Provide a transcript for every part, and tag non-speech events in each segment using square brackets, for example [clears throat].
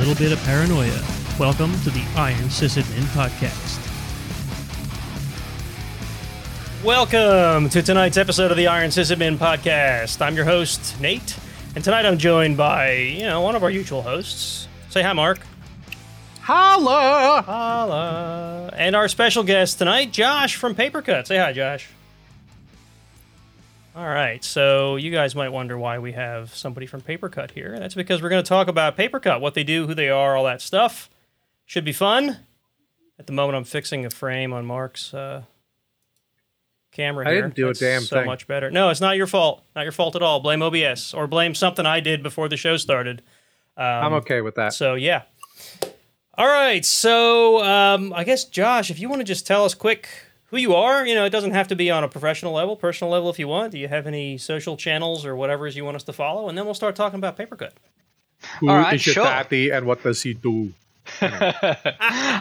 BS, and a little bit of paranoia. Welcome to the Iron Sysadmin Podcast. Welcome to tonight's episode of the Iron Sysadmin Podcast. I'm your host, Nate, and tonight I'm joined by, you know, one of our usual hosts. Say hi, Mark. Holla! Holla. And our special guest tonight, Josh from Papercut. Say hi, Josh. All right, so you guys might wonder why we have somebody from Papercut here. That's because we're going to talk about Papercut, what they do, who they are, all that stuff. Should be fun. At the moment, I'm fixing a frame on Mark's uh, camera here. I here. didn't do a That's damn so thing. much better. No, it's not your fault. Not your fault at all. Blame OBS or blame something I did before the show started. Um, I'm okay with that. so yeah. All right. So um, I guess Josh, if you want to just tell us quick who you are, you know, it doesn't have to be on a professional level, personal level if you want. Do you have any social channels or whatever you want us to follow? And then we'll start talking about Papercut. Who is all right, your sure. daddy and what does he do? [laughs]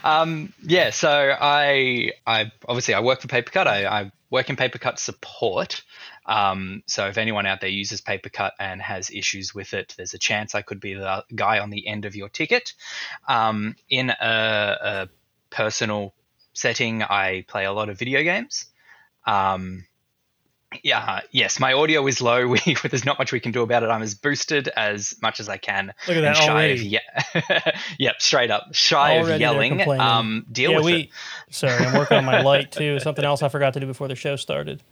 um, yeah, so I, I obviously I work for Papercut. I, I work in Papercut support. Um, so if anyone out there uses Papercut and has issues with it, there's a chance I could be the guy on the end of your ticket. Um, in a, a personal setting, I play a lot of video games. Um, yeah, yes, my audio is low. [laughs] We, there's not much we can do about it. I'm as boosted as much as I can. Look at that shy already. Of ye- [laughs] yep, straight up. Shy Already of yelling. Um, deal yeah, with we. it. Sorry, I'm working on my [laughs] light too. Something else I forgot to do before the show started.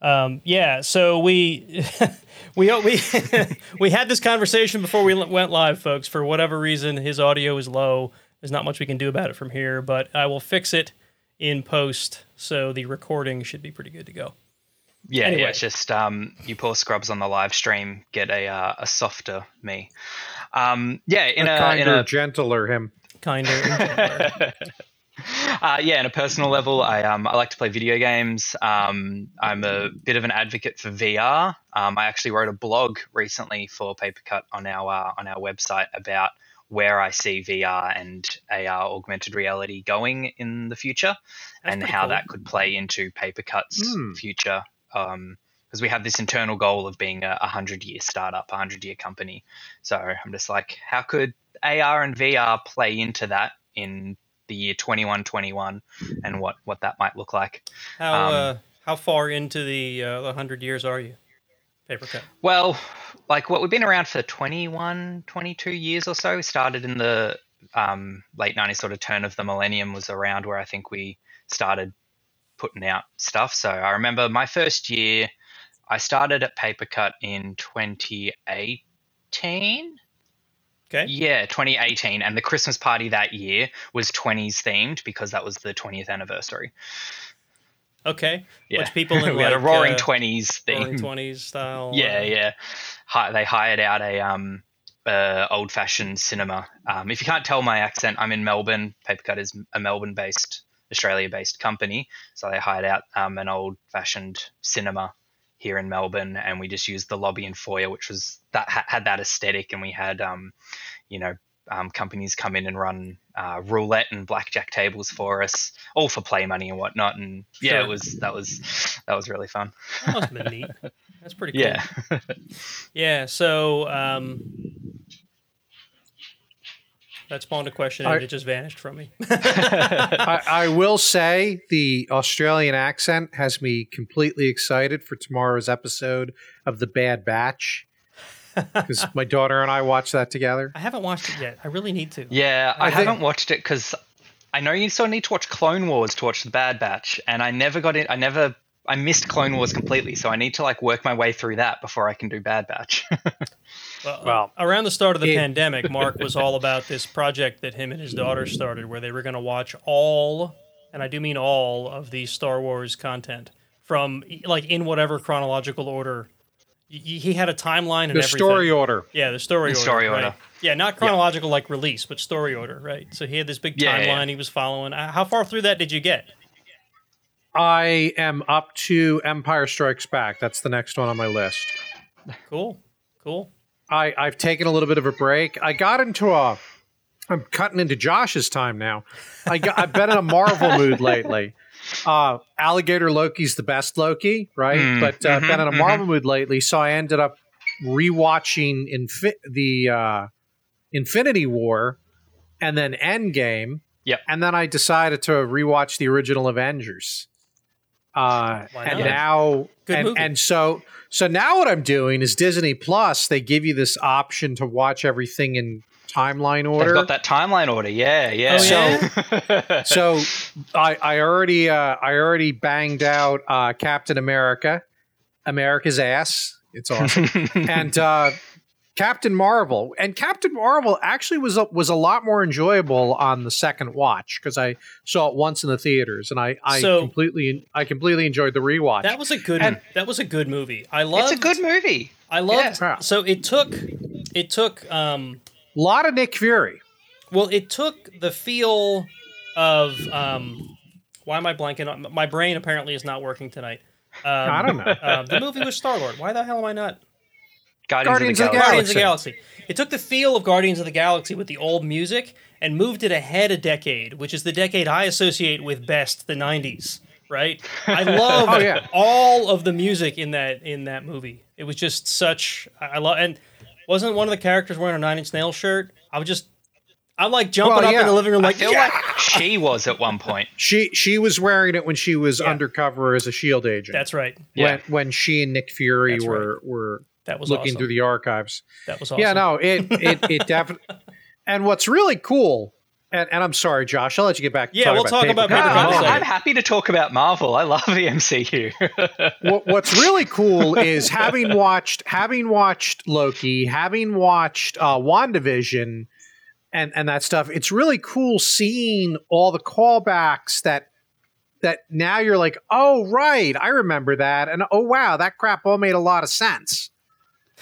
Um, yeah, so we we we we had this conversation before we went live, folks. For whatever reason, his audio is low. There's not much we can do about it from here, but I will fix it in post, so the recording should be pretty good to go. Yeah, Anyway. yeah. It's just um, you poor scrubs on the live stream get a uh, a softer me. Um, yeah, in a a, in a gentler him. Kinder. and gentler. [laughs] uh, yeah, in a personal level, I um I like to play video games. Um, I'm a bit of an advocate for VR. Um, I actually wrote a blog recently for Papercut on our uh, on our website about where I see VR and AR augmented reality going in the future, That's and how cool. that could play into Papercut's Hmm. future. Because we have this internal goal of being a hundred year startup, a hundred year company. So I'm just like, how could AR and VR play into that in the year 2121 and what what that might look like. How Um, uh, how far into the uh, the hundred years are you? Papercut. Well, like what we've been around for 21, 22 years or so. We started in the um, late 90s, sort of turn of the millennium was around where I think we started putting out stuff. So I remember my first year, I started at Papercut in 2018. Okay. Yeah, 2018. And the Christmas party that year was 20s themed because that was the 20th anniversary. Okay. Yeah. Which people [laughs] in we had a like, roaring uh, 20s theme. roaring twenties style. Yeah, uh, yeah. Hi, they hired out a um, uh, old-fashioned cinema. Um, if you can't tell my accent, I'm in Melbourne. Papercut is a Melbourne-based, Australia-based company, so they hired out um, an old-fashioned cinema here in Melbourne, and we just used the lobby and foyer, which was that ha- had that aesthetic, and we had, um, you know. Um, companies come in and run uh, roulette and blackjack tables for us, all for play money and whatnot. And yeah, Sure. it was that was that was really fun. That must have been neat. [laughs] That's pretty cool. Yeah. Yeah. So um, that spawned a question and I- it just vanished from me. [laughs] [laughs] I, I will say the Australian accent has me completely excited for tomorrow's episode of The Bad Batch because my daughter and I watched that together. I haven't watched it yet. I really need to. Yeah, I, I haven't watched it because I know you still need to watch Clone Wars to watch the Bad Batch, and I never got it. I never. I missed Clone Wars completely, so I need to like work my way through that before I can do Bad Batch. [laughs] Well, Well, around the start of the it- pandemic, [laughs] Mark was all about this project that him and his daughter started, where they were going to watch all, and I do mean all, of the Star Wars content from like in whatever chronological order. Y- y- He had a timeline and The everything. story order. Yeah, the story The order. story right. order. Yeah, not chronological like release, but story order, right? So he had this big Yeah, timeline yeah. he was following. Uh, How far through that did you get? I am up to Empire Strikes Back. That's the next one on my list. Cool, cool. I, I've taken a little bit of a break. I got into a. I'm cutting into Josh's time now. I got, I've been in a Marvel mood lately. Uh, Alligator Loki's the best Loki, right? Mm, but uh, mhm, been in a mhm. Marvel mood lately, so I ended up rewatching Infi- the uh, Infinity War, and then Endgame. Yep. And then I decided to rewatch the original Avengers. Uh, and now, Good and, movie. and so, so now what I'm doing is Disney Plus. They give you this option to watch everything in timeline order. They've order. got that timeline order. Yeah, yeah. Oh, yeah? [laughs] so I, I already uh, I already banged out uh, Captain America, America's ass. It's awesome, [laughs] and uh, Captain Marvel. And Captain Marvel actually was a, was a lot more enjoyable on the second watch because I saw it once in the theaters, and I, I So- completely I completely enjoyed the rewatch. That was a good. And- that was a good movie. I loved. it's a good movie. I loved. Yeah. So it took. It took. Um, a lot of Nick Fury. well, it took the feel of. Um, why am I blanking on? My brain apparently is not working tonight. Um, I don't know. um, the movie was Star Lord. Why the hell am I not? Guardians, Guardians of of the the Galaxy. Guardians of the Galaxy. It took the feel of Guardians of the Galaxy with the old music and moved it ahead a decade, which is the decade I associate with best, the '90s. Right? I [laughs] love Oh, yeah. all of the music in that in that movie. It was just such. I I love and wasn't one of the characters wearing a Nine Inch Nails shirt? I was just. I'm like jumping Well, up yeah. in the living room, I like feel yeah! like she was at one point. [laughs] She she was wearing it when she was Yeah. undercover as a Shield agent. That's right. Yeah. when when she and Nick Fury That's were were That was looking awesome. through the archives. that was awesome. Yeah, no, it it it [laughs] definitely. And what's really cool, and, and I'm sorry, Josh, I'll let you get back. Yeah, talk we'll about talk Paper about No, Paper Cut Cut I'm, Marvel. I'm happy to talk about Marvel. I love the MCU. [laughs] What- What's really cool is having watched having watched Loki, having watched uh, Wandavision, and and that stuff. It's really cool seeing all the callbacks that that now you're like, oh right, I remember that, and oh wow, that crap all made a lot of sense.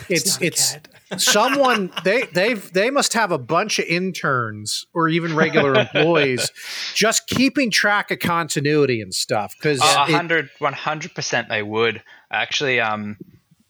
It's not a it's cat. Someone they they've they must have a bunch of interns or even regular [laughs] employees just keeping track of continuity and stuff because Oh, A hundred, one hundred percent, they would actually. Um,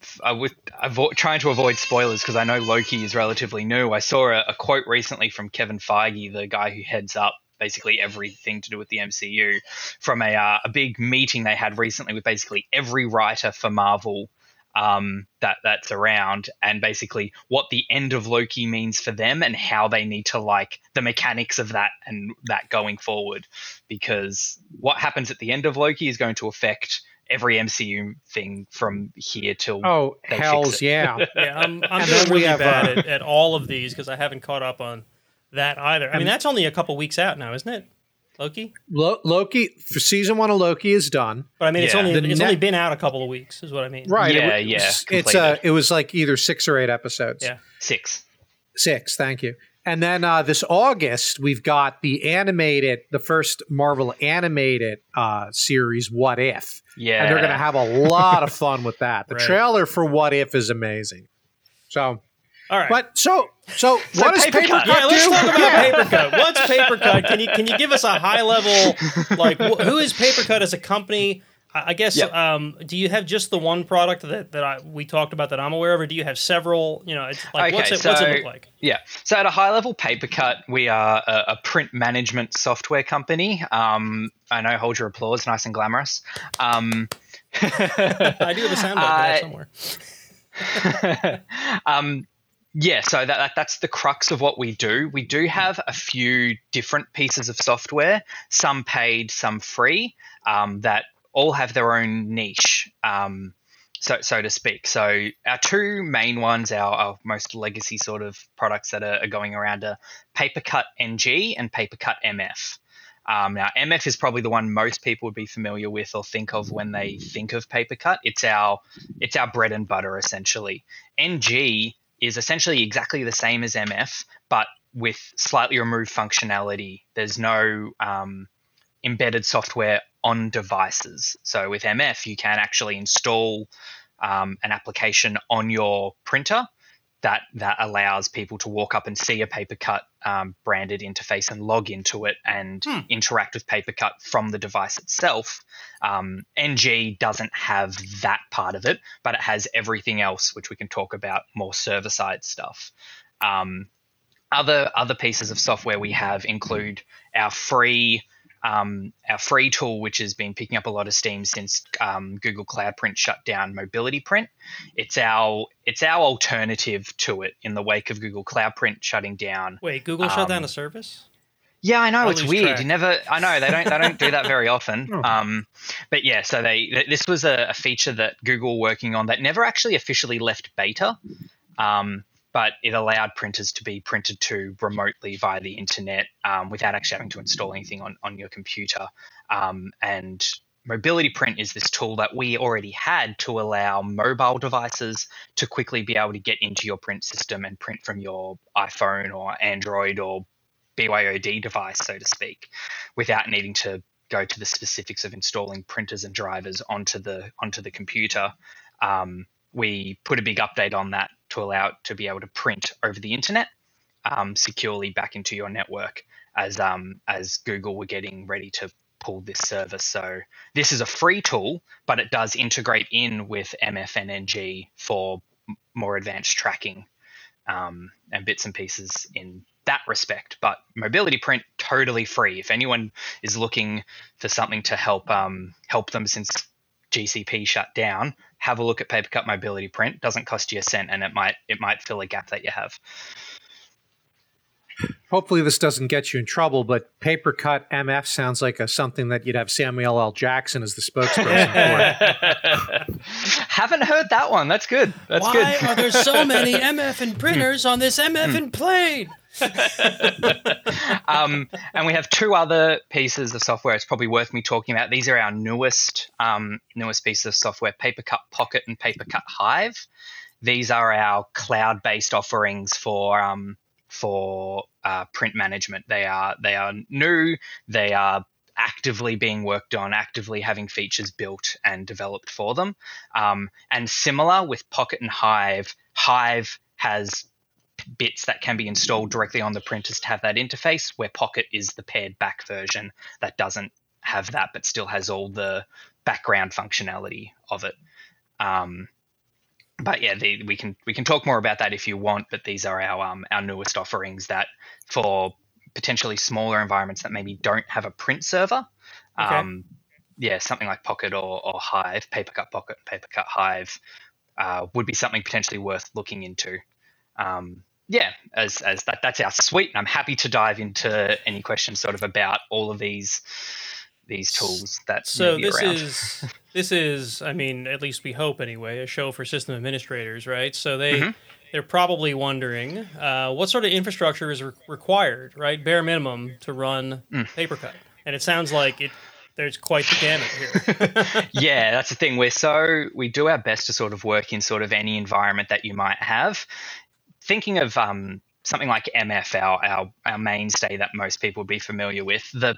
f- I would avo- trying to avoid spoilers because I know Loki is relatively new. I saw a, a quote recently from Kevin Feige, the guy who heads up basically everything to do with the MCU, from a uh, a big meeting they had recently with basically every writer for Marvel. Um, that that's around, and basically what the end of Loki means for them, and how they need to like the mechanics of that and that going forward because what happens at the end of Loki is going to affect every MCU thing from here till oh they fix hell's it. yeah [laughs] Yeah, I'm, I'm And doing really have, bad uh, at, at all of these because I haven't caught up on that either. I mean, that's only a couple weeks out now, isn't it? Loki, Lo- Loki for season one of Loki is done. but I mean, it's Yeah. only The it's ne- only been out a couple of weeks, is what I mean. Right. Yeah, it, yeah, It's, completed. uh, it was like either six or eight episodes. Yeah. six. Six. Thank you. And then uh, this August, we've got the animated, the first Marvel animated uh, series, What If. Yeah, And they're going to have a lot of [laughs] fun with that. The Right. trailer for What If is amazing. So, All right. but so, so, [laughs] So what does Paper Paper Cut. Cut yeah, let's talk about Yeah. Paper Cut. What's Paper Cut? Can you can you give us a high level [laughs] like wh- who is Paper Cut as a company? I I guess. Yep. Um, do you have just the one product that, that I, we talked about that I'm aware of, or do you have several? You know, it's like what's Okay, it what's it look like? Yeah. So at a high level, Papercut, we are a, a print management software company. Um, I know, hold your applause, nice and glamorous. Um, [laughs] I do have a soundbite for Uh, somewhere. um, yeah, so that, that that's the crux of what we do. We do have a few different pieces of software, some paid, some free, um, that all have their own niche, um, so so to speak. So our two main ones, our, our most legacy sort of products that are, are going around are PaperCut NG and PaperCut MF. Um, now, MF is probably the one most people would be familiar with or think of when they think of PaperCut. It's our it's our bread and butter essentially. NG is essentially exactly the same as MF, but with slightly removed functionality. There's no um, embedded software on devices. So with MF, you can actually install um, an application on your printer that that allows people to walk up and see a PaperCut um, branded interface and log into it and Hmm. interact with PaperCut from the device itself. Um, NG doesn't have that part of it, but it has everything else, which we can talk about more server side stuff. Um, other other pieces of software we have include our free um, our free tool, which has been picking up a lot of steam since um, Google Cloud Print shut down Mobility Print. It's our it's our alternative to it in the wake of Google Cloud Print shutting down. Wait, Google shut down a service? Yeah, I know I it's weird. track. You never, I know they don't, they don't do that very [laughs] often. Oh. Um, but yeah, so they, this was a, a feature that Google were working on that never actually officially left beta, um, but it allowed printers to be printed to remotely via the internet um, without actually having to install anything on on your computer. Um, and Mobility Print is this tool that we already had to allow mobile devices to quickly be able to get into your print system and print from your iPhone or Android or BYOD device, so to speak, without needing to go to the specifics of installing printers and drivers onto the onto the computer. Um, we put a big update on that to allow it to be able to print over the internet um, securely back into your network as um, as Google were getting ready to pull this service. So this is a free tool, but it does integrate in with MF and NG for more advanced tracking um, and bits and pieces in that respect. But mobility print totally free. If anyone is looking for something to help um, help them since GCP shut down, have a look at Papercut Mobility Print. Doesn't cost you a cent, and it might it might fill a gap that you have. Hopefully, this doesn't get you in trouble, but paper cut MF sounds like a, something that you'd have Samuel L. Jackson as the spokesperson for. [laughs] Haven't heard that one. That's good. That's Why good. are there so many [laughs] MF and printers on this MF and hmm. plane? [laughs] um, and we have two other pieces of software. It's probably worth me talking about. These are our newest um, newest pieces of software: PaperCut Pocket and PaperCut Hive. These are our cloud-based offerings for um, for uh, print management. They are they are new. They are actively being worked on, actively having features built and developed for them. Um, and similar with Pocket and Hive, Hive has bits that can be installed directly on the printers to have that interface, where Pocket is the pared back version that doesn't have that but still has all the background functionality of it. Um, but yeah, the, we can we can talk more about that if you want. But these are our um, our newest offerings that for potentially smaller environments that maybe don't have a print server. Okay. Um, yeah, something like Pocket or, or Hive, Papercut Pocket, Papercut Hive uh, would be something potentially worth looking into. Um, yeah, as, as that that's our suite. and I'm happy to dive into any questions sort of about all of these these tools that So this around. is [laughs] this is I mean at least we hope anyway a show for system administrators, right? So they Mhm. they're probably wondering uh, what sort of infrastructure is re- required, right? Bare minimum to run Mm. PaperCut, and it sounds like it. There's quite the gamut here. [laughs] yeah, that's the thing. We're so we do our best to sort of work in sort of any environment that you might have. Thinking of um, something like MF, our, our our mainstay that most people would be familiar with, the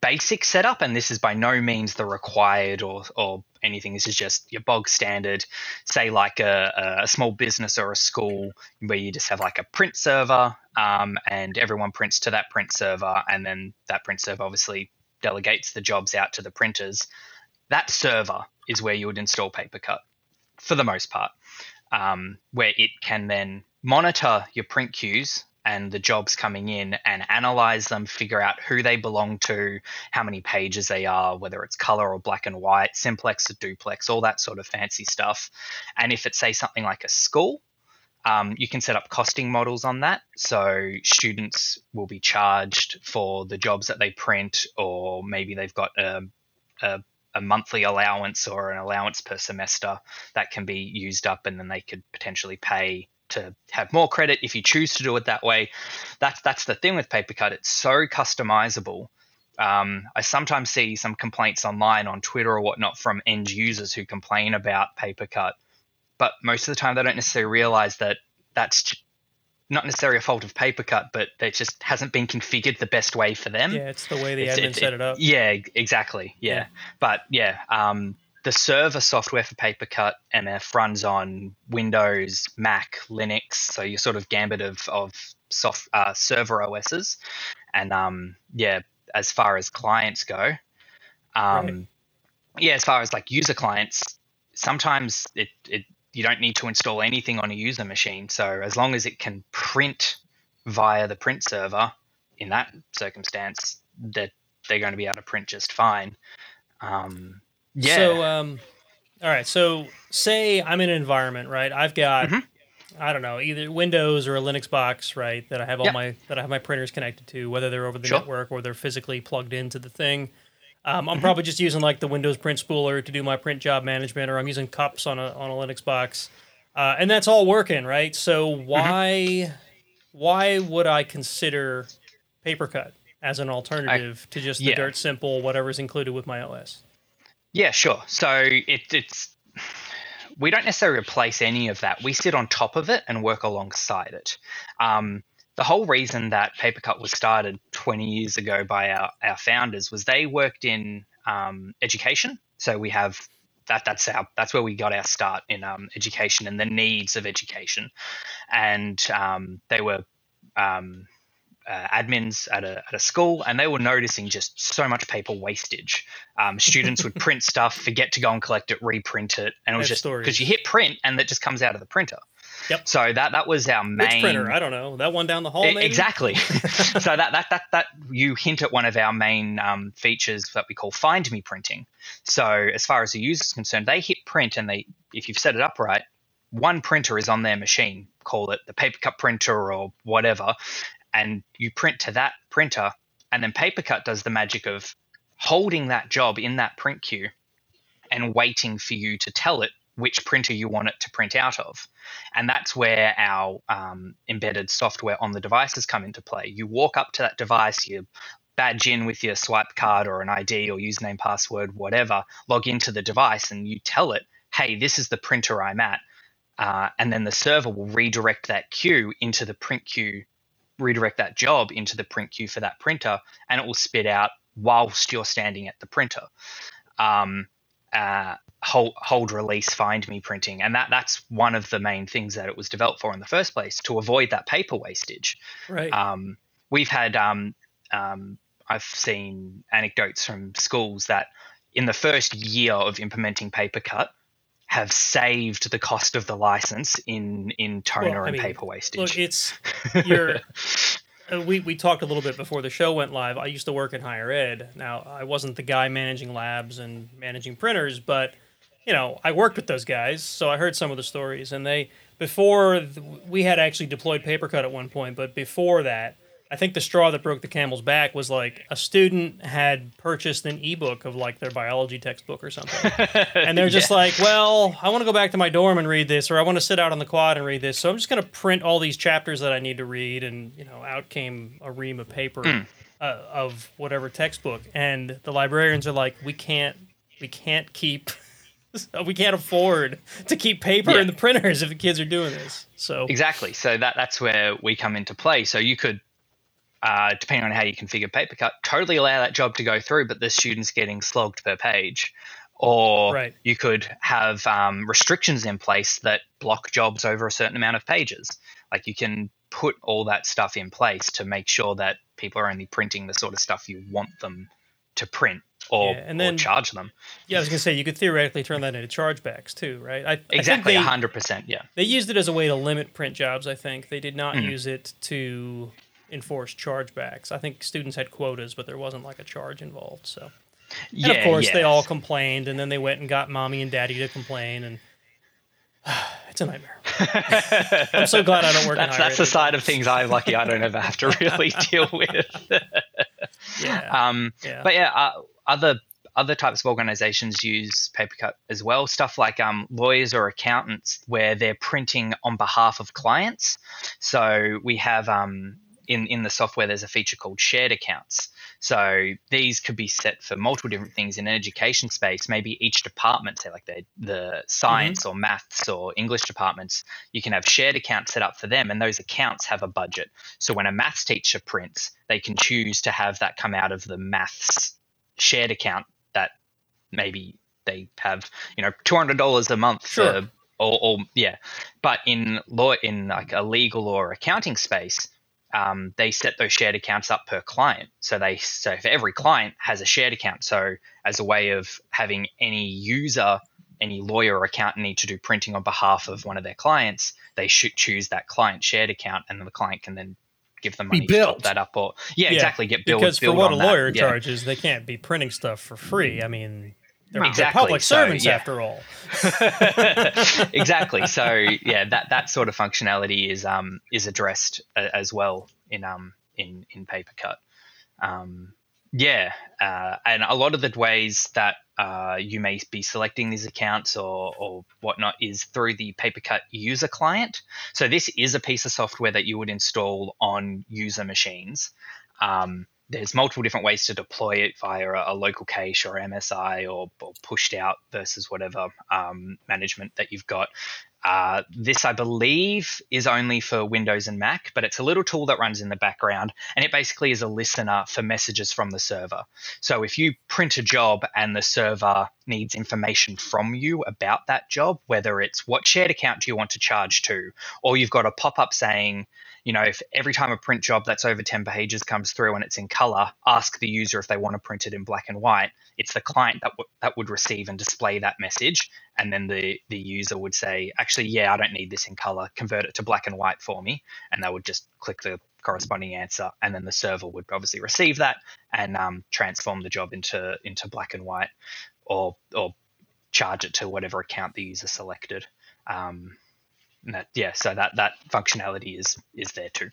basic setup, and this is by no means the required or or anything. This is just your bog standard. Say like a, a small business or a school where you just have like a print server, um, and everyone prints to that print server, and then that print server obviously delegates the jobs out to the printers that server is where you would install PaperCut for the most part, um, where it can then monitor your print queues and the jobs coming in and analyze them, figure out who they belong to, how many pages they are, whether it's color or black and white, simplex or duplex, all that sort of fancy stuff. And if it's, say, something like a school, um, you can set up costing models on that. So students will be charged for the jobs that they print, or maybe they've got a, a, a monthly allowance or an allowance per semester that can be used up, and then they could potentially pay to have more credit if you choose to do it that way. That's that's the thing with PaperCut; it's so customizable. Um, I sometimes see some complaints online on Twitter or whatnot from end users who complain about PaperCut but most of the time they don't necessarily realize that that's not necessarily a fault of PaperCut, but it just hasn't been configured the best way for them. yeah, it's the way the It's- admin set it up. Yeah, exactly. Yeah, Yeah. but yeah, um, the server software for PaperCut MF runs on Windows, Mac, Linux, so your sort of gambit of of soft uh, server OSs, and um, yeah, as far as clients go, um, Right. yeah, as far as like user clients, sometimes it, it you don't need to install anything on a user machine. So as long as it can print via the print server, in that circumstance, that they're going to be able to print just fine. Um, yeah. So, um, all right. So, say I'm in an environment, right? I've got, Mhm. I don't know, either Windows or a Linux box, right? That I have all Yep. my that I have my printers connected to, whether they're over the Sure. network or they're physically plugged into the thing. Um, Mm-hmm. I'm probably just using like the Windows print spooler to do my print job management, or I'm using cups on a on a Linux box, uh, and that's all working, right? So Mm-hmm. why why would I consider PaperCut as an alternative to just the yeah. dirt simple whatever's included with my OS? Yeah, sure. So it, it's we don't necessarily replace any of that. We sit on top of it and work alongside it. Um, the whole reason that Papercut was started 20 years ago by our, our founders was they worked in um, education. So we have that that's our that's where we got our start in um, education and the needs of education, and um, they were um, uh, admins at a, at a school and they were noticing just so much paper wastage. Um, students would [laughs] print stuff, forget to go and collect it, reprint it, and it was just because you hit print and that just comes out of the printer. Yep. So that that was our main Which printer? I don't know. That one down the hall, maybe? Exactly. [laughs] [laughs] so that, that that that you hint at one of our main um, features that we call find me printing. So as far as the user is concerned, they hit print and they if you've set it up right, one printer is on their machine. Call it the PaperCut printer or whatever, and you print to that printer, and then Papercut does the magic of holding that job in that print queue and waiting for you to tell it which printer you want it to print out of. And that's where our um, embedded software on the devices come into play. You walk up to that device, you badge in with your swipe card or an ID or username, password, whatever, log into the device, and you tell it, hey, this is the printer I'm at. Uh, and then the server will redirect that queue into the print queue, redirect that job into the print queue for that printer, and it will spit out whilst you're standing at the printer. Um, uh, hold, hold release find me printing and that that's one of the main things that it was developed for in the first place to avoid that paper wastage Right. um, we've had um, um, i've seen anecdotes from schools that in the first year of implementing papercut have saved the cost of the license in in toner Well, I and mean, paper wastage Look, it's [laughs] you're. uh, we we talked a little bit before the show went live. I used to work in higher ed. Now I wasn't the guy managing labs and managing printers, but you know I worked with those guys, so I heard some of the stories. And they before we had actually deployed PaperCut at one point, but before that, I think the straw that broke the camel's back was like a student had purchased an ebook of like their biology textbook or something. [laughs] and they're just like, well, I want to go back to my dorm and read this, or I want to sit out on the quad and read this. So I'm just going to print all these chapters that I need to read, and you know, out came a ream of paper uh, of whatever textbook, and the librarians are like, we can't, we can't keep. [laughs] We can't afford to keep paper Yeah. in the printers if the kids are doing this. So Exactly. So that that's where we come into play. So you could, uh, depending on how you configure PaperCut, totally allow that job to go through, but the student's getting slogged per page. Or Right. you could have um, restrictions in place that block jobs over a certain amount of pages. Like you can put all that stuff in place to make sure that people are only printing the sort of stuff you want them to print or, Yeah, and or charge them. yeah, I was gonna say you could theoretically turn that into chargebacks too, right? I, Exactly, they, 100%. Yeah. They used it as a way to limit print jobs, I think. They did not Hmm. use it to enforce chargebacks. I think students had quotas, but there wasn't like a charge involved. So, and yeah, of course, yeah. they all complained, and then they went and got mommy and daddy to complain, and [sighs] it's a nightmare. [laughs] I'm so glad I don't work That's, that's the side of things I'm lucky I don't ever have to really [laughs] deal with. [laughs] Yeah, Um, yeah. But yeah, uh, other other types of organizations use Papercut as well. Stuff like um, lawyers or accountants, where they're printing on behalf of clients. So we have um, in in the software, there's a feature called shared accounts. So these could be set for multiple different things in an education space. Maybe each department, say like the the science mm-hmm. or maths or English departments, you can have shared accounts set up for them, and those accounts have a budget. So when a maths teacher prints, they can choose to have that come out of the maths shared account that maybe they have, you know, two hundred dollars a month Sure. for, or, or yeah. But in law, in like a legal or accounting space, um, they set those shared accounts up per client. So they so for every client has a shared account. So as a way of having any user, any lawyer or accountant need to do printing on behalf of one of their clients, they should choose that client shared account, and the client can then give them money to top that up or yeah, exactly get billed because for what a on that, lawyer yeah. charges, they can't be printing stuff for free. I mean, they're, they're Exactly, public so, servants yeah. after all. [laughs] exactly. So [laughs] yeah, that that sort of functionality is um is addressed a, as well in um in in PaperCut. Um, yeah, uh, and a lot of the ways that uh, you may be selecting these accounts or, or whatnot is through the PaperCut user client. So this is a piece of software that you would install on user machines. Um, there's multiple different ways to deploy it via a, a local cache or MSI or, or pushed out versus whatever um, management that you've got. Uh, this, I believe, is only for Windows and Mac, but it's a little tool that runs in the background, and it basically is a listener for messages from the server. So if you print a job and the server needs information from you about that job, whether it's what shared account do you want to charge to, or you've got a pop up saying, you know, if every time a print job that's over 10 pages comes through and it's in color, ask the user if they want to print it in black and white. It's the client that, w- that would receive and display that message. And then the, the user would say, actually, yeah, I don't need this in color. Convert it to black and white for me. And they would just click the corresponding answer. And then the server would obviously receive that and um, transform the job into, into black and white or, or charge it to whatever account the user selected. Um, and that, yeah, so that that functionality is is there too.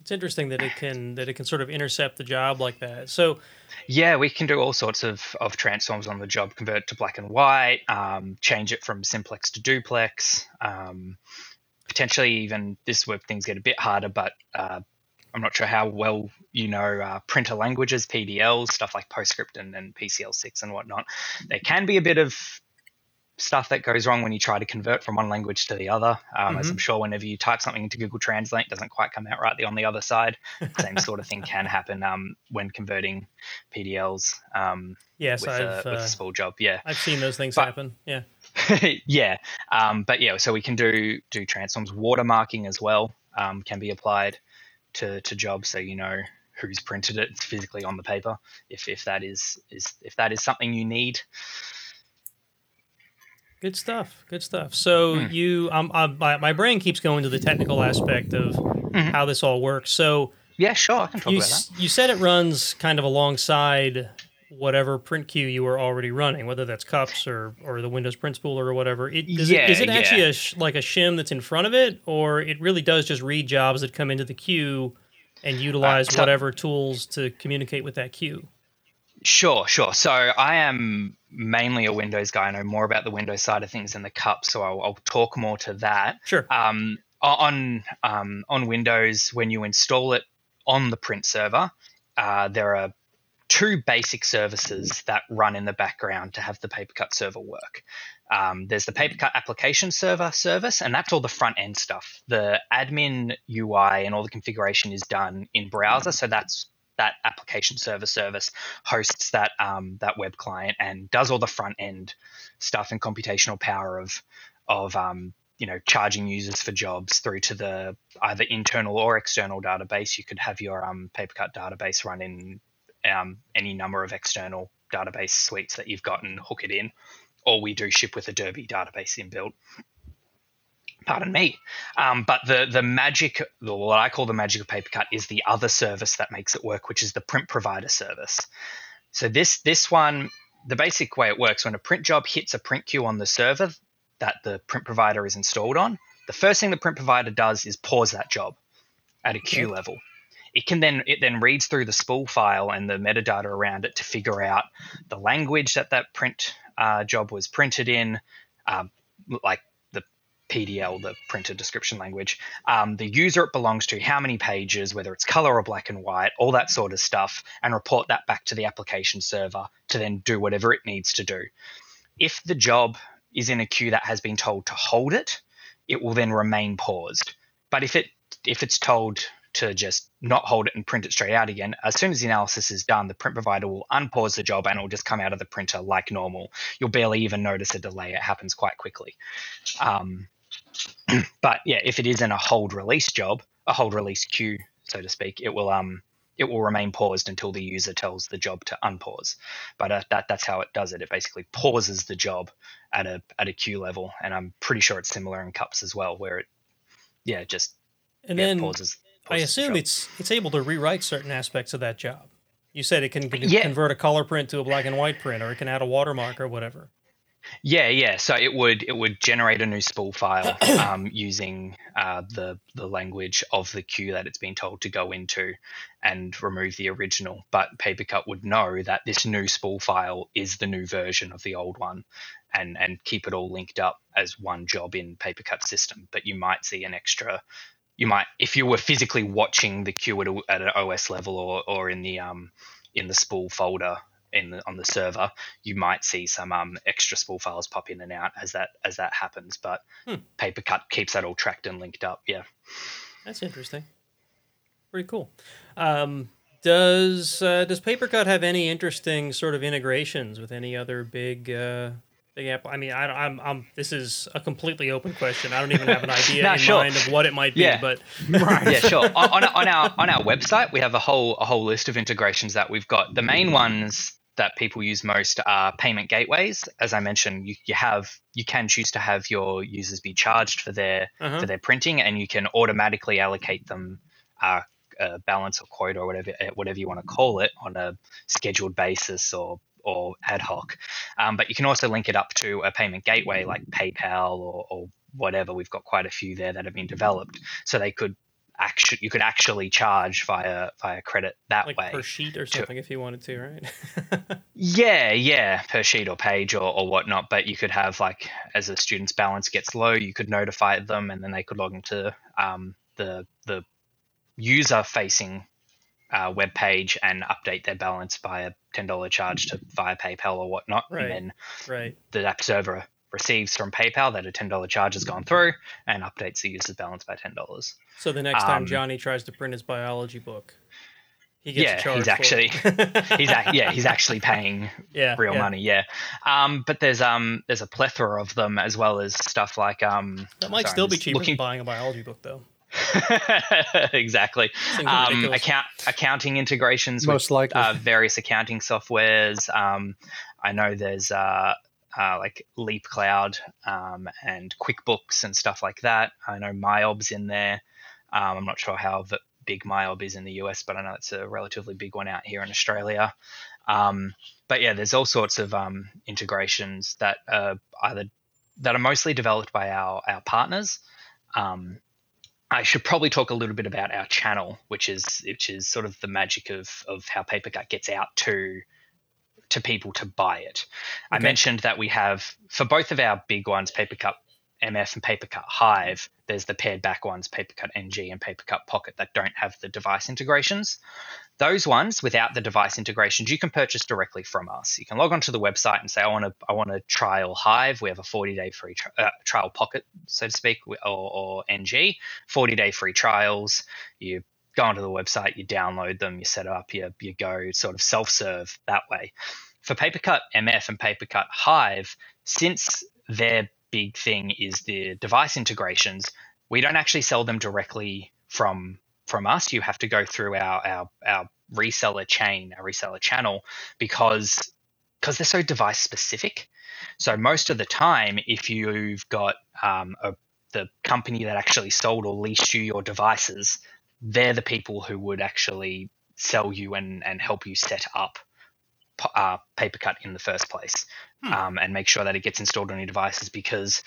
It's interesting that it can that it can sort of intercept the job like that. So Yeah, we can do all sorts of, of transforms on the job, convert to black and white, um, change it from simplex to duplex. Um, potentially even this where things get a bit harder, but uh, I'm not sure how well you know uh, printer languages, PDLs, stuff like PostScript and, and PCL6 and whatnot. There can be a bit of stuff that goes wrong when you try to convert from one language to the other. Um, As Mhm. I'm sure whenever you type something into Google Translate, it doesn't quite come out rightly on the other side. Same [laughs] sort of thing can happen um, when converting PDLs um, yes, with, I've a, with uh, a small job. Yeah, I've seen those things but- happen. Yeah. [laughs] yeah. Um, but yeah, so we can do do transforms. Watermarking as well um, can be applied to to jobs, so you know who's printed it physically on the paper. If if that is is if that is something you need. Good stuff. Good stuff. So Hmm. you, um, uh, my, my brain keeps going to the technical aspect of Mhm. how this all works. So Yeah, sure, I can talk you about that. you said it runs kind of alongside whatever print queue you were already running, whether that's cups or or the Windows print spooler or whatever. It, does Yeah, it, is it yeah. actually a sh- like a shim that's in front of it, or it really does just read jobs that come into the queue and utilize so- whatever tools to communicate with that queue? Sure, sure. So I am mainly a Windows guy. I know more about the Windows side of things than the cup, so I'll, I'll talk more to that. Sure. Um, on um, on Windows, when you install it on the print server, uh, there are two basic services that run in the background to have the PaperCut server work. Um, there's the PaperCut application server service, and that's all the front end stuff. The admin UI and all the configuration is done in browser, so that's that application server service hosts that um, that web client and does all the front end stuff and computational power of of um, you know charging users for jobs through to the either internal or external database. You could have your um, PaperCut database run in um, any number of external database suites that you've got and hook it in. Or we do ship with a Derby database inbuilt. Pardon me. Um, but the the magic, what I call the magic of PaperCut, is the other service that makes it work, which is the print provider service. So this this one, the basic way it works, when a print job hits a print queue on the server that the print provider is installed on, the first thing the print provider does is pause that job at a queue Okay. level. It can then it then reads through the spool file and the metadata around it to figure out the language that that print uh, job was printed in, um, like PDL, the printer description language, um, the user it belongs to, how many pages, whether it's color or black and white, all that sort of stuff, and report that back to the application server to then do whatever it needs to do. If the job is in a queue that has been told to hold it, it will then remain paused. But if it if it's told to just not hold it and print it straight out again, as soon as the analysis is done, the print provider will unpause the job and it will just come out of the printer like normal. You'll barely even notice a delay. It happens quite quickly. Um, [clears throat] but yeah, if it is in a hold release job, a hold release queue, so to speak, it will um it will remain paused until the user tells the job to unpause. But uh, that that's how it does it. It basically pauses the job at a at a queue level, and I'm pretty sure it's similar in cups as well, where it yeah just And yeah, then pauses. I assume it's it's able to rewrite certain aspects of that job. You said it can, can Yeah. convert a color print to a black and white print, or it can add a watermark or whatever. Yeah, yeah. So it would it would generate a new spool file [clears throat] um, using uh, the the language of the queue that it's been told to go into, and remove the original. But Papercut would know that this new spool file is the new version of the old one, and and keep it all linked up as one job in Papercut system. But you might see an extra. You might, if you were physically watching the queue at, a, at an OS level or, or in the um, in the spool folder in the, on the server, you might see some um, extra spool files pop in and out as that as that happens. But Hmm. Papercut keeps that all tracked and linked up. Yeah. That's interesting. Pretty cool. Um, does uh, does Papercut have any interesting sort of integrations with any other big uh, big app? I mean, I, don't- I'm, I'm this is a completely open question. I don't even have an [laughs] idea Nah, in sure. mind of what it might be. Yeah. But [laughs] yeah, sure. On, [laughs] on, on our on our website, we have a whole a whole list of integrations that we've got. The main ones that people use most are payment gateways. As I mentioned, you, you have you can choose to have your users be charged for their Uh-huh. for their printing, and you can automatically allocate them uh, a balance or quota or whatever uh, whatever you want to call it on a scheduled basis or or ad hoc. Um, but you can also link it up to a payment gateway like PayPal or, or whatever. We've got quite a few there that have been developed, so they could actually you could actually charge via via credit that like way. per sheet or something, if you wanted to, right? [laughs] Yeah, yeah, per sheet or page or, or whatnot. But you could have like as a student's balance gets low, you could notify them, and then they could log into um, the the user facing uh, web page and update their balance by a ten dollar charge to via PayPal or whatnot, Right. and then right. the app server receives from PayPal that a ten dollar charge has gone through and updates the user's balance by ten dollars. So the next time Um, Johnny tries to print his biology book, he gets Yeah, charged. he's actually he's ac- yeah he's actually [laughs] paying yeah, real yeah. money yeah um but there's um there's a plethora of them as well as stuff like um That might sorry, still be just cheaper looking than buying a biology book, though. [laughs] exactly um account accounting integrations with Most likely. uh, various accounting softwares um i know there's uh uh, like Leap Cloud um, and QuickBooks and stuff like that. I know MYOB's in there. Um, I'm not sure how big MyOb is in the US, but I know it's a relatively big one out here in Australia. Um, but yeah, there's all sorts of um, integrations that are either that are mostly developed by our our partners. Um, I should probably talk a little bit about our channel, which is which is sort of the magic of of how Papercut gets out to to people to buy it. I mentioned that we have for both of our big ones, Papercut MF and Papercut Hive. There's the pared back ones, Papercut NG and Papercut Pocket, that don't have the device integrations. Those ones without the device integrations, you can purchase directly from us. You can log onto the website and say, "I want to, I want to trial Hive." We have a 40-day free tri- uh, trial Pocket, so to speak, or, or NG, 40-day free trials. You go onto the website, you download them, you set up, you you go sort of self-serve that way. For Papercut MF and Papercut Hive, since their big thing is the device integrations, we don't actually sell them directly from from us. You have to go through our our, our reseller chain, our reseller channel, because because they're so device specific. So most of the time, if you've got um, a, the company that actually sold or leased you your devices, they're the people who would actually sell you and, and help you set up p- uh, Papercut in the first place Hmm. um, and make sure that it gets installed on your devices because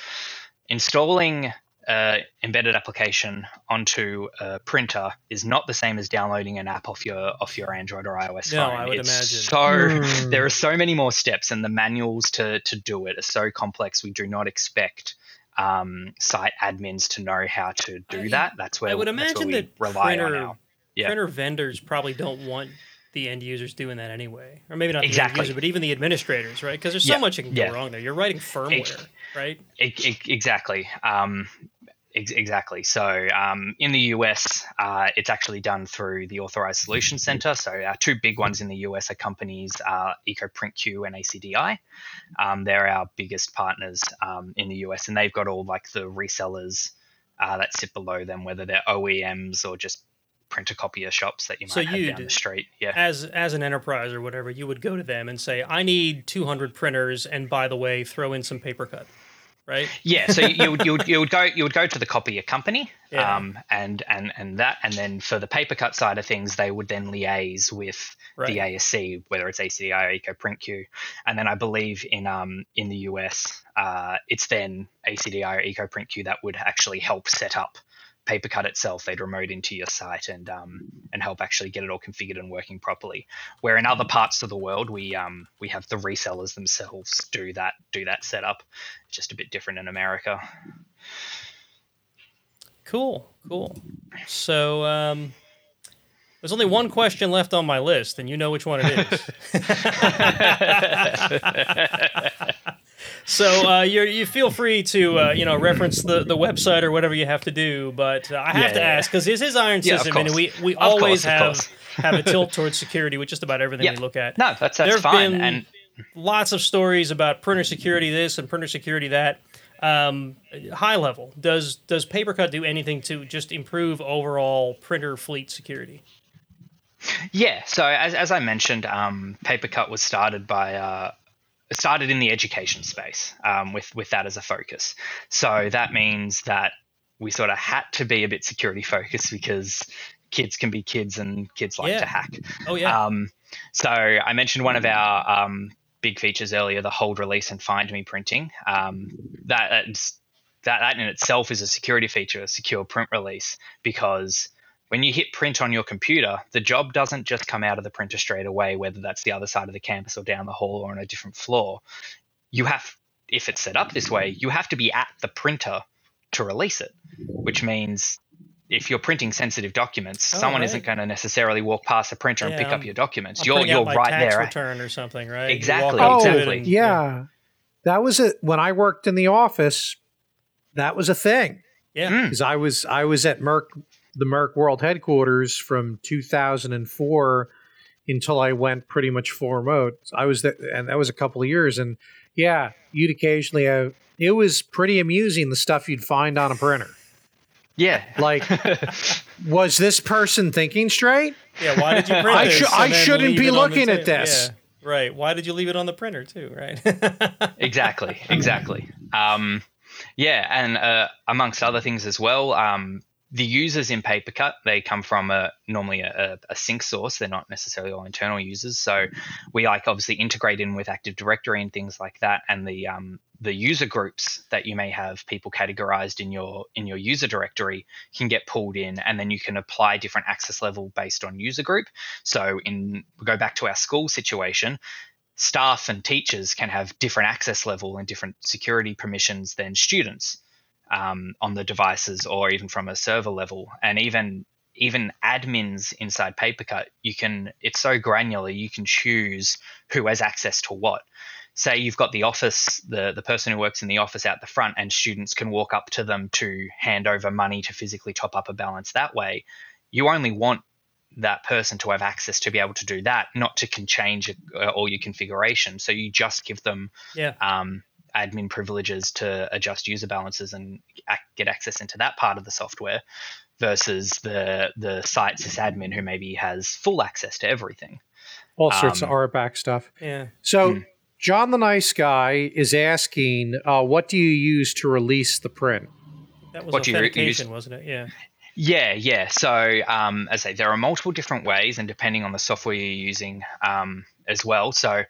installing uh, embedded application onto a printer is not the same as downloading an app off your off your Android or iOS No, phone. I would It's imagine. So Hmm. there are so many more steps, and the manuals to to do it are so complex. We do not expect um, site admins to know how to do I- that. That's where I would imagine that rely on printer, our yeah. printer vendors probably don't want the end users doing that anyway, or maybe not the Exactly. end user, but even the administrators, right? Because there's so Yeah, much that can yeah. go wrong there. You're writing firmware, right? E- e- exactly. Um, ex- exactly. So um, in the US, uh, it's actually done through the Authorized Solutions Center. So our two big ones in the US are companies uh, EcoPrintQ and ACDI. Um, they're our biggest partners um, in the US, and they've got all like the resellers uh, that sit below them, whether they're OEMs or just printer copier shops that you might So have down the street. Yeah. As as an enterprise or whatever, you would go to them and say, "I need 200 printers, and by the way, throw in some paper cut." Right? Yeah, so you would, you would you would go you would go to the copier company, Yeah. um, and and and that, and then for the PaperCut side of things, they would then liaise with Right. the ASC, whether it's ACDI or EcoPrintQ, and then I believe in um in the US, uh, it's then ACDI or EcoPrintQ that would actually help set up PaperCut itself. They'd remote into your site and um and help actually get it all configured and working properly. Where in other parts of the world, we um we have the resellers themselves do that do that setup. It's just a bit different in America. Cool, cool. So um, there's only one question left on my list, and you know which one it is. [laughs] [laughs] so uh, you you feel free to uh, you know reference the, the website or whatever you have to do, but uh, I have Yeah, to yeah, ask because this is Iron Yeah, System, and we we Of always course, have have a [laughs] tilt towards security with just about everything Yep. we look at. No, that's that's have fine. been And lots of stories about printer security this and printer security that. Um, high level, does does PaperCut do anything to just improve overall printer fleet security? yeah, so as as I mentioned, um, PaperCut was started by uh, started in the education space um, with with that as a focus. So that means that we sort of had to be a bit security focused because kids can be kids and kids like Yeah. to hack. Oh yeah, Um, so I mentioned one of our um, big features earlier, the hold, release, and find me printing. Um, that that that in itself is a security feature, a secure print release, because when you hit print on your computer, the job doesn't just come out of the printer straight away, whether that's the other side of the campus or down the hall or on a different floor. You have, if it's set up this way, you have to be at the printer to release it, which means if you're printing sensitive documents, Oh, someone right. isn't going to necessarily walk past the printer and pick up I'm- your documents. I'm you're you're my right tax there. return or something, right? Exactly, walk up to it exactly. and- yeah. That was it. When I worked in the office, that was a thing. yeah, Mm. because I was I was at Merck the Merck World headquarters from 2004 until I went pretty much full remote. I was there, and that was a couple of years. And yeah, you'd occasionally have. It was pretty amusing the stuff you'd find on a printer. Yeah. Like, [laughs] was this person thinking straight? yeah. Why did you print I this? shou- and I then shouldn't be it on the looking at this. Yeah, right. Why did you leave it on the printer too? Right. [laughs] exactly exactly um, yeah and uh, amongst other things as well um, the users in papercut they come from a normally a, a sync source. They're not necessarily all internal users. So we like obviously integrate in with active directory and things like that. And the um, the user groups that you may have people categorized in your in your user directory can get pulled in. And then you can apply different access level based on user group. So in we go back to our school situation staff and teachers can have different access level and different security permissions than students um, on the devices or even from a server level and even even admins inside papercut you can it's so granular you can choose who has access to what say you've got the office the the person who works in the office out the front and students can walk up to them to hand over money to physically top up a balance that way you only want that person to have access to be able to do that, not to can change uh, all your configuration. So you just give them yeah. um, admin privileges to adjust user balances and ac- get access into that part of the software, versus the the site sysadmin who maybe has full access to everything. All sorts of Um, RBAC stuff. Yeah. So, Hmm. John the Nice Guy is asking, uh, what do you use to release the print? That was What do you authentication, wasn't it? Yeah. Yeah, yeah. So, um, as I say, there are multiple different ways, and depending on the software you're using um, as well. So,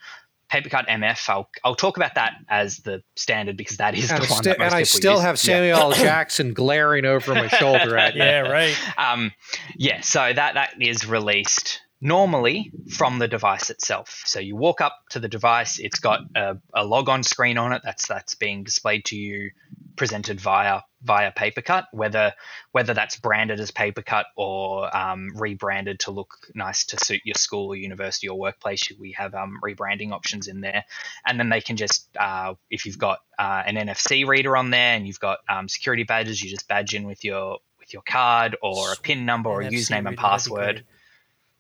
PaperCut MF, I'll, I'll talk about that as the standard because that is And, the I one sti- that most and I still use. have Samuel L. [coughs] Jackson glaring over my shoulder at me. Yeah. Right. [laughs] um, yeah, so that that is released normally from the device itself. So you walk up to the device, it's got a, a log on screen on it that's that's being displayed to you, presented via via PaperCut, whether whether that's branded as PaperCut or um, rebranded to look nice to suit your school or university or workplace. We have um, rebranding options in there, and then they can just uh, if you've got uh, an NFC reader on there and you've got um, security badges, you just badge in with your with your card or a PIN number or a username and reader, that'd be password.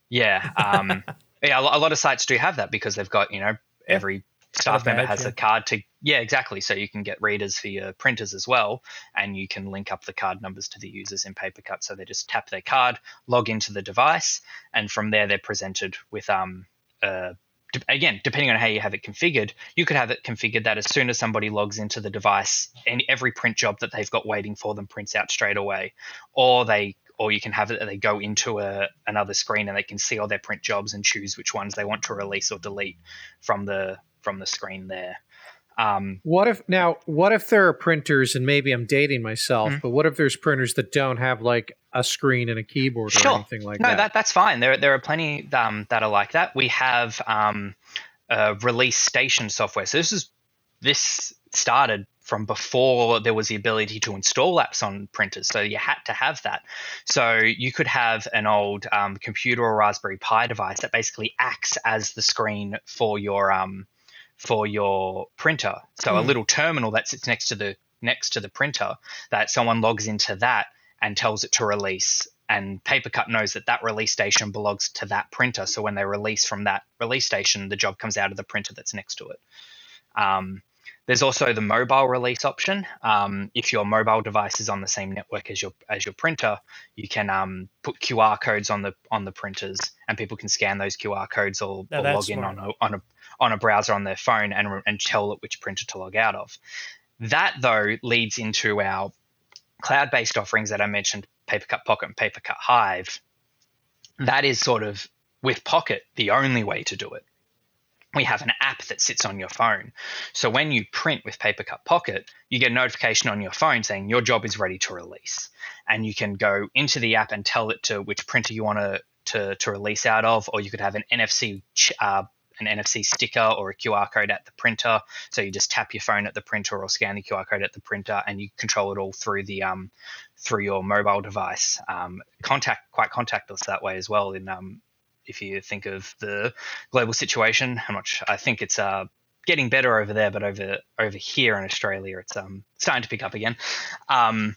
Yeah, um, [laughs] yeah. A lot of sites do have that because they've got you know every staff member has a card to yeah exactly. So you can get readers for your printers as well, and you can link up the card numbers to the users in PaperCut. So they just tap their card, log into the device, and from there they're presented with um de- again, depending on how you have it configured, you could have it configured that as soon as somebody logs into the device, and every print job that they've got waiting for them prints out straight away, or they or you can have it that they go into a, another screen and they can see all their print jobs and choose which ones they want to release or delete from the from the screen there. Um, What if now? What if there are printers, and maybe I'm dating myself, Mhm. but what if there's printers that don't have like a screen and a keyboard or Sure. anything like no, that? No, that. that's fine. There there are plenty um, that are like that. We have um, uh, release station software. So this is this started from before there was the ability to install apps on printers. So you had to have that. So you could have an old um, computer or Raspberry Pi device that basically acts as the screen for your um, for your printer. So a Hmm. little terminal that sits next to the next to the printer that someone logs into that and tells it to release. And Papercut knows that that release station belongs to that printer. So when they release from that release station, the job comes out of the printer that's next to it. Um, there's also the mobile release option. Um, if your mobile device is on the same network as your as your printer, you can um, put QR codes on the on the printers, and people can scan those QR codes or, or log in smart. on a, on a on a browser on their phone and and tell it which printer to log out of. That though leads into our cloud-based offerings that I mentioned, Papercut Pocket and Papercut Hive. That is sort of with Pocket the only way to do it. We have an app that sits on your phone. So when you print with Papercut Pocket, you get a notification on your phone saying your job is ready to release. And you can go into the app and tell it to which printer you want to to, to release out of, or you could have an NFC ch- uh, an NFC sticker or a QR code at the printer. So you just tap your phone at the printer or scan the QR code at the printer, and you control it all through the um, through your mobile device. Um, contact quite contactless that way as well. In um, if you think of the global situation, how much I think it's uh, getting better over there, but over over here in Australia, it's um, starting to pick up again. Um,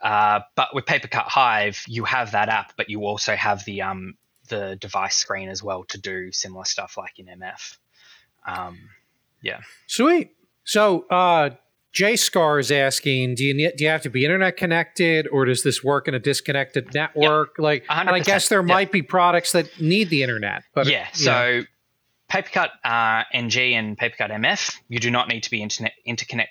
uh, but with Papercut Hive, you have that app, but you also have the um, the device screen as well to do similar stuff like in MF. Um, yeah. Sweet. So, uh, J Scar is asking, do you need, do you have to be internet connected, or does this work in a disconnected network? Like, and I guess there yeah. might be products that need the internet, but yeah, so Papercut uh, NG and Papercut MF, you do not need to be internet interconnect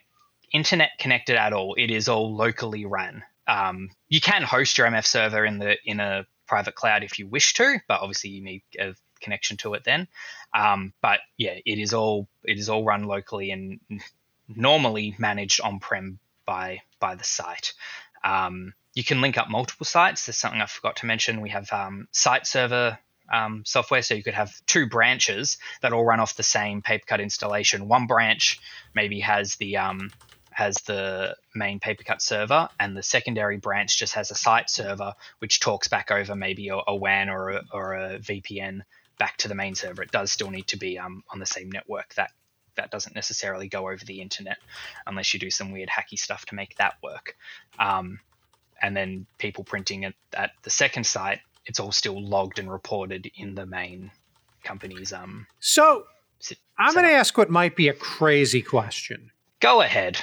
internet connected at all. It is all locally ran. Um, you can host your MF server in the in a private cloud if you wish to, but obviously you need a connection to it then. Um, but yeah, it is all it is all run locally and normally managed on prem by by the site. Um, you can link up multiple sites. There's something I forgot to mention. We have um, site server um, software, so you could have two branches that all run off the same Papercut installation. One branch maybe has the um, has the main Papercut server, and the secondary branch just has a site server which talks back over maybe a, a WAN or a, or a VPN back to the main server. It does still need to be um, on the same network. That that doesn't necessarily go over the internet unless you do some weird hacky stuff to make that work. Um, and then people printing it at the second site, it's all still logged and reported in the main company's um. so I'm going to ask what might be a crazy question. Go ahead.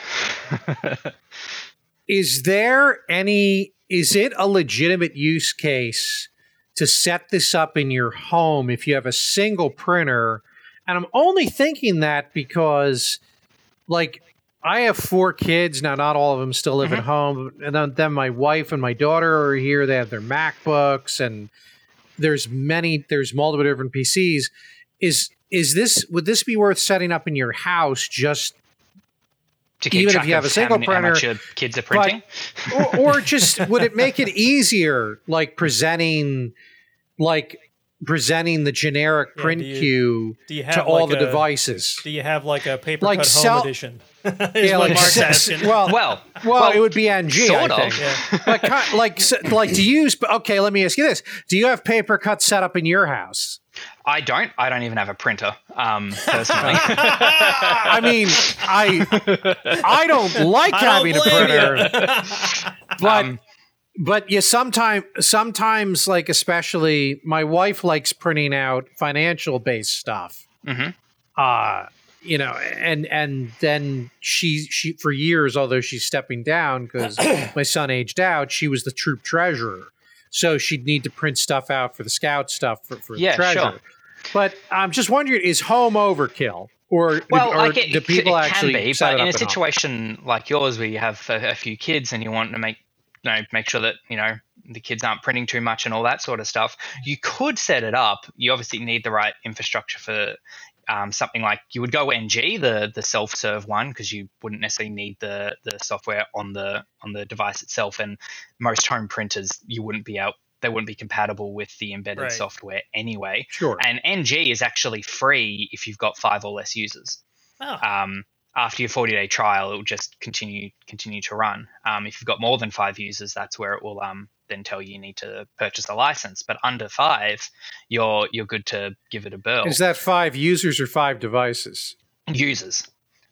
[laughs] Is there any? Is it a legitimate use case to set this up in your home if you have a single printer? And I'm only thinking that because, like, I have four kids now. Not all of them still live at mm-hmm. home, and then, then my wife and my daughter are here. They have their MacBooks, and there's many. There's multiple different PCs. Is is this? Would this be worth setting up in your house just Even if you have a single how, many, how printer, kids are printing. or, or [laughs] just would it make it easier like presenting like presenting the generic Yeah, print do you- queue Do you have to all like the a- devices Do you have like a paper Like cut sell- home edition? [laughs] Yeah, like Mark's [laughs] well, well, well, well, it would be ng sort I of. yeah. but ki- like s- like do you use okay let me ask you this do you have PaperCut set up in your house I don't. I don't even have a printer. Um, personally. [laughs] i mean i i don't like I don't having a printer [laughs] but Um, but you sometimes sometimes like especially my wife likes printing out financial based stuff Mhm. uh you know and and then she she for years although she's stepping down because [clears throat] my son aged out she was the troop treasurer so she'd need to print stuff out for the scout stuff for, for Yeah, the treasure sure. But I'm just wondering, is home overkill? Or, Well, or like it, do people it actually can be, set but it in a up at home? situation like yours where you have a, a few kids and you want to make you know make sure that you know the kids aren't printing too much and all that sort of stuff, you could set it up. You obviously need the right infrastructure for um, something like you would go NG, the the self serve one, because you wouldn't necessarily need the the software on the on the device itself. And most home printers, you wouldn't be out. They wouldn't be compatible with the embedded Right. software anyway. Sure. And NG is actually free if you've got five or less users Oh, um, after your 40 day trial, it will just continue continue to run. Um, if you've got more than five users, that's where it will um, then tell you you need to purchase a license. But under five, you're you're good to give it a burl. Is that five users or five devices? users.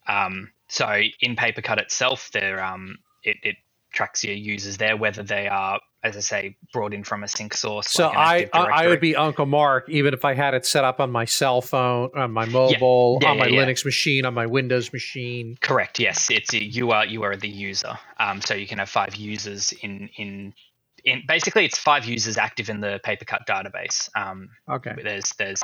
Um, so in PaperCut itself, there um, it, it tracks your users there, whether they are, as I say, brought in from a sync source. So like I, I would be Uncle Mark even if I had it set up on my cell phone, on my mobile, Yeah, on my yeah, yeah. Linux machine, on my Windows machine. Correct. Yes, it's you are you are the user. Um, so you can have five users in in in basically it's five users active in the PaperCut database. Um, Okay. there's there's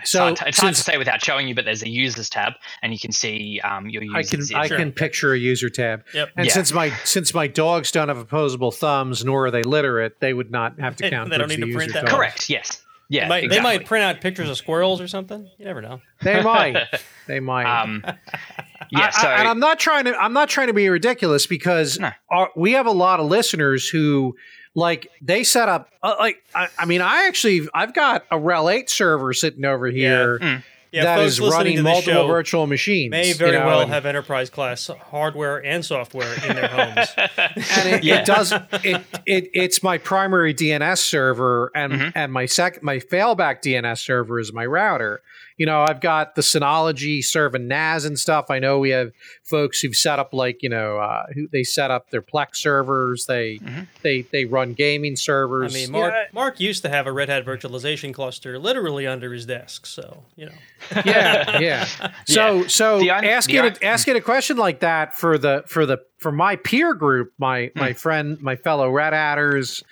it's, So, hard, to, it's hard to say without showing you, but there's a users tab, and you can see um, your I users. can I in- can picture a user tab. Yep. And Yeah. since my since my dogs don't have opposable thumbs, nor are they literate, they would not have to They- count. they don't need the to print that. totals. Correct. Yes. Yeah. they, might, they might print out pictures of squirrels or something. You never know. They [laughs] might. They might. Um, [laughs] yeah. I- So I, and I'm not trying to. I'm not trying to be ridiculous because No. our, we have a lot of listeners who, like, they set up. Uh, like, I, I mean, I actually, I've got a RHEL 8 server sitting over here Mm. Yeah, that is running multiple show virtual machines. may you very know, well and- have enterprise class hardware and software in their [laughs] homes. and it, Yeah. it does it, [laughs] it it's my primary DNS server and Mhm. and my sec my failback DNS server is my router. You know, I've got the Synology serving NAS and stuff. I know we have folks who've set up like you know uh, who they set up their Plex servers. They Mhm. they they run gaming servers. I mean, Mark, Yeah, Mark used to have a Red Hat virtualization cluster literally under his desk. So, you know. [laughs] yeah, yeah. [laughs] So so The un- asking the a, un- asking a question like that for the for the for my peer group, my Hmm. my friend, my fellow Red Hatters,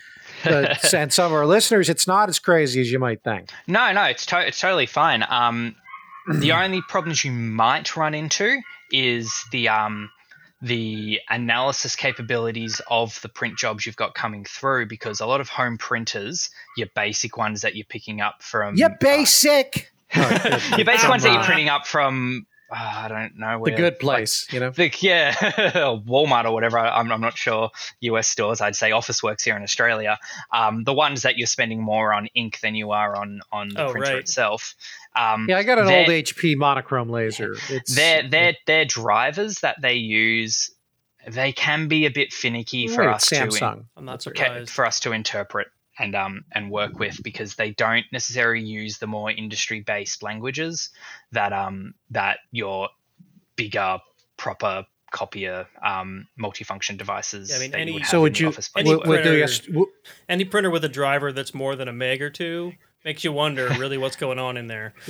uh, [laughs] and some of our listeners, it's not as crazy as you might think. No, no, it's to- it's totally fine. Um, the [clears throat] only problems you might run into is the um, the analysis capabilities of the print jobs you've got coming through, because a lot of home printers, your basic ones that you're picking up from Yeah, uh, basic. [laughs] your basic ones that you're uh, printing up from uh, I don't know the where good like, place, you know. the, [laughs] yeah, Walmart or whatever. I'm, I'm not sure. US stores, I'd say Officeworks here in Australia. Um, the ones that you're spending more on ink than you are on on the Oh, printer right. itself. Um, Yeah, I got an old HP monochrome laser. It's their their their drivers that they use, they can be a bit finicky for Right, us to Samsung. I'm not surprised. for us to interpret and um and work with because they don't necessarily use the more industry based languages that um that your bigger proper copier um multifunction devices Yeah, I mean, any- would So would you any space would, work. would do printer- you- Any printer with a driver that's more than a meg or two makes you wonder really what's going on in there. [laughs]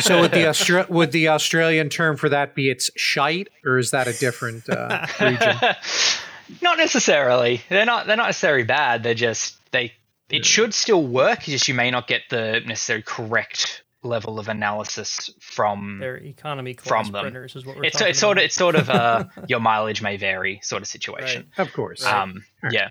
so would the Austra- would the Australian term for that be it's shite or is that a different uh, region? [laughs] not necessarily. They're not. They're not necessarily bad. They're just they. It should still work. Just you may not get the necessary correct level of analysis from. They're economy class From them. printers is what we're It's talking it's sort of it's sort of a [laughs] your mileage may vary sort of situation. Of course. Um, yeah.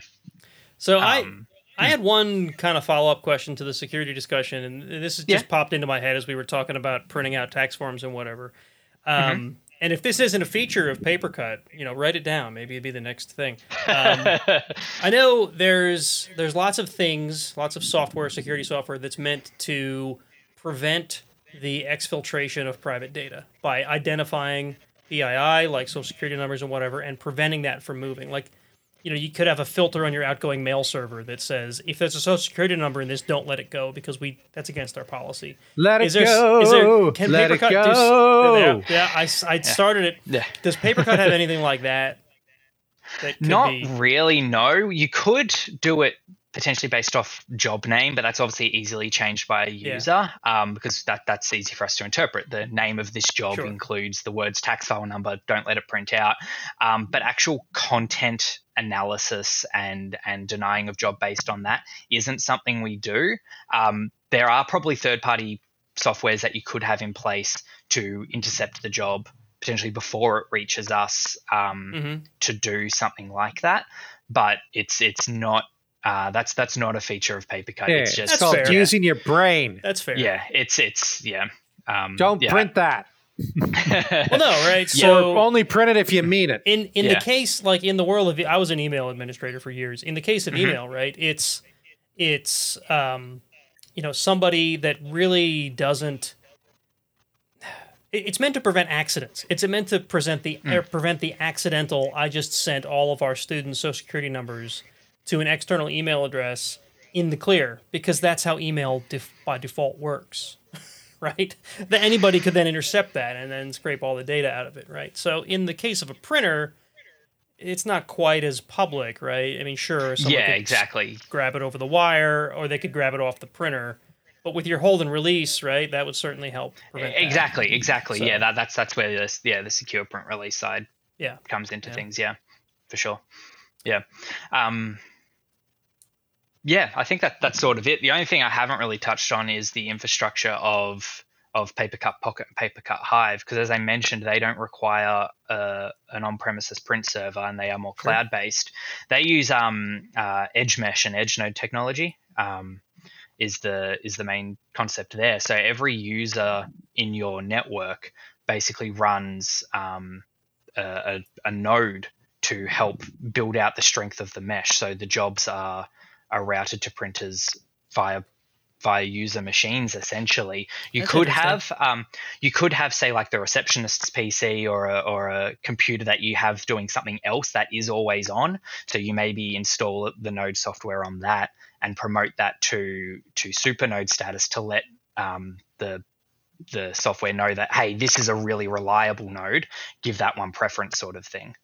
So I Um, I had one kind of follow up question to the security discussion, and this has just Yeah. popped into my head as we were talking about printing out tax forms and whatever. Um, Mm-hmm. And if this isn't a feature of PaperCut, you know, write it down. Maybe it'd be the next thing. [laughs] Um, I know there's there's lots of things, lots of software, security software that's meant to prevent the exfiltration of private data by identifying PII, like social security numbers and whatever, and preventing that from moving. Like, you know, you could have a filter on your outgoing mail server that says if there's a social security number in this, don't let it go because we that's against our policy. Let it Is there, go. is there can Let it PaperCut do? go. s- Yeah, yeah, I, s- I started it. Yeah. Does PaperCut have anything like that? That could Not be, really. No, you could do it potentially based off job name, but that's obviously easily changed by a Yeah. user um, because that that's easy for us to interpret. The name of this job Sure. includes the words tax file number. Don't let it print out. Um, but actual content analysis and and denying of job based on that isn't something we do. Um, there are probably third party softwares that you could have in place to intercept the job potentially before it reaches us um, hmm to do something like that. But it's it's not uh, that's that's not a feature of PaperCut. Yeah, it's it's just That's called fair. using your brain. That's fair. yeah, it's it's yeah. Um, Don't yeah. print that. [laughs] Well, no, right? [laughs] So or only print it if you mean it. in in Yeah. the case like in the world of I was an email administrator for years. In the case of Mhm. email, right? It's it's um you know somebody that really doesn't [sighs] it's meant to prevent accidents. It's meant to present the er, prevent the accidental I just sent all of our students social security numbers to an external email address in the clear because that's how email def- by default works. [laughs] right? That anybody could then intercept that and then scrape all the data out of it, right? So in the case of a printer, it's not quite as public, right? I mean, sure, someone yeah, could exactly. grab it over the wire, or they could grab it off the printer. But with your hold and release, right, that would certainly help prevent that. Exactly, exactly. So- Yeah, that, that's that's where this yeah the secure print release side Yeah. comes into Yeah. things. Yeah, for sure. Yeah, um, yeah. I think that that's sort of it. The only thing I haven't really touched on is the infrastructure of of PaperCut Pocket and PaperCut Hive because, as I mentioned, they don't require uh, an on-premises print server and they are more cloud-based. They use um, uh, Edge Mesh and Edge Node technology. Um, is the is the main concept there. So every user in your network basically runs um, a, a, a node to help build out the strength of the mesh. So the jobs are are routed to printers via via user machines essentially. You That's could have um, you could have say like the receptionist's pc or a, or a computer that you have doing something else that is always on. So you maybe install the node software on that and promote that to to supernode status to let um, the the software know that hey this is a really reliable node. Give that one preference sort of thing.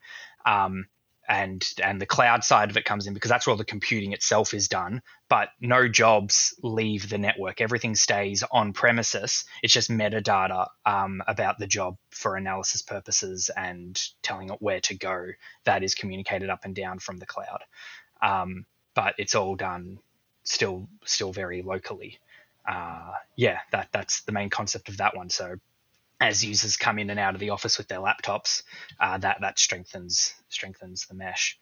Um, and and the cloud side of it comes in because that's where all the computing itself is done. But no jobs leave the network. Everything stays on premises. It's just metadata um, about the job for analysis purposes and telling it where to go that is communicated up and down from the cloud. Um, but it's all done still still very locally. Uh, yeah that that's the main concept of that one. So as users come in and out of the office with their laptops uh, that that strengthens strengthens the mesh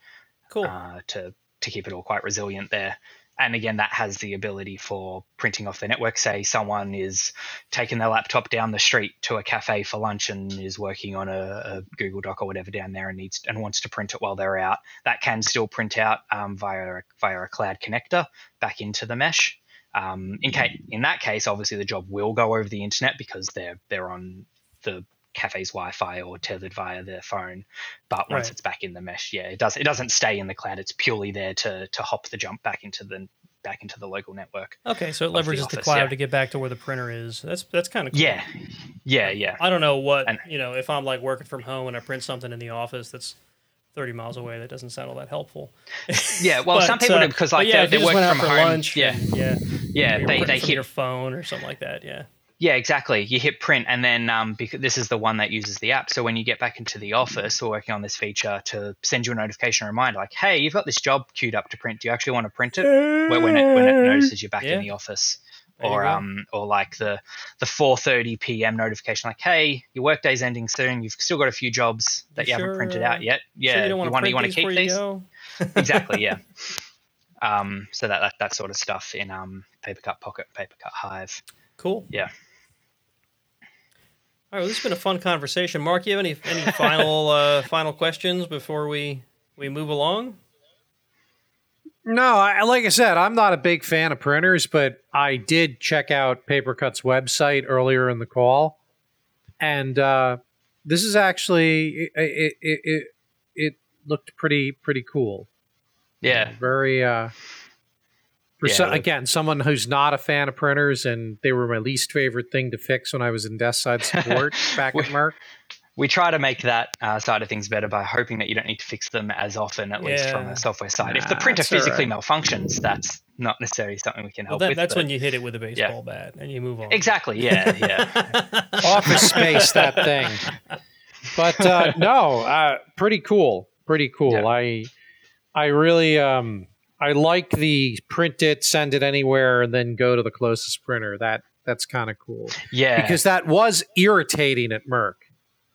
Cool. uh, to to keep it all quite resilient there. And again, that has the ability for printing off the network. Say someone is taking their laptop down the street to a cafe for lunch and is working on a, a Google Doc or whatever down there and needs and wants to print it while they're out. That can still print out um, via via a cloud connector back into the mesh. Um, in case in that case, obviously the job will go over the internet because they're they're on the cafe's Wi-Fi or tethered via their phone. But once Right. it's back in the mesh, yeah, it does it doesn't stay in the cloud. It's purely there to to hop the jump back into the back into the local network. okay, so it of the leverages the, cloud yeah. to get back to where the printer is. That's that's kind of cool. Yeah, yeah, yeah. I don't know what And- you know if I'm like working from home and I print something in the office that's 30 miles away. That doesn't sound all that helpful. Yeah, well, [laughs] some people uh, do because but like yeah, they, if you they just work went out from home. lunch, yeah, and- yeah, yeah. They they hit your phone or something like that. Yeah. Yeah, exactly. You hit print, and then um, because this is the one that uses the app. So when you get back into the office or working on this feature, to send you a notification reminder, like, "Hey, you've got this job queued up to print. Do you actually want to print it?" When when it, when it notices you're back Yeah. in the office, There or um, or like the the 4:30 p.m. notification, like, "Hey, your workday's ending soon. You've still got a few jobs that You you, haven't printed out yet. Sure Yeah, you want print you want to keep you these? [laughs] exactly yeah um so that, that that sort of stuff in um papercut pocket papercut hive Cool. Yeah. All right, well, this has been a fun conversation. Mark, you have any any [laughs] final uh, final questions before we we move along? No, I, like I said, I'm not a big fan of printers, but I did check out Papercut's website earlier in the call, and uh, this is actually it, it, it, it, it looked pretty pretty cool. Yeah very. Uh, for Yeah, so, again, someone who's not a fan of printers, and they were my least favorite thing to fix when I was in desk side support [laughs] back at We- Merck. we try to make that uh, side of things better by hoping that you don't need to fix them as often at least from Yeah. the software side if the printer physically right. malfunctions that's not necessarily something we can Well, help that, with that's but- when you hit it with a baseball bat and you move on. exactly yeah yeah [laughs] office space that thing but uh, no uh, pretty cool pretty cool Yeah. i i really um I like the print it, send it anywhere, and then go to the closest printer. That that's kind of cool Yeah. because that was irritating at Merck.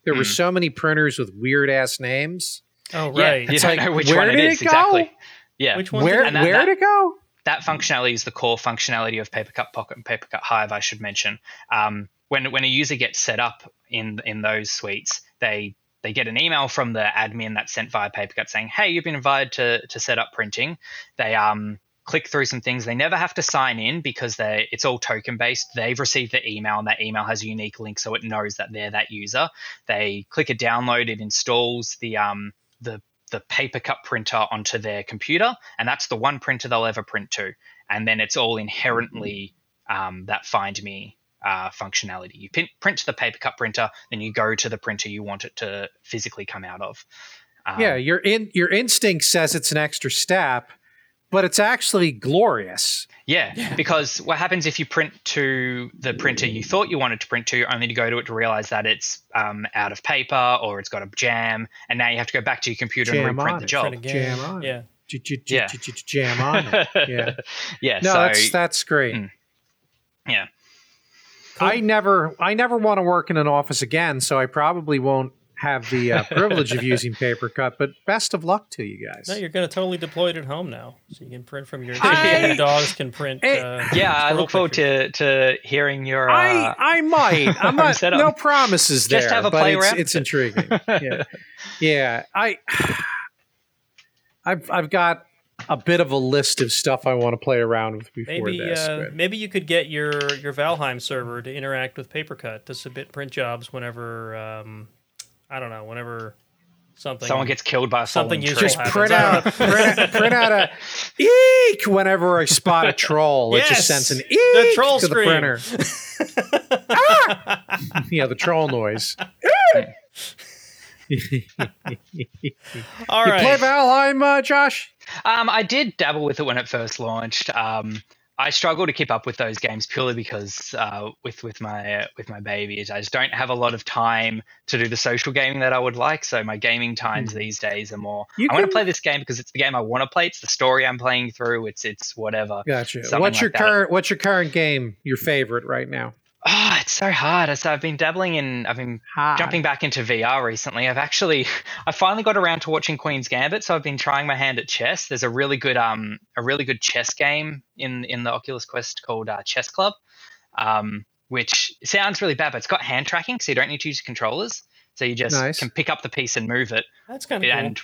There were Mm. so many printers with weird ass names. Oh, right. you It's don't like, know which where one did is it go? exactly. Yeah. Which one? Where And that- where that- did it go? that functionality is the core functionality of Papercut Pocket and Papercut Hive. I should mention. Um, when when a user gets set up in in those suites, they they get an email from the admin that's sent via Papercut saying, "Hey, you've been invited to to set up printing." They um click through some things. They never have to sign in because they it's all token based. They've received the email, and that email has a unique link, so it knows that they're that user. They click a download, it installs the um the the PaperCut printer onto their computer, and that's the one printer they'll ever print to. And then it's all inherently um, that find me uh, functionality. You pin, print to the PaperCut printer, then you go to the printer you want it to physically come out of. Um, yeah, your in your instinct says it's an extra step, but it's actually glorious. Yeah, because what happens if you print to the printer you thought you wanted to print to, only to go to it to realize that it's um, out of paper or it's got a jam, and now you have to go back to your computer Jam and reprint on the it, job. Print again. Jam on. Yeah. Yeah. Jam on. it. [laughs] Yeah. yeah, No, so that's that's great. Mm. yeah, I never I never want to work in an office again, so I probably won't have the uh, [laughs] privilege of using PaperCut. But best of luck to you guys. No, you're going to totally deploy it at home now, so you can print from your. [laughs] I- your dogs can print. Uh, yeah. I squirrel look forward to to hearing your. Uh, I I might. [laughs] I'm home not. setup. No promises there. Just have a but play it's, it's intriguing. Yeah, yeah. I [sighs] I've I've got a bit of a list of stuff I want to play around with before Maybe this. uh, but- maybe you could get your your Valheim server to interact with Papercut to submit print jobs whenever um, I don't know whenever something someone gets killed by a something fallen useful just happens. print [laughs] out, know. print, print out a eek whenever I spot a troll. It just sends an eek the troll to scream. the printer. [laughs] ah! Yeah, the troll noise. [laughs] [laughs] All you right. play Valheim, uh, Josh? Um, I did dabble with it when it first launched. Um, I struggle to keep up with those games purely because uh, with with my uh, with my babies, I just don't have a lot of time to do the social gaming that I would like. So my gaming times these days are more. You I want to play this game because it's the game I want to play. It's the story I'm playing through. It's it's whatever. Gotcha. Something what's your that. current What's your current game? Your favorite right now? Oh, it's so hard. So I've been dabbling in. I've been Hard. jumping back into VR recently. I've actually, [laughs] I finally got around to watching Queen's Gambit, so I've been trying my hand at chess. There's a really good, um, a really good chess game in in the Oculus Quest called uh, Chess Club, um, which sounds really bad, but it's got hand tracking, so you don't need to use controllers. So you just Nice. can pick up the piece and move it. That's kind of cool. And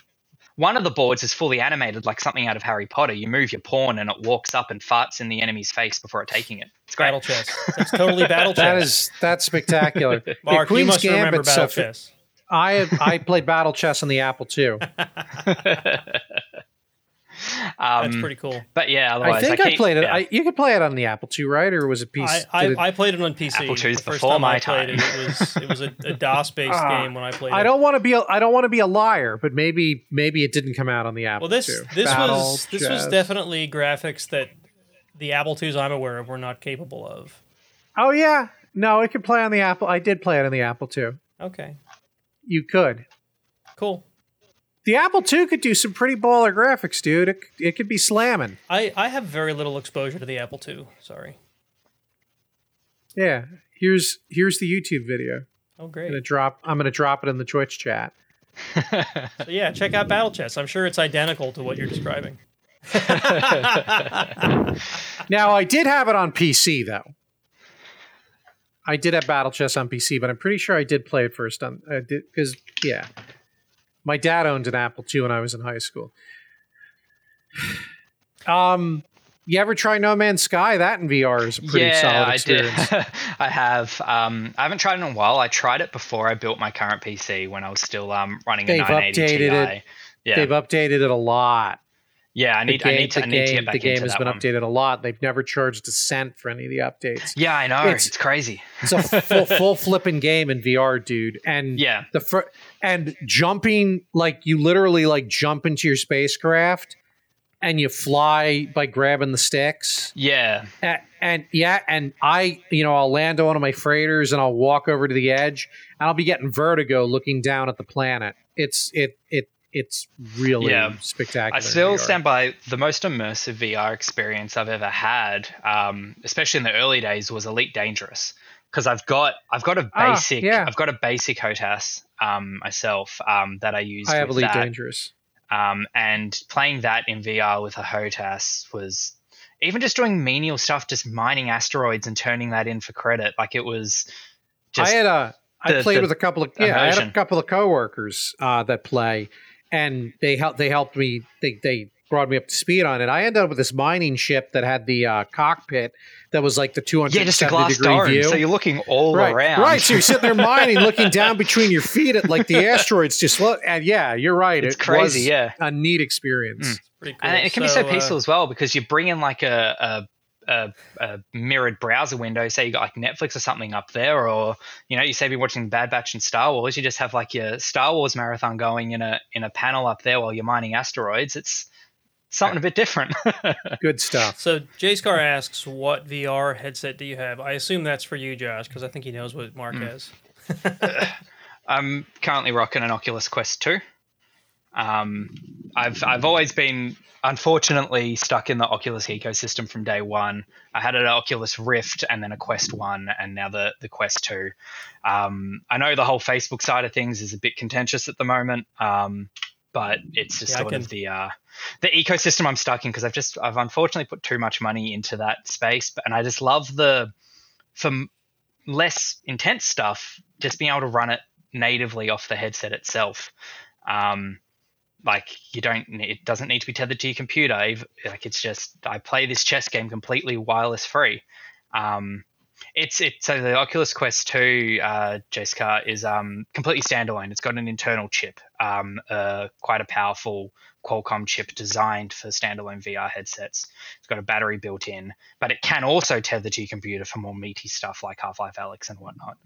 one of the boards is fully animated, like something out of Harry Potter. You move your pawn, and it walks up and farts in the enemy's face before taking it. It's great. Battle chess. That's totally [laughs] battle chess. That is that's spectacular. [laughs] Yeah, Mark. you Queen's must remember battle so fa- chess. I I played battle chess on the Apple II. [laughs] um, That's pretty cool. But yeah, I think I, keep- played it. yeah. I, you could play it on the Apple II, right? Or was it PC? I, I, I played it on PC. Apple II's the first before time my I played time. it, it was it was a, a DOS based Ah, game when I played I it. don't want to be. A, I don't want to be a liar, but maybe maybe it didn't come out on the Apple Well, this II. this Battle was this was definitely graphics that the Apple IIs I'm aware of were not capable of. Oh yeah, no, it could play on the Apple. I did play it on the Apple II. Okay, You could. cool. The Apple II could do some pretty baller graphics, dude. It, it could be slamming. I, I have very little exposure to the Apple II. Sorry. Yeah. Here's here's the YouTube video. Oh great. I'm great. gonna drop. I'm gonna drop it in the Twitch chat. [laughs] [laughs] So yeah, check out Battle Chess. I'm sure it's identical to what you're describing. [laughs] Now I did have it on PC though. I did have Battle Chess on PC, but I'm pretty sure I did play it first on uh, because yeah, my dad owned an Apple II when I was in high school. Um, you ever try No Man's Sky? That in VR is a pretty yeah, solid I did. [laughs] I have. Um, I haven't tried it in a while. I tried it before I built my current PC when I was still um, running They've a 980 updated Ti. it. Yeah, They've updated it a lot. yeah. I need. I need to. I the need to game- get back The game has been one. updated a lot. They've never charged a cent for any of the updates. Yeah, I know. It's- It's, crazy. It's a full, [laughs] full flipping game in VR, dude. And Yeah. the fir- and jumping like you literally like jump into your spacecraft and you fly by grabbing the sticks. Yeah, A- And, yeah, and I, you know, I'll land on one of my freighters and I'll walk over to the edge and I'll be getting vertigo looking down at the planet. It's it it it's really Yeah. spectacular. I still stand by the most immersive VR experience I've ever had, um, especially in the early days, was Elite Dangerous because I've got I've got a Ah, basic yeah. I've got a basic HOTAS um, myself um, that I use. I have with Elite that. Dangerous. Um, and playing that in VR with a HOTAS was even just doing menial stuff, just mining asteroids and turning that in for credit. Like it was just I had a I the- played with a couple of yeah, I had a couple of coworkers uh, that play, and they helped they helped me they they brought me up to speed on it. I ended up with this mining ship that had the uh, cockpit that was like the two hundred yeah, just a glass degree dome. view. So you're looking all right, around. right. So you're sitting there [laughs] mining, looking down between your feet at like the asteroids just look. And yeah, you're right. It's it crazy, was yeah. a neat experience. Mm. Pretty cool. and it can be so uh, peaceful as well because you bring in like a, a, a, a mirrored browser window. Say you got like Netflix or something up there, or you know, you say you're watching Bad Batch and Star Wars. You just have like your Star Wars marathon going in a in a panel up there while you're mining asteroids. It's something a bit different. [laughs] Good stuff. So J Scar asks, "What VR headset do you have?" I assume that's for you, Josh, because I think he knows what Mark Hmm. has. [laughs] I'm currently rocking an Oculus Quest 2. Um, I've I've always been unfortunately stuck in the Oculus ecosystem from day one. I had an Oculus Rift and then a Quest One, and now the the Quest Two. Um, I know the whole Facebook side of things is a bit contentious at the moment, um, but it's just Yeah, sort can- of the uh, the ecosystem I'm stuck in because I've just I've unfortunately put too much money into that space, but and I just love the for less intense stuff, just being able to run it natively off the headset itself. Um, like you don't, it doesn't need to be tethered to your computer. Like it's just, I play this chess game completely wireless free. Um, it's it's so the Oculus Quest 2 uh, JSCAR is um, completely standalone. It's got an internal chip, um, uh, quite a powerful Qualcomm chip designed for standalone VR headsets. It's got a battery built in, but it can also tether to your computer for more meaty stuff like Half-Life Alyx and whatnot.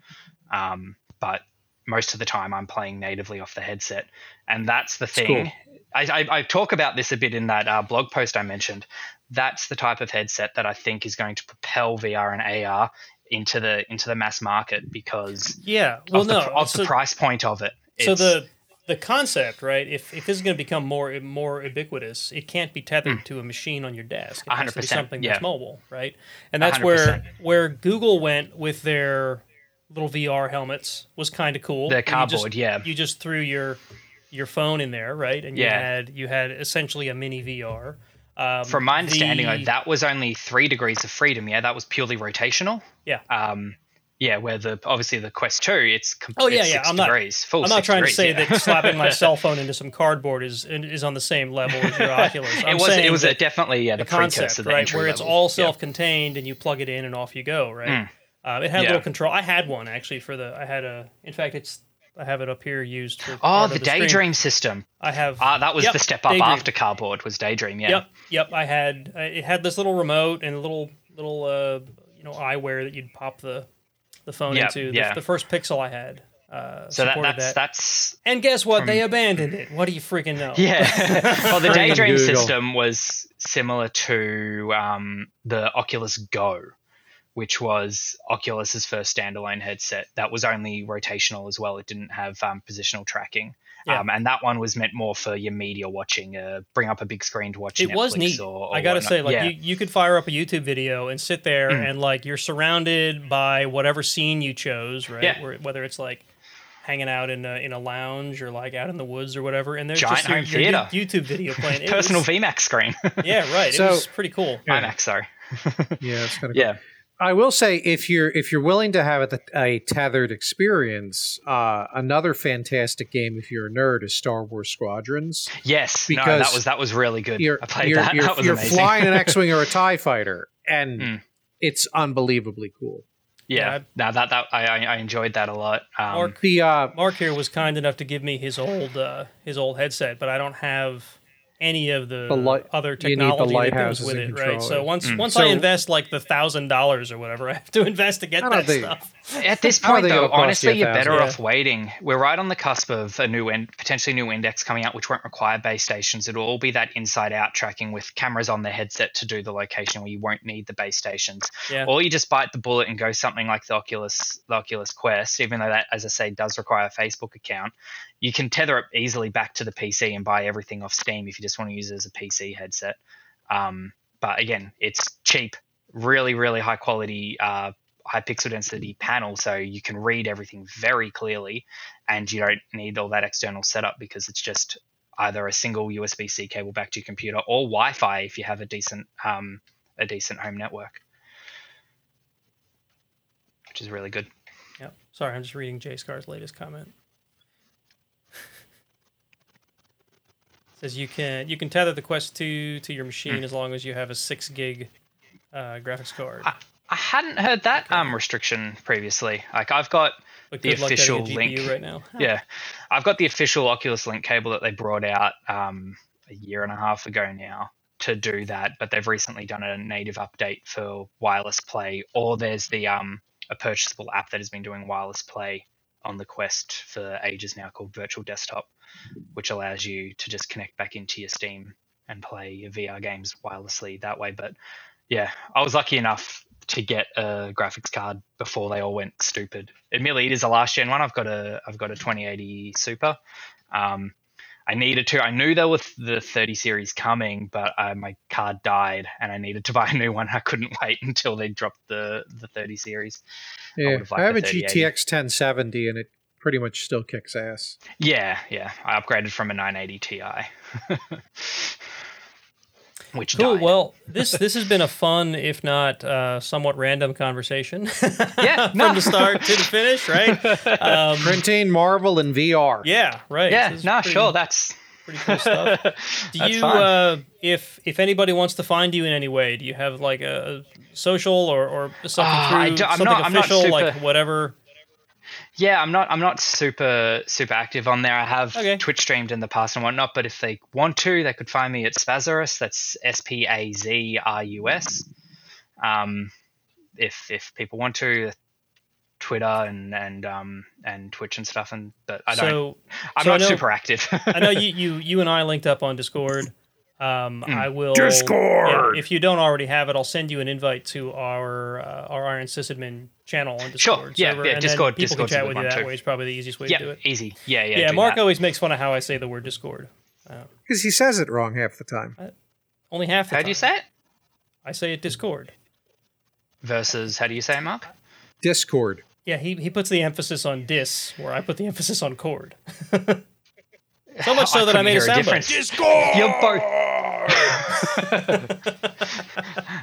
Um, but most of the time, I'm playing natively off the headset, and that's the thing. I, I, I talk about this a bit in that uh, blog post I mentioned. That's the type of headset that I think is going to propel VR and AR into the into the mass market because Yeah. Well, of, the, no. of so, the price point of it. so the the concept, right? If if this is going to become more more ubiquitous, it can't be tethered hmm. to a machine on your desk. It has to be 100%, something yeah. that's mobile, right? And that's where 100%. where Google went with their little VR helmets was kind of cool. The You just- cardboard, yeah. You just threw your your phone in there, right? And you Yeah. had you had essentially a mini VR. Um, from my understanding, the- like, that was only three degrees of freedom. Yeah, that was purely rotational. Yeah. Um, yeah, where the obviously the Quest Two, it's Oh, yeah, it's yeah, I'm not- degrees, full. I'm not trying to say yeah. that slapping my [laughs] cell phone into some cardboard is is on the same level as your [laughs] Oculus. I'm it was it was a, definitely yeah the the, concept, the right, where it's all self-contained and you plug it in and off you go, right? Uh, it had a Yeah. little control. I had one actually for the. I had a. In fact, it's. I have it up here used for. Oh, part the of stream. Daydream system. I have. Ah, that was Yep, the step up Daydream. after cardboard was Daydream. Yeah. Yep, yep. I had. uh, It had this little remote and a little little uh you know eyewear that you'd pop the the phone Yep, into. The, yeah. the first Pixel I had. Uh, So that, supported that's that. that's And guess what? They abandoned it. What do you freaking know? yeah. [laughs] well, the Daydream system was similar to um, the Oculus Go, which was Oculus's first standalone headset. That was only rotational as well. It didn't have um, positional tracking. Yeah. Um, and that one was meant more for your media watching, uh, bring up a big screen to watch it Netflix was neat. or, or I gotta whatnot. say, like yeah. you, you could fire up a YouTube video and sit there Mm. and like you're surrounded by whatever scene you chose, right? Yeah. Where, whether it's like hanging out in a, in a lounge or like out in the woods or whatever, and there's Giant just your, home your theater. You- YouTube video playing. [laughs] Personal was- VMAX screen. yeah, right. So- it was pretty cool. [laughs] Yeah. IMAX, sorry. Yeah, it's kind of Yeah. I will say if you're if you're willing to have a, a tethered experience, uh, another fantastic game if you're a nerd is Star Wars Squadrons. Yes. no, Because that was that was really good. You're I played you're, that. [laughs] you're, that was you're amazing. flying an [laughs] X-wing or a Tie fighter, and Mm. it's unbelievably cool. yeah. Yeah. No, that that I I I enjoyed that a lot. Um, Mark, The uh, Mark here was kind enough to give me his old uh, his old headset, but I don't have any of the, The light- other you the technology that goes with it, right? So once Mm. once So- I invest like the thousand dollars or whatever [laughs] I have to invest to get that think- stuff. At this [laughs] point, though, honestly, you're better thousand. off waiting. We're right on the cusp of a new in- potentially new index coming out, which won't require base stations. It'll all be that inside-out tracking with cameras on the headset to do the location, where you won't need the base stations. Yeah. Or you just bite the bullet and go something like the Oculus, the Oculus Quest, even though that, as I say, does require a Facebook account. You can tether it easily back to the PC and buy everything off Steam if you just want to use it as a PC headset. Um, but again, it's cheap, really, really high quality, uh, high pixel density panel, so you can read everything very clearly, and you don't need all that external setup because it's just either a single USB-C cable back to your computer or Wi-Fi if you have a decent um, a decent home network, which is really good. Yep. Sorry, I'm just reading Jay Scar's latest comment. [laughs] says you can you can tether the Quest 2 to your machine Hmm. as long as you have a six gig uh, graphics card. I, I hadn't heard that um, restriction previously. Like I've got But the good luck a official link. right now. yeah, I've got the official Oculus Link cable that they brought out um, a year and a half ago now to do that, but they've recently done a native update for wireless play, or there's the um, a purchasable app that has been doing wireless play on the Quest for ages now called Virtual Desktop, which allows you to just connect back into your Steam and play your VR games wirelessly that way. But yeah, I was lucky enough to get a graphics card before they all went stupid. Admittedly, it is a last gen one. I've got a I've got a 2080 Super. Um, I needed to. I knew there was the 30 series coming, but uh, my card died, and I needed to [laughs] buy a new one. I couldn't wait until they dropped the the 30 series. Yeah, would've I have a GTX 1070 and it pretty much still kicks ass. Yeah, yeah. I upgraded from a 980 Ti, [laughs] which Cool. died. Well, this this has been a fun, if not uh, somewhat random conversation. [laughs] Yeah, from no. the start to the finish, right? Um, Printing Marvel in VR. yeah, right. yeah, This is no, pretty- sure. That's pretty cool stuff. [laughs] Do That's you, fine. uh, if if anybody wants to find you in any way, do you have like a, a social or, or something Ah, through I do- I'm something not- I'm not official, like whatever? Yeah, I'm not. I'm not super super active on there. I have Okay. Twitch streamed in the past and whatnot, but if they want to, they could find me at Spazarus. That's S P A Z R U S. Um, if if people want to, Twitter and and um and Twitch and stuff. And but I don't. so I'm so I not know- super active. [laughs] I know [laughs] you, you you and I linked up on Discord. Um, Hmm. I will Discord! yeah, if you don't already have it, I'll send you an invite to our uh, our Iron Sysadmin channel on Sure, Discord. yeah, server, yeah, and Discord- Then people Discord's can chat with you that too. way. It's probably the easiest way yeah, to do it. easy. Yeah, yeah. Yeah, do Mark that. always makes fun of how I say the word Discord. Because he says it wrong half the time. Only half the How time. do you say it? I say it Discord. Versus how do you say it, Mark? Discord. Yeah, he, he puts the emphasis on dis, where I put the emphasis on cord. [laughs] so much [laughs] so that I made a hear a sound difference. bite. Discord! You're both. [laughs]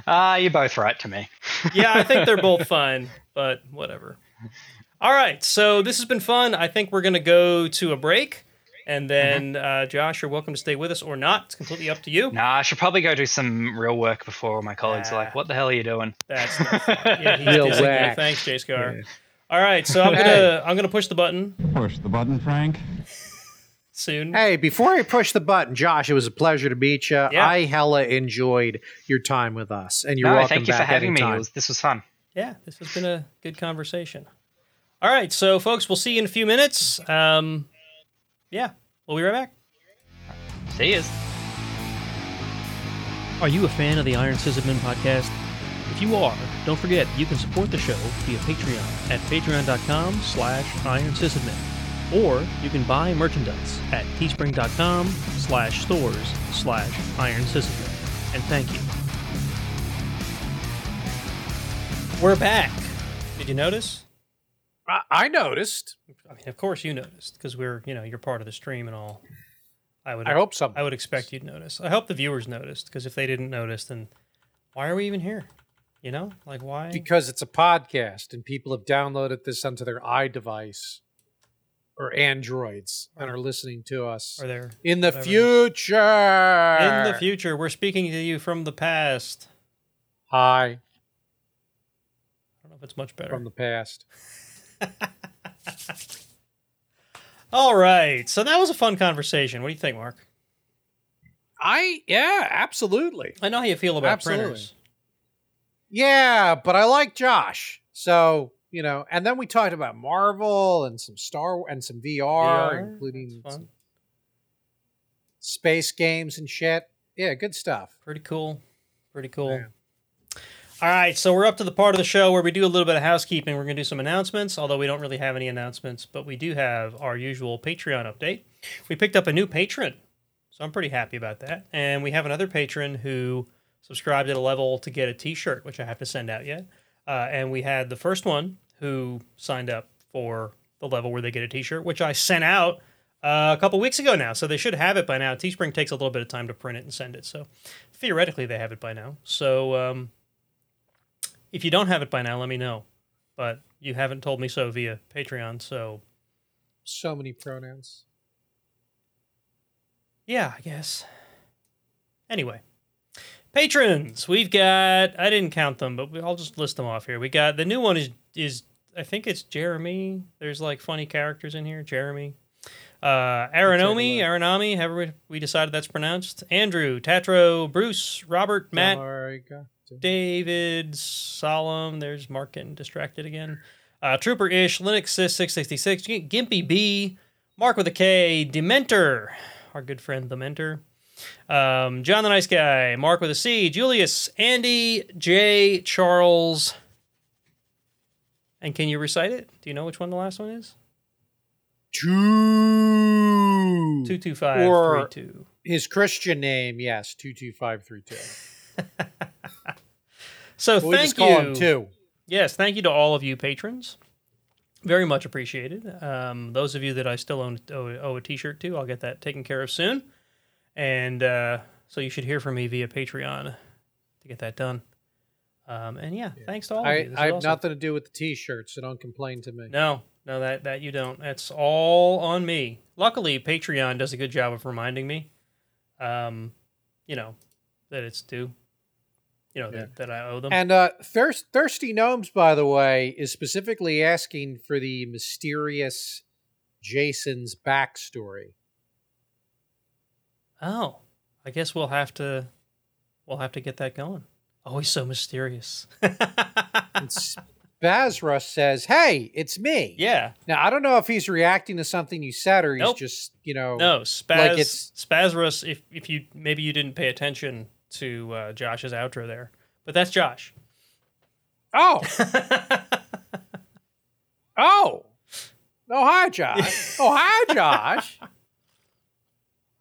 Ah, you're both right to me. [laughs] yeah, I think they're both fine, but whatever. All right, so this has been fun. I think we're gonna go to a break, and then uh, Josh, you're welcome to stay with us or not. It's completely up to you. Nah, I should probably go do some real work before my colleagues are Ah. like, "What the hell are you doing?" That's not fun. yeah, he's Real dissing whack. Thanks, Jay Scar. Yeah. All right, so I'm gonna I'm gonna push the button Push the button, Frank. Soon. Hey, before I push the button, Josh, it was a pleasure to meet you. Yeah. I hella enjoyed your time with us, and you're no, welcome thank you for having me. anytime. It was, this was fun. Yeah, this has been a good conversation. All right, so folks, we'll see you in a few minutes. Um, yeah, we'll be right back. See yous. Are you a fan of the Iron Sysadmin podcast? If you are, don't forget you can support the show via Patreon at patreon.com slash ironsysadmin. Or you can buy merchandise at teespring.com slash stores slash ironsysadmin. And thank you. We're back. Did you notice? I, I noticed. I mean, of course you noticed because we're, you know, you're part of the stream and all. I would I hope so. I would expect you'd notice. I hope the viewers noticed because if they didn't notice, then why are we even here? You know, like why? Because it's a podcast, and people have downloaded this onto their iDevice or Androids that are listening to us Are there in the whatever. future. in the future? We're speaking to you from the past. Hi, I don't know if it's much better. from the past. [laughs] All right, so that was a fun conversation. What do you think, Mark? I yeah, absolutely. I know how you feel about Absolutely. printers. Yeah, but I like Josh, so you know, and then we talked about Marvel and some Star and some VR, VR, including some space games and shit. Yeah, good stuff. Pretty cool. Pretty cool. Yeah. All right, so we're up to the part of the show where we do a little bit of housekeeping. We're going to do some announcements, although we don't really have any announcements, but we do have our usual Patreon update. We picked up a new patron, so I'm pretty happy about that. And we have another patron who subscribed at a level to get a t shirt, which I have to send out yet. Uh, and we had the first one who signed up for the level where they get a t shirt, which I sent out uh, a couple weeks ago now. So they should have it by now. Teespring takes a little bit of time to print it and send it. So theoretically, they have it by now. So um, if you don't have it by now, let me know. But you haven't told me so via Patreon. So So many pronouns. yeah, I guess. Anyway, patrons. We've got. I didn't count them, but we- I'll just list them off here. We got the new one is is I think it's Jeremy. There's like funny characters in here. Jeremy. Uh, Aranomi, Aranami, however we- we decided that's pronounced. Andrew, Tatro, Bruce, Robert, Matt, David, Solemn. There's Mark getting distracted again. Uh, Trooper Ish, Linux Sys 666, Gimpy B, Mark with a K, Dementor, our good friend Dementor. Um, John the Nice Guy, Mark with a C, Julius, Andy, J, Charles. And can you recite it? Do you know which one the last one is? Two. 22532. His Christian name, yes, two two five three two. [laughs] So We thank you. two. Yes, thank you to all of you patrons. Very much appreciated. Um, those of you that I still own, owe, owe a T-shirt to, I'll get that taken care of soon. And uh, so you should hear from me via Patreon to get that done. Um, and yeah, thanks to all of I, you. This I have awesome. nothing to do with the T-shirts, so don't complain to me. No, no, that that you don't. That's all on me. Luckily, Patreon does a good job of reminding me. Um, you know that it's due. You know Yeah. that, that I owe them. And uh, Thirst, Thirsty Gnomes, by the way, is specifically asking for the mysterious Jason's backstory. Oh, I guess we'll have to we'll have to get that going. Oh, he's so mysterious. [laughs] And Spazrus says, "Hey, it's me." yeah. Now I don't know if he's reacting to something you said or he's Nope. just you know. No, Spaz Like it's- Spazrus if if you maybe you didn't pay attention to uh, Josh's outro there. But that's Josh. Oh, [laughs] oh, oh! Hi, Josh. oh, hi, Josh. [laughs]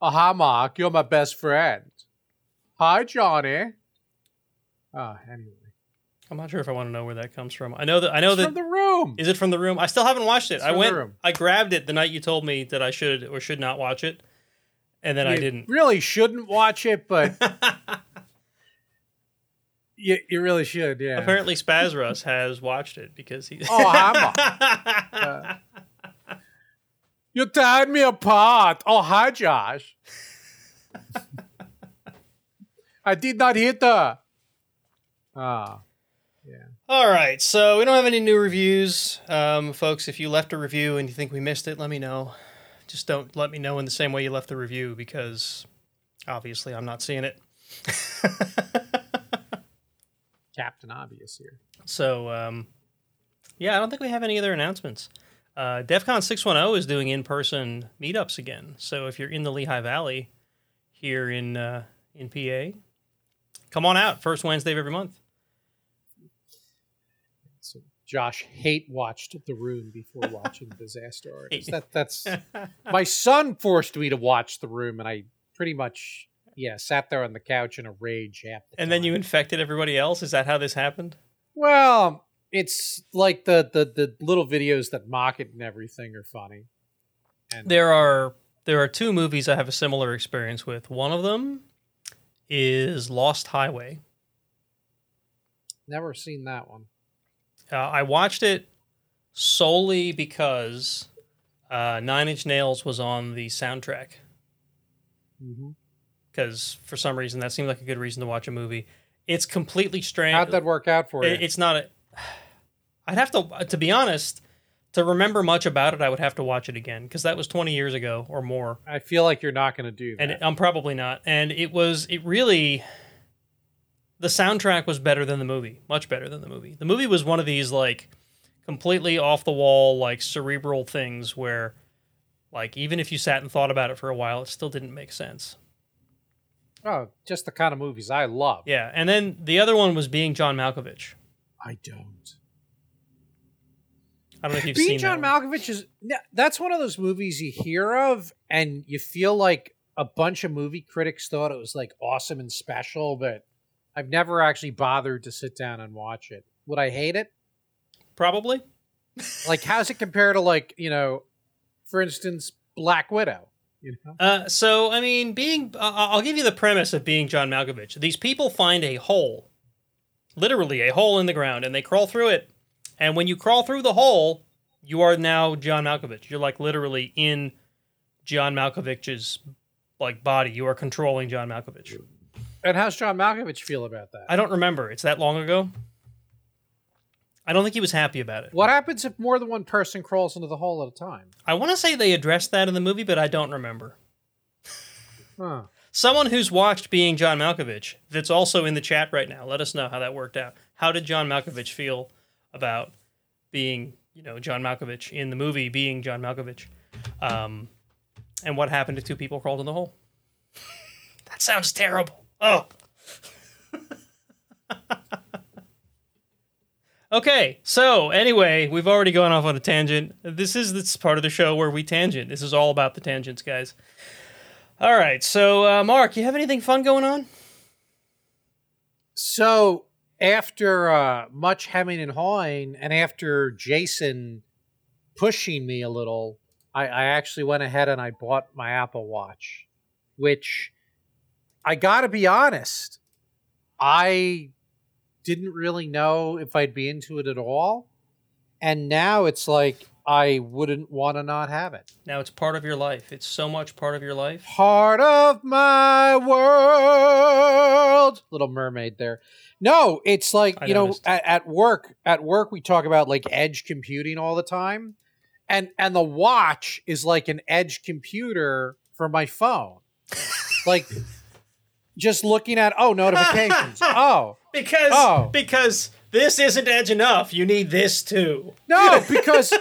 oh, hi, Mark. You're my best friend. Hi, Johnny. Ah, anyway, I'm not sure if I want to know where that comes from. I know that I know it's that from the room. is it from the room? I still haven't watched it. It's I went. I grabbed it the night you told me that I should or should not watch it. And then I didn't. Really shouldn't watch it, but [laughs] you, you really should. Yeah. Apparently Spazrus has watched it because he Oh, hi, [laughs] Uh, you tearing me apart. Oh, hi, Josh. I did not hit her. Ah, Yeah. All right, so we don't have any new reviews, um, folks. If you left a review and you think we missed it, let me know. Just don't let me know in the same way you left the review because obviously I'm not seeing it. Captain Obvious here. so um, yeah, I don't think we have any other announcements. Uh, DEF CON 610 is doing in-person meetups again. So if you're in the Lehigh Valley here in uh, in PA, come on out. First Wednesday of every month. So Josh hate watched The Room before watching [laughs] Disaster Artist. That, that's [laughs] my son forced me to watch The Room, and I pretty much yeah sat there on the couch in a rage half the and then you infected everybody else. Is that how this happened? Well, it's like the, the the little videos that mock it and everything are funny. And There are there are two movies I have a similar experience with. One of them is Lost Highway. never seen that one. Uh, I watched it solely because uh, Nine Inch Nails was on the soundtrack. Mm-hmm. Because for some reason that seemed like a good reason to watch a movie. It's completely strange. How'd that work out for you? It- It's not a. I'd have to, to be honest, to remember much about it. I would have to watch it again because that was twenty years ago or more. I feel like you're not going to do that. and I'm probably not. And it was it really the soundtrack was better than the movie, much better than the movie. The movie was one of these like completely off the wall, like cerebral things where, like, even if you sat and thought about it for a while, it still didn't make sense. Oh, just the kind of movies I love. Yeah, and then the other one was being John Malkovich. I don't. I don't know if you've Being seen John. Malkovich is that's one of those movies you hear of and you feel like a bunch of movie critics thought it was like awesome and special, but I've never actually bothered to sit down and watch it. Would I hate it? Probably. Like, how's it compare to like you know, for instance, Black Widow? You know, Uh, so I mean, being uh, I'll give you the premise of being John Malkovich. These people find a hole, literally a hole in the ground, and they crawl through it. And when you crawl through the hole, you are now John Malkovich. You're like literally in John Malkovich's like body. You are controlling John Malkovich. and how's John Malkovich feel about that? I don't remember. It's that long ago. I don't think he was happy about it. What happens if more than one person crawls into the hole at a time? I want to say they addressed that in the movie, but I don't remember. Huh. Someone who's watched Being John Malkovich that's also in the chat right now, let us know how that worked out. How did John Malkovich feel about being, you know, John Malkovich in the movie Being John Malkovich? Um, and what happened if two people crawled in the hole? [laughs] that sounds terrible. Oh. [laughs] okay, so anyway, we've already gone off on a tangent. This is this part of the show where we tangent. This is all about the tangents, guys. All right, so uh, Mark, you have anything fun going on? So after uh, much hemming and hawing, and after Jason pushing me a little, I, I actually went ahead and I bought my Apple Watch, which I got to be honest, I didn't really know if I'd be into it at all, and now it's like I wouldn't want to not have it. Now it's part of your life. It's so much part of your life. Part of my world. Little Mermaid there. No, it's like, I you know, at, at work, at work we talk about like edge computing all the time. And and the watch is like an edge computer for my phone. like [laughs] just looking at oh notifications. [laughs] oh. Because Oh. because this isn't edge enough. You need this too. No, because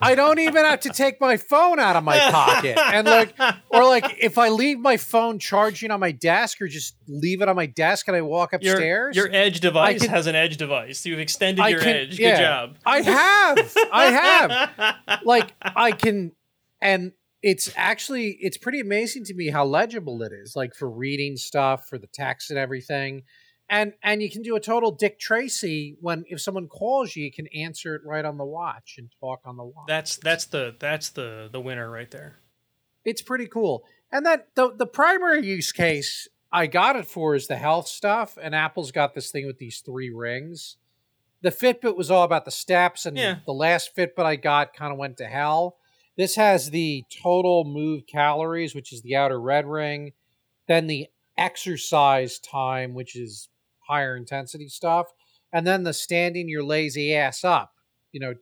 I don't even have to take my phone out of my pocket. And like or like if I leave my phone charging on my desk or just leave it on my desk and I walk upstairs. your edge device can- has an edge device. You've extended I your can- edge. Good job. I have. I have. [laughs] Like I can and it's actually it's pretty amazing to me how legible it is like for reading stuff for the text and everything. And and you can do a total Dick Tracy when if someone calls you, you can answer it right on the watch and talk on the watch. That's that's the that's the the winner right there. it's pretty cool. And that the the primary use case I got it for is the health stuff, and Apple's got this thing with these three rings. The Fitbit was all about the steps, and Yeah. the last Fitbit I got kind of went to hell. This has the total move calories, which is the outer red ring, then the exercise time, which is higher intensity stuff, and then the standing your lazy ass up, you know,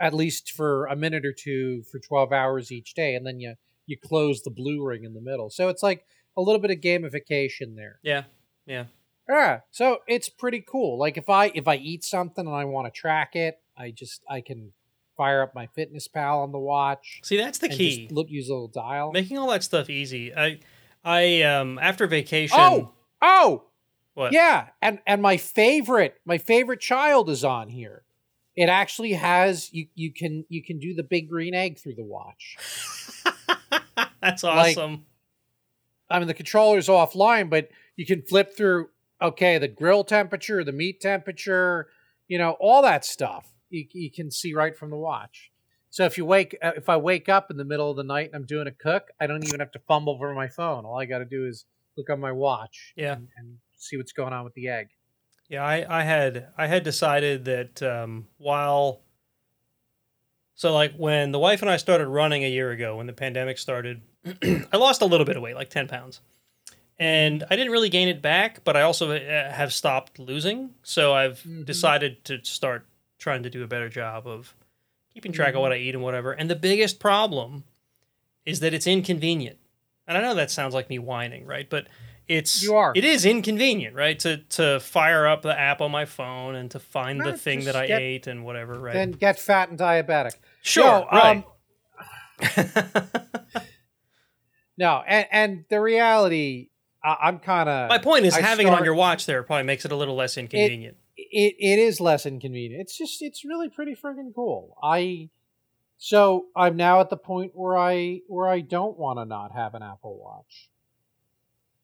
at least for a minute or two for 12 hours each day, and then you you close the blue ring in the middle. So it's like a little bit of gamification there. Yeah. Yeah. Yeah. So it's pretty cool. Like if I if I eat something and I want to track it, I just I can fire up MyFitnessPal on the watch. See, that's the key. Just look, use a little dial. Making all that stuff easy. I I um after vacation oh, oh, what? yeah. And and my favorite my favorite child is on here. It actually has you you can you can do the big green egg through the watch. [laughs] that's Like- awesome. I mean, the controller's offline, but you can flip through, okay, the grill temperature, the meat temperature, you know, all that stuff. You, you can see right from the watch. So if you wake, uh, if I wake up in the middle of the night and I'm doing a cook, I don't even have to fumble for my phone. All I got to do is look on my watch Yeah. and, and see what's going on with the egg. Yeah, I, I had I had decided that um, while so like when the wife and I started running a year ago when the pandemic started, [clears throat] I lost a little bit of weight, like ten pounds, and I didn't really gain it back, but I also uh, have stopped losing. So I've Mhm. decided to start trying to do a better job of keeping track of what I eat and whatever. And the biggest problem is that it's inconvenient. And I know that sounds like me whining, right? But it's You are. it is inconvenient, right? To to fire up the app on my phone and to find No, the thing that I get- ate and whatever, right? Then get fat and diabetic. sure, No, right. um, [laughs] No, and and the reality, I, I'm kind of. my point is I having it on your watch there probably makes it a little less inconvenient. it, it is less inconvenient. It's just it's really pretty friggin' cool. I so I'm now at the point where I where I don't want to not have an Apple Watch.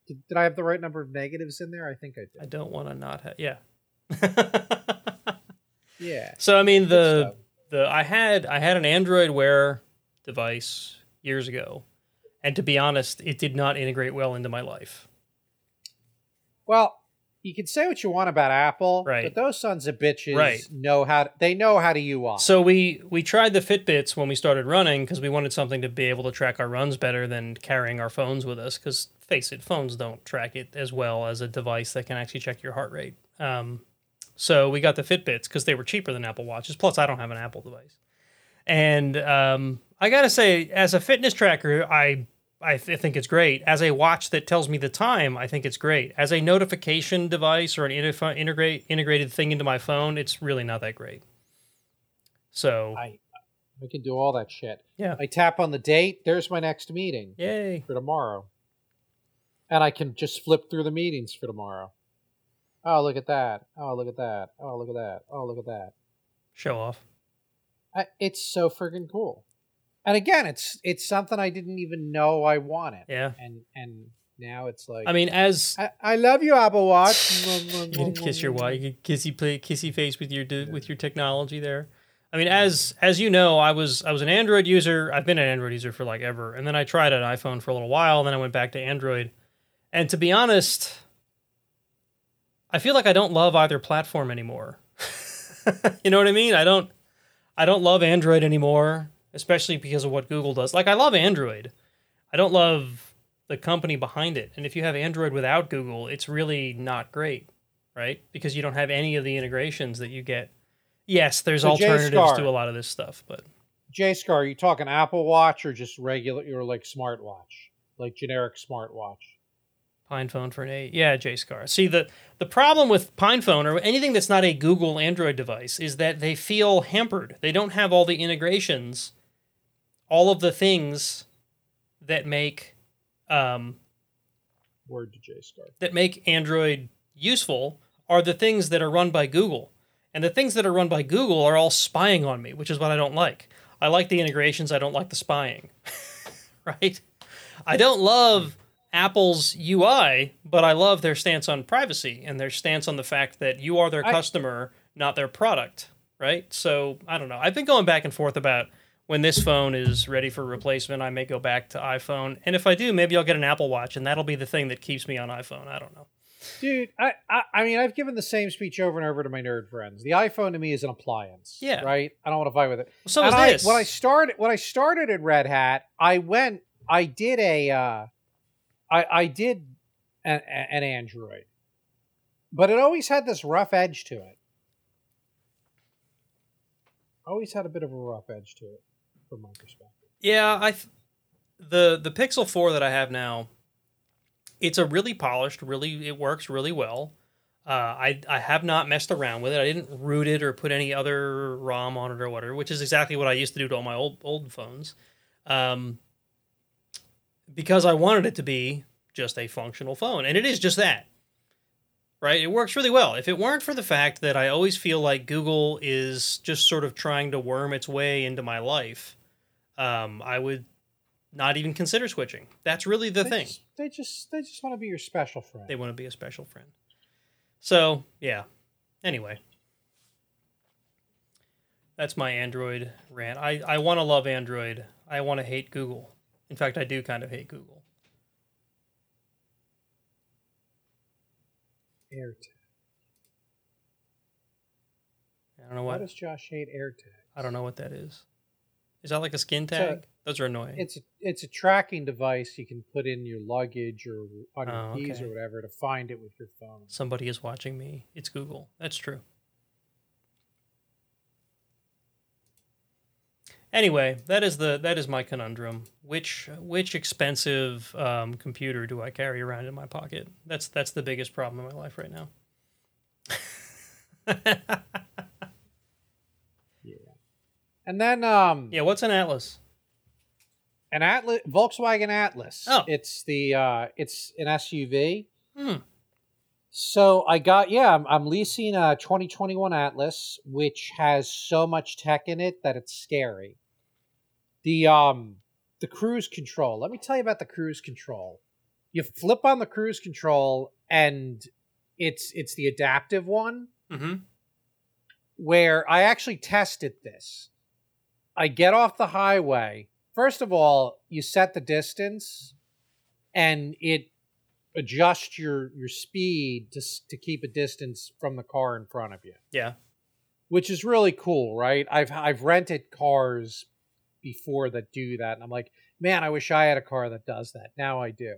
Did, did I have the right number of negatives in there? I think I did. I don't want to not have yeah. [laughs] [laughs] yeah. so I mean the So, the I had I had an Android Wear device years ago, and to be honest, it did not integrate well into my life. well, you can say what you want about Apple, Right. but those sons of bitches Right. know how to, they know how to UI. So we we tried the Fitbits when we started running because we wanted something to be able to track our runs better than carrying our phones with us. Because face it, phones don't track it as well as a device that can actually check your heart rate. Um, so we got the Fitbits because they were cheaper than Apple Watches. Plus, I don't have an Apple device, and um, I gotta say, as a fitness tracker, I I th- think it's great. As a watch that tells me the time, I think it's great. As a notification device or an interf- integrate integrated thing into my phone, it's really not that great. So I I can do all that shit. Yeah. I tap on the date. There's my next meeting. Yay. for tomorrow. And I can just flip through the meetings for tomorrow. Oh, look at that. Oh, look at that. Oh, look at that. Oh, look at that. Show off. I, it's so friggin' cool. And again, it's it's something I didn't even know I wanted. Yeah. And and now it's like I mean, as I, I love you, Apple Watch. [laughs] you kiss your wife, you can kissy play, kissy face with your with your technology there. I mean, as as you know, I was I was an Android user. I've been an Android user for like ever, and then I tried an iPhone for a little while, and then I went back to Android. And to be honest, I feel like I don't love either platform anymore. [laughs] you know what I mean? I don't I don't love Android anymore, especially because of what Google does. Like I love Android. I don't love the company behind it. And if you have Android without Google, it's really not great, right? Because you don't have any of the integrations that you get. Yes, there's So, alternatives to a lot of this stuff, but J Scar, are you talking Apple Watch or just regular or like smartwatch? Like generic smartwatch? PinePhone for an eight. Yeah, JSCAR. See the the problem with PinePhone or anything that's not a Google Android device is that they feel hampered. They don't have all the integrations, all of the things that make um, Word to J Scar. that make Android useful are the things that are run by Google. And the things that are run by Google are all spying on me, which is what I don't like. I like the integrations, I don't like the spying. [laughs] right? I don't love Apple's UI, but I love their stance on privacy and their stance on the fact that you are their I- customer, not their product, right? So, I don't know. I've been going back and forth about when this phone is ready for replacement, I may go back to iPhone. And if I do, maybe I'll get an Apple Watch and that'll be the thing that keeps me on iPhone. I don't know. Dude, I, I I mean, I've given the same speech over and over to my nerd friends. The iPhone to me is an appliance. Yeah. Right. I don't want to fight with it. So and is I, this. when I started when I started at Red Hat, I went I did a uh I I did an, an Android. But it always had this rough edge to it. Always had a bit of a rough edge to it from my perspective. Yeah, I th- the the Pixel 4 that I have now, it's a really polished, really it works really well. Uh, I I have not messed around with it. I didn't root it or put any other ROM on it or whatever, which is exactly what I used to do to all my old old phones. Um, because I wanted it to be just a functional phone, and it is just that. Right? It works really well. If it weren't for the fact that I always feel like Google is just sort of trying to worm its way into my life, um, I would not even consider switching. That's really the they thing. Just, they just they just want to be your special friend. They want to be a special friend. So, yeah. Anyway. That's my Android rant. I, I want to love Android. I want to hate Google. In fact, I do kind of hate Google. AirTag. I don't know Why what does Josh hate AirTag? I don't know what that is. Is that like a skin a- tag? Those are annoying. It's a, it's a tracking device you can put in your luggage or on your Oh, keys okay. or whatever to find it with your phone. Somebody is watching me. It's Google. That's true. Anyway, that is the that is my conundrum. Which which expensive um, computer do I carry around in my pocket? That's that's the biggest problem in my life right now. [laughs] And then um Yeah, what's an Atlas? an Atlas Volkswagen Atlas. Oh. It's the uh it's an SUV. Hmm. So I got yeah, I'm, I'm leasing a 2021 Atlas, which has so much tech in it that it's scary. The um the cruise control. Let me tell you about the cruise control. You flip on the cruise control, and it's it's the adaptive one Mm-hmm. where I actually tested this. I get off the highway. First of all, you set the distance, and it adjusts your your speed to to keep a distance from the car in front of you, Yeah. which is really cool, right? I've I've rented cars before that do that, and I'm like, man, I wish I had a car that does that. Now I do.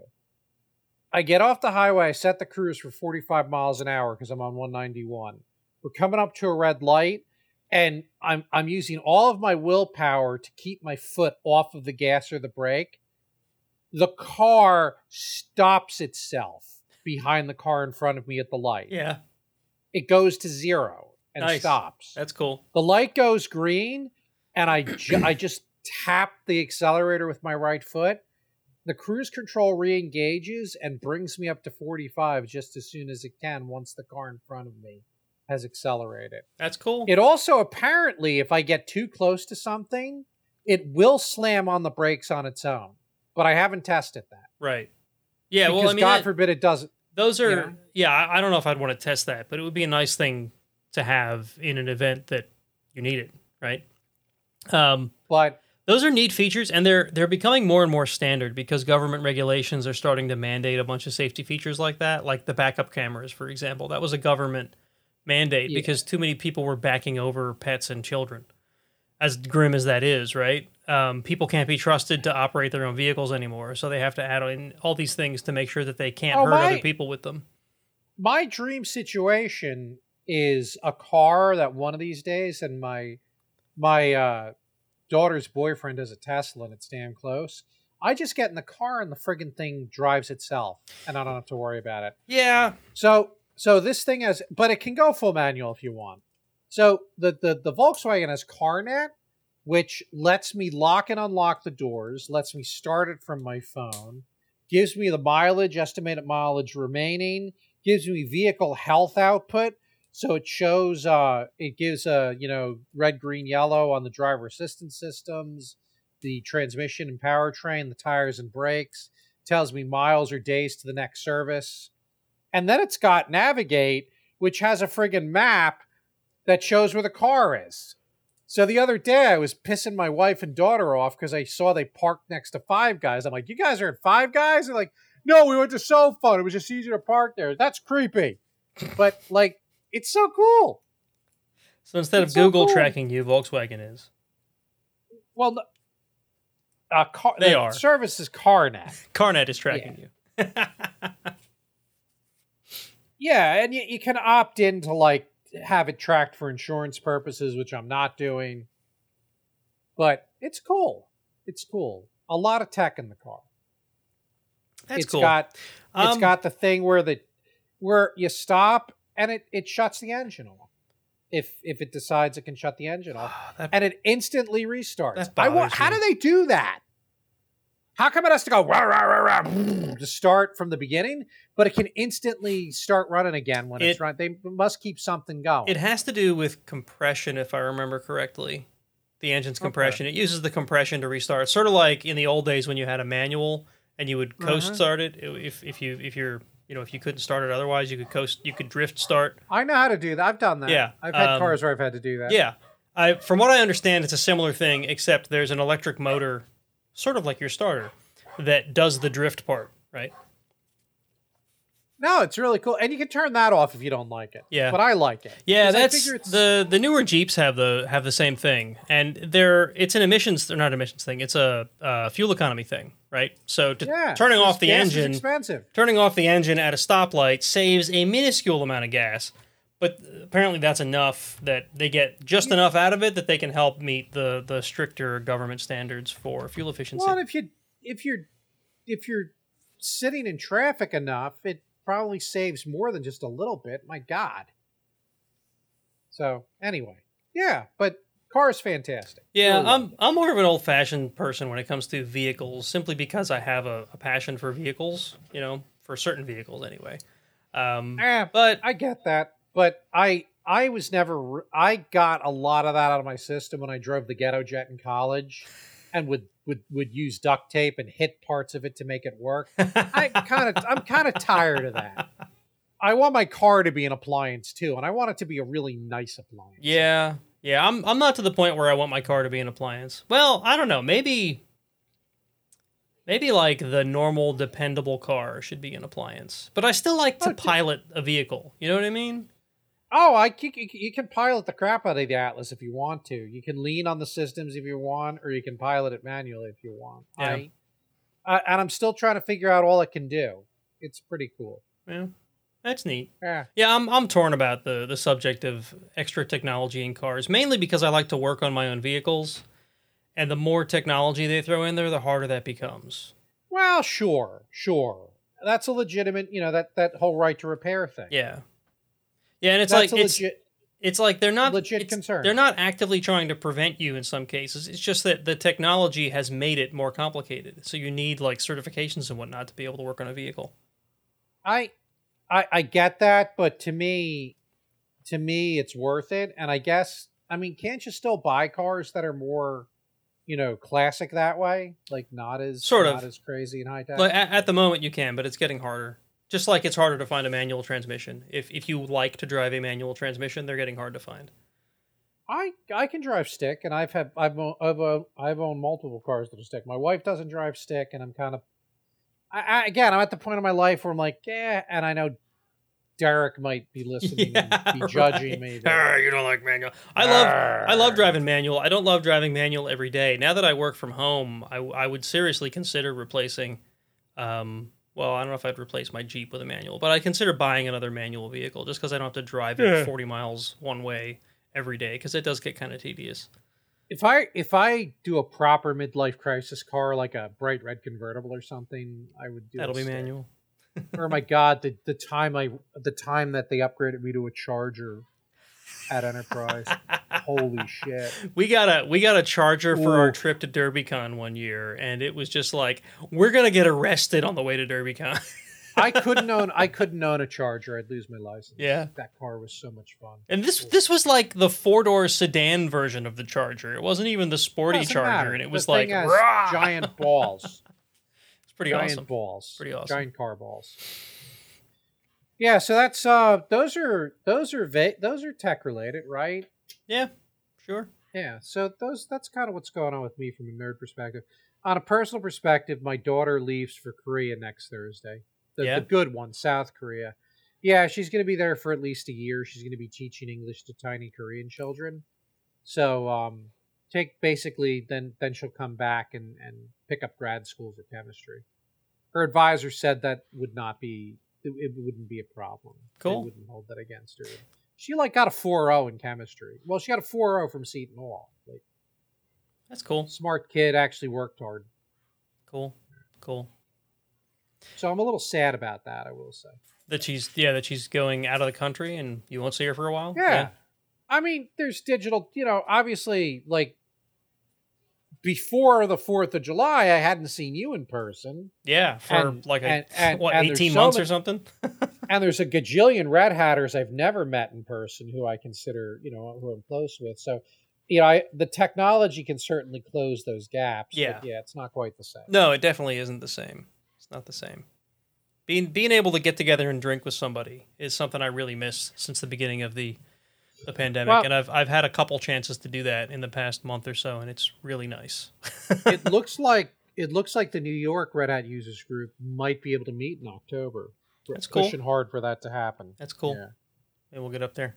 I get off the highway, I set the cruise for 45 miles an hour because I'm on 191. We're coming up to a red light, and I'm I'm using all of my willpower to keep my foot off of the gas or the brake. The car stops itself behind the car in front of me at the light. Yeah. It goes to zero and Nice. stops. That's cool. The light goes green, and I ju- I just tap the accelerator with my right foot. The cruise control re-engages and brings me up to 45 just as soon as it can once the car in front of me has accelerated. That's cool. It also apparently, if I get too close to something, it will slam on the brakes on its own. But I haven't tested that. right. Yeah. because well, I mean, God that- forbid it doesn't. those are. you know? Yeah. I, I don't know if I'd want to test that, but it would be a nice thing to have in an event that you need it. Right. Um, But Those are neat features, and they're they're becoming more and more standard because government regulations are starting to mandate a bunch of safety features like that, like the backup cameras, for example. That was a government mandate Yeah. because too many people were backing over pets and children. As grim as that is, right? Um, people can't be trusted to operate their own vehicles anymore, so they have to add in all these things to make sure that they can't Oh, hurt my- other people with them. my dream situation is a car that one of these days and my my uh daughter's boyfriend has a tesla and it's damn close i just get in the car and the friggin thing drives itself and i don't have to worry about it Yeah, so so this thing has but it can go full manual if you want. So the the, the volkswagen has Car-Net which lets me lock and unlock the doors lets me start it from my phone gives me the mileage estimated mileage remaining gives me vehicle health output. So it shows uh it gives uh you know red green yellow on the driver assistance systems the transmission and powertrain the tires and brakes tells me miles or days to the next service and then it's got navigate which has a friggin map that shows where the car is. So the other day i was pissing my wife and daughter off because i saw they parked next to five guys. I'm like you guys are at five guys? They're like no we went to so fun it was just easier to park there. That's creepy. But like it's so cool. So instead It's of so Google cool. tracking you, Volkswagen is. well no, uh, car, They the are. service is Car-Net. [laughs] Car-Net is tracking you. [laughs] yeah and you, you can opt in to like have it tracked for insurance purposes which i'm not doing but it's cool it's cool a lot of tech in the car That's It's cool. got It's Um, got the thing where the where you stop and it it shuts the engine off. If if it decides it can shut the engine off, [sighs] that and it instantly restarts. I how do they do that? How come it has to go rah, rah, rah, rah, to start from the beginning, but it can instantly start running again when it's It- run? They must keep something going. It has to do with compression, if I remember correctly. The engine's Okay. compression. It uses the compression to restart. It's sort of like in the old days when you had a manual and you would coast Uh-huh. start it. If if you if you're you know if you couldn't start it otherwise, you could coast. You could drift start. I know how to do that. I've done that. Yeah, I've had um, cars where I've had to do that. Yeah, I from what I understand, it's a similar thing, except there's an electric motor, sort of like your starter, that does the drift part. Right. No, it's really cool, and you can turn that off if you don't like it. Yeah. but I like it. Yeah, that's the the newer Jeeps have the have the same thing, and they're it's an emissions they're not emissions thing. It's a uh, fuel economy thing, right? So to, Yeah, turning off the engine, expensive. turning off the engine at a stoplight saves a minuscule amount of gas, but apparently that's enough that they get just enough out of it that they can help meet the the stricter government standards for fuel efficiency. Well, if you if you're if you're sitting in traffic enough, it probably saves more than just a little bit. My God. So anyway, yeah, but car's fantastic. Yeah, Really. I'm I'm more of an old fashioned person when it comes to vehicles, simply because I have a, a passion for vehicles. You know, for certain vehicles anyway. Um, Eh, but I get that, but I I was never I got a lot of that out of my system when I drove the ghetto jet in college, and would would would use duct tape and hit parts of it to make it work. I kind of I'm kind of tired of that. I want my car to be an appliance too, and I want it to be a really nice appliance. yeah, yeah, I'm I'm not to the point where I want my car to be an appliance. Well, I don't know, maybe. Maybe like the normal dependable car should be an appliance, but I still like to Oh, pilot a vehicle. You know what I mean? Oh, I you, you can pilot the crap out of the Atlas if you want to. You can lean on the systems if you want, or you can pilot it manually if you want. Yeah. I, I and I'm still trying to figure out all it can do. It's pretty cool. Yeah, that's neat. Yeah. Yeah, I'm I'm torn about the the subject of extra technology in cars, mainly because I like to work on my own vehicles, and the more technology they throw in there, the harder that becomes. Well, sure, sure. That's a legitimate, you know, that that whole right to repair thing. Yeah, yeah, and it's That's like it's legit. it's like they're not legit concern. They're not actively trying to prevent you in some cases. It's just that the technology has made it more complicated. So you need like certifications and whatnot to be able to work on a vehicle. I, I, I get that, but to me, to me, it's worth it. And I guess, I mean, can't you still buy cars that are more, you know, classic that way? Like not as Sort of. not as crazy and high tech. Like at, at the moment you can, but it's getting harder. Just like it's harder to find a manual transmission. If if you like to drive a manual transmission, they're getting hard to find. I I can drive stick, and I've had I've owned, I've, owned, I've owned multiple cars that are stick. My wife doesn't drive stick, and I'm kind of I, I, again I'm at the point in my life where I'm like yeah, and I know Derek might be [laughs] listening and be judging me. but- Ah, you don't like manual. I love I love driving manual. I don't love driving manual every day. Now that I work from home, I, I would seriously consider replacing. Um, well, I don't know if I'd replace my Jeep with a manual, but I consider buying another manual vehicle just because I don't have to drive it 40 miles one way every day because it does get kind of tedious. If I if I do a proper midlife crisis car like a bright red convertible or something, I would do. That'll be stick. manual. oh my [laughs] god, the the time I the time that they upgraded me to a Charger at Enterprise, holy shit! [laughs] We got a we got a charger for our trip to DerbyCon one year, and it was just like we're gonna get arrested on the way to DerbyCon. [laughs] I couldn't own I couldn't own a Charger. I'd lose my license. Yeah. that car was so much fun. And this this was like the four door sedan version of the Charger. It wasn't even the sporty Doesn't Charger, matter. and it The was like giant balls. [laughs] It's pretty giant awesome. balls. Pretty awesome. Giant car balls. Yeah, so that's uh those are those are va- those are tech related, right? Yeah, sure. Yeah, so those that's kind of what's going on with me from a nerd perspective. On a personal perspective, my daughter leaves for Korea next Thursday. The, Yeah? the good one, South Korea. Yeah, she's going to be there for at least a year. She's going to be teaching English to tiny Korean children. So, um, take basically then then she'll come back and and pick up grad school for chemistry. Her advisor said that would not be it, it wouldn't be a problem. Cool. They wouldn't hold that against her. She like got a 4.0 in chemistry. Well, she got a 4.0 from Seton Hall. Like That's cool. smart kid, actually worked hard. Cool. Cool. So I'm a little sad about that. I will say. That she's yeah, that she's going out of the country and you won't see her for a while. Yeah. I mean, there's digital, you know, obviously, like before the 4th of July, I hadn't seen you in person. Yeah, for And- like a and- and- what, eighteen so months or something? [laughs] And there's a gajillion Red Hatters I've never met in person who I consider, you know, who I'm close with. So, you know, I, the technology can certainly close those gaps. but Yeah. yeah, it's not quite the same. No, it definitely isn't the same. It's not the same. Being being able to get together and drink with somebody is something I really miss since the beginning of the the pandemic, and I've I've had a couple chances to do that in the past month or so, and it's really nice. [laughs] it looks like it looks like the New York Red Hat users group might be able to meet in October. We're That's cool. Pushing hard for that to happen. That's cool. Yeah. Maybe we'll get up there.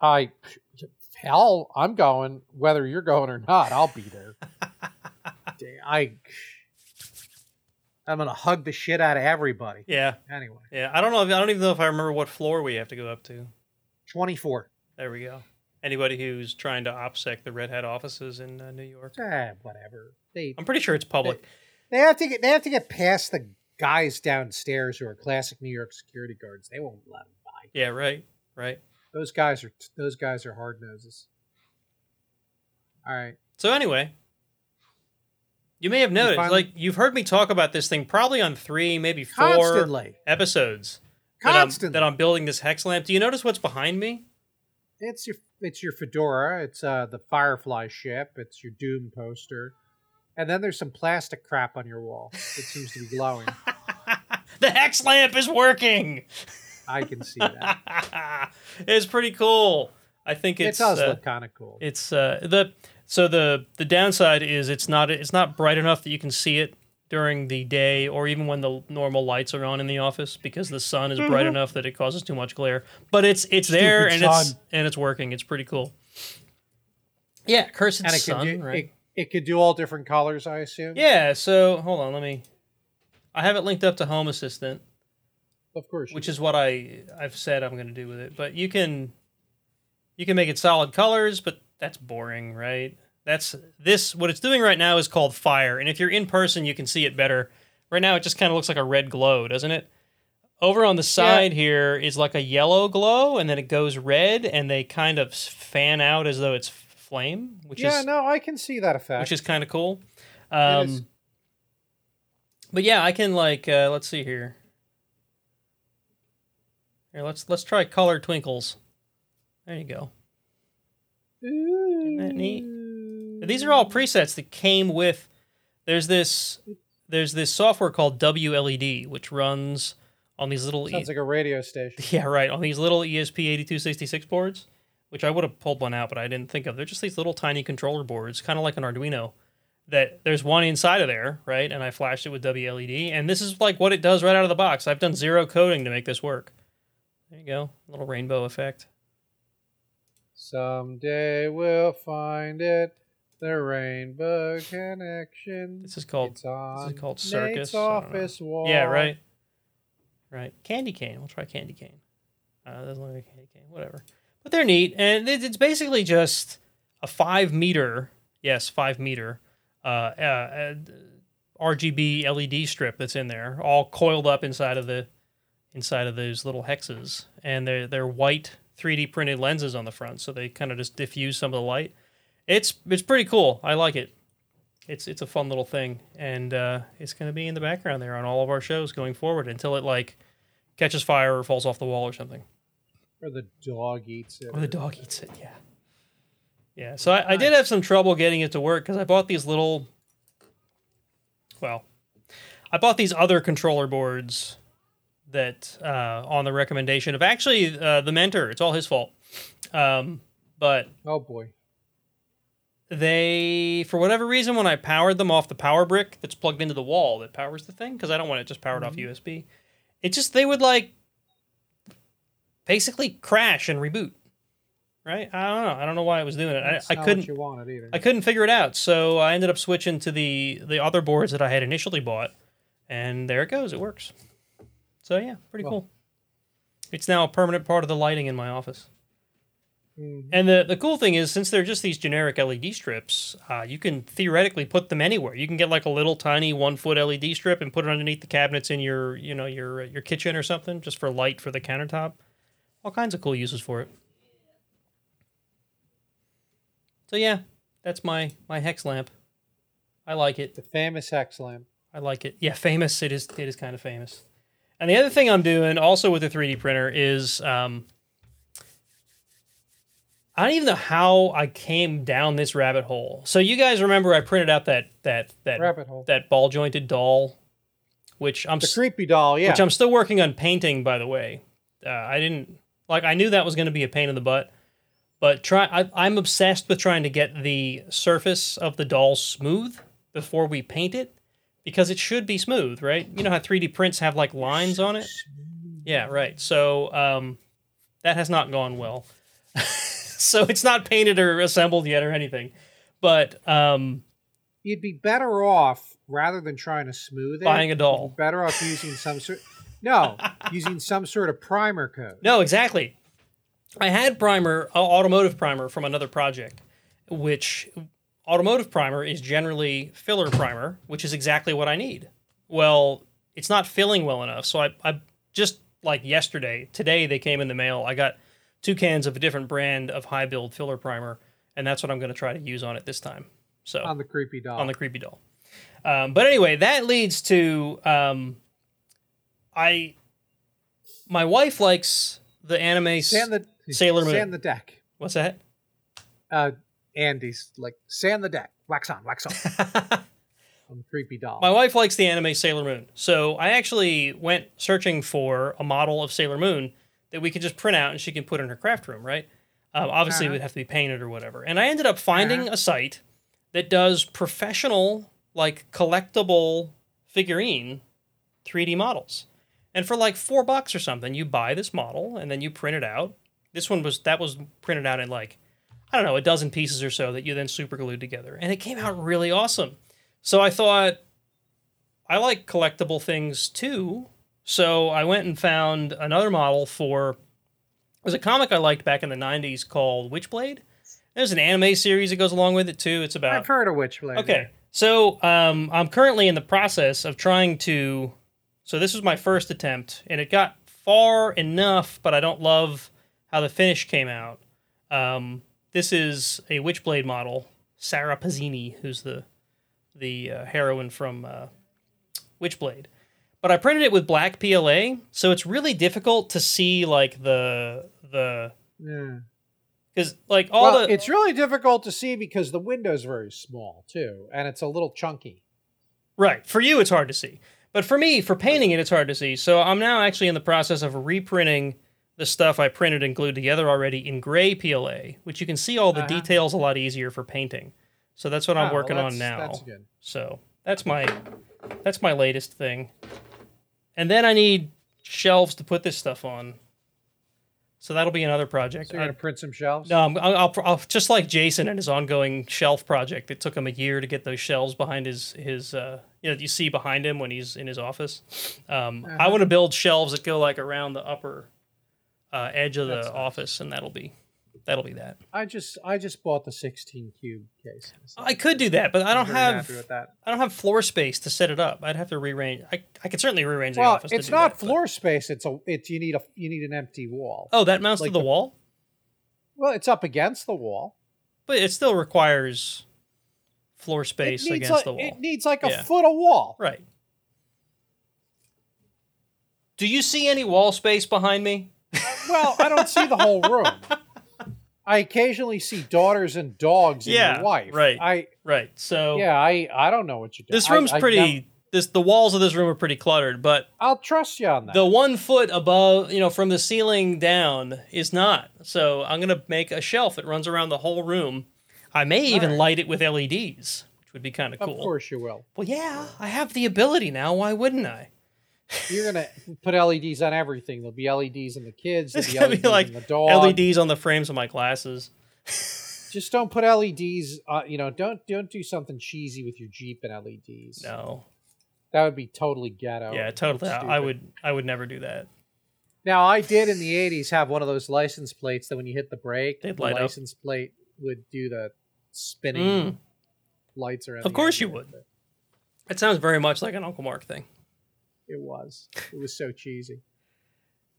I hell, I'm going. Whether you're going or not, I'll be there. [laughs] I I'm gonna hug the shit out of everybody. Yeah, Anyway, yeah. I don't know. If, I don't even know if I remember what floor we have to go up to. 24. There we go. Anybody who's trying to opsec the Red Hat offices in uh, New York, Eh, whatever. They I'm pretty sure it's public. they have to get they have to get past the guys downstairs who are classic New York security guards. They won't let them by. Yeah, right, right. Those guys are those guys are hard noses. All right. So anyway, you may have noticed, finally- like you've heard me talk about this thing probably on three, maybe four Constantly. episodes that I'm, Constantly. that I'm building this hex lamp. Do you notice what's behind me? It's your it's your fedora. It's uh the Firefly ship. It's your Doom poster, and then there's some plastic crap on your wall. It seems to be glowing. [laughs] the hex lamp is working. I can see that. [laughs] it's pretty cool. I think It it's does uh, look kind of cool. it's uh, the so the the downside is it's not it's not bright enough that you can see it during the day or even when the normal lights are on in the office because the sun is bright enough that it causes too much glare. But it's it's there and Mm-hmm. It's and it's working. It's pretty cool. Yeah, cursed and it sun, do right? it, it could do all different colors. I assume. yeah. So hold on, let me. I have it linked up to Home Assistant. of course. which is what I I've said I'm going to do with it. But you can you can make it solid colors, but that's boring, right? That's this what it's doing right now is called fire, and if you're in person, you can see it better. Right now, it just kind of looks like a red glow, doesn't it? Over on the side here is like a yellow glow, and then it goes red, and they kind of fan out as though it's flame, which is yeah, is no, I can see that effect. which is kind of cool. Um, but yeah, I can like uh, let's see here. Here, let's let's try color twinkles. There you go. Isn't that neat? These are all presets that came with. There's this there's this software called WLED, which runs on these little. Sounds like a radio station. [laughs] Yeah, right. On these little E ESP8266 boards, which I would have pulled one out, but I didn't think of. They're just these little tiny controller boards, kind of like an Arduino. That there's one inside of there, right? And I flashed it with WLED, and this is like what it does right out of the box. I've done zero coding to make this work. There you go, little rainbow effect. Someday we'll find it. The rainbow connection. This is called It's on this is called Circus. Office wall. Yeah, right. Right. Candy cane. We'll try candy cane. Uh, doesn't look like candy cane. Whatever. But they're neat, and it, it's basically just a five meter, yes, five meter, uh, uh, uh, RGB LED strip that's in there, all coiled up inside of the inside of those little hexes, and they're they're white 3D printed lenses on the front, so they kind of just diffuse some of the light. It's it's pretty cool. I like it it's it's a fun little thing, and uh, it's going to be in the background there on all of our shows going forward until it like catches fire or falls off the wall or something, Or the dog eats it. or the dog eats it. Yeah, yeah. So I, I did have some trouble getting it to work because I bought these little. Well, I bought these other controller boards that uh, on the recommendation of actually uh, the mentor. It's all his fault, um, but Oh boy. They for whatever reason when i powered them off the power brick that's plugged into the wall that powers the thing because i don't want it just powered off mm-hmm. usb it just they would like basically crash and reboot right? I don't know. I don't know why it was doing it. That's i, I couldn't you wanted either. i couldn't figure it out. So i ended up switching to the the other boards that i had initially bought and there it goes. It works. So yeah pretty Well. cool. It's now a permanent part of the lighting in my office Mhm. and the, the cool thing is, since they're just these generic LED strips, uh, you can theoretically put them anywhere. You can get like a little tiny one foot LED strip and put it underneath the cabinets in your you know your your kitchen or something, just for light for the countertop. All kinds of cool uses for it. So yeah, that's my my hex lamp. I like it. The famous hex lamp. I like it. Yeah, famous. It is. It is kind of famous. And the other thing I'm doing also with the 3D printer is um, I don't even know how I came down this rabbit hole. So you guys remember I printed out that that that Rabbit hole. that ball jointed doll, which I'm The creepy doll, yeah. which I'm still working on painting. By the way, uh, I didn't like. I knew that was going to be a pain in the butt, but try. I, I'm obsessed with trying to get the surface of the doll smooth before we paint it, because it should be smooth, right? You know how 3D prints have like lines on it. Yeah, right. So um, that has not gone well. [laughs] [laughs] so it's not painted or assembled yet or anything. But um, You'd be better off rather than trying to smooth it. Buying a doll. better off using some sort. No, [laughs] using some sort of primer coat. no, exactly. I had primer, uh, automotive primer from another project, which automotive primer is generally filler primer, which is exactly what I need. Well, it's not filling well enough. So I, I just like yesterday, today they came in the mail. I got two cans of a different brand of high build filler primer, and that's what I'm going to try to use on it this time. So on the creepy doll. on the creepy doll. Um, but anyway, that leads to um, I. My wife likes the anime. sand the Sailor Moon. Sand the deck. What's that? Uh, Andy's like sand the deck. Wax on, wax on. [laughs] on the creepy doll. My wife likes the anime Sailor Moon. So I actually went searching for a model of Sailor Moon that we could just print out and she can put in her craft room, right? Um, obviously, it Uh-huh. would have to be painted or whatever. And I ended up finding Uh-huh. a site that does professional, like collectible figurine 3D models. And for like four bucks or something, you buy this model and then you print it out. This one was that was printed out in like I don't know a dozen pieces or so that you then super glued together, and it came out really awesome. So I thought I like collectible things too. So I went and found another model for there's a comic I liked back in the 90s called Witchblade. There's an anime series that goes along with it too. It's about I've heard of Witchblade. Okay. So um, I'm currently in the process of trying to. So this was my first attempt, and it got far enough, but I don't love how the finish came out. Um, this is a Witchblade model, Sara Pezzini, who's the the uh, heroine from uh, Witchblade. But I printed it with black PLA, so it's really difficult to see like the the Yeah. because like all well, the it's really difficult to see because the window's very small too, and it's a little chunky. Right. For you, it's hard to see. But for me, for painting it, it's hard to see. So I'm now actually in the process of reprinting the stuff I printed and glued together already in gray PLA, which you can see all the Uh-huh. details a lot easier for painting. So that's what Ah, I'm well, working that's- on now. That's. So that's my that's my latest thing. And then I need shelves to put this stuff on. So that'll be another project. So you're gonna print some shelves. no, I'm, I'll, I'll, I'll just like Jason and his ongoing shelf project. It took him a year to get those shelves behind his his. Uh, you know, you see behind him when he's in his office. Um, I Uh-huh. want to build shelves that go like around the upper uh, edge of the nice. office, and that'll be that'll be that. I just I just bought the 16 cube case. I could do that, but I don't have that. I don't have floor space to set it up. I'd have to rearrange. I, I could certainly rearrange the Well, office. to it's do not that, but- floor space. It's a it's you need a you need an empty wall. Oh, that mounts like to the the- wall, Well, it's up against the wall. but it still requires floor space it needs against like, the wall. It needs like a Yeah. foot of wall. Right. Do you see any wall space behind me? Well, I don't see the whole room. [laughs] I occasionally see daughters and dogs and Yeah, your wife. right. I Right. So yeah, I I don't know what you're doing. this room's I, I pretty. don't- this the walls of this room are pretty cluttered, but I'll trust you on that. the one foot above, you know, from the ceiling down is not. So I'm gonna make a shelf that runs around the whole room. I may even Alright. light it with LEDs, which would be kind of cool. of course you will. Well, yeah, I have the ability now. Why wouldn't I? You're gonna put LEDs on everything. There'll be LEDs in the kids. There'll be be LEDs like in the dog. LEDs on the frames of my glasses. Just don't put LEDs. Uh, you know, don't don't do something cheesy with your Jeep and LEDs. No. That would be totally ghetto. Yeah, totally. I would. I would never do that. Now, I did in the '80s have one of those license plates that when you hit the brake, They'd the light up. license plate would do the spinning Mm. lights around. Of course you would. It sounds very much like an Uncle Mark thing. It was. It was so cheesy.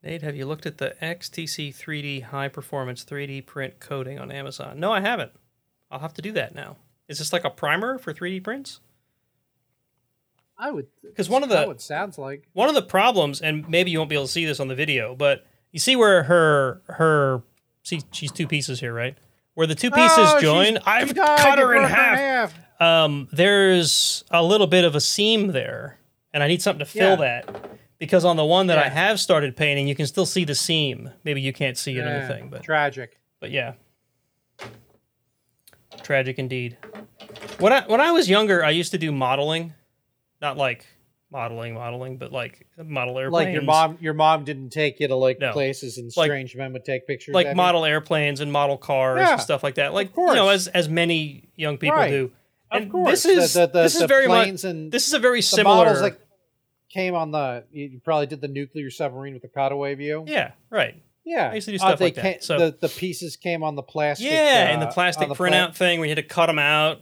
Nate, have you looked at the XTC 3D high performance 3D print coating on Amazon? No, I haven't. I'll have to do that now. Is this like a primer for 3D prints? I would because one of the- it sounds like. One of the problems, and maybe you won't be able to see this on the video, but you see where her her see she's two pieces here, right? Where the two pieces Oh, join, I've cut her in burnt half. Um, there's a little bit of a seam there, and I need something to fill Yeah. that because on the one that I have started painting, you can still see the seam. Maybe you can't see the Yeah, thing, but tragic. but yeah, tragic indeed. When I when I was younger, I used to do modeling, not like modeling, modeling, but like model airplanes. Like your mom, your mom didn't take you to like No. places, and Like- strange men would take pictures. like of you? model airplanes and model cars Yeah, and stuff like that. Like you know, as as many young people Right. do. Of course, this is the, the, this is very much and this is a very similar. models that came on the. You you probably did the nuclear submarine with the cutaway view. yeah, right. Yeah, I used to do Uh, stuff they like that. So- the the pieces came on the plastic. yeah, and uh, the plastic the printout pla- thing where you had to cut them out.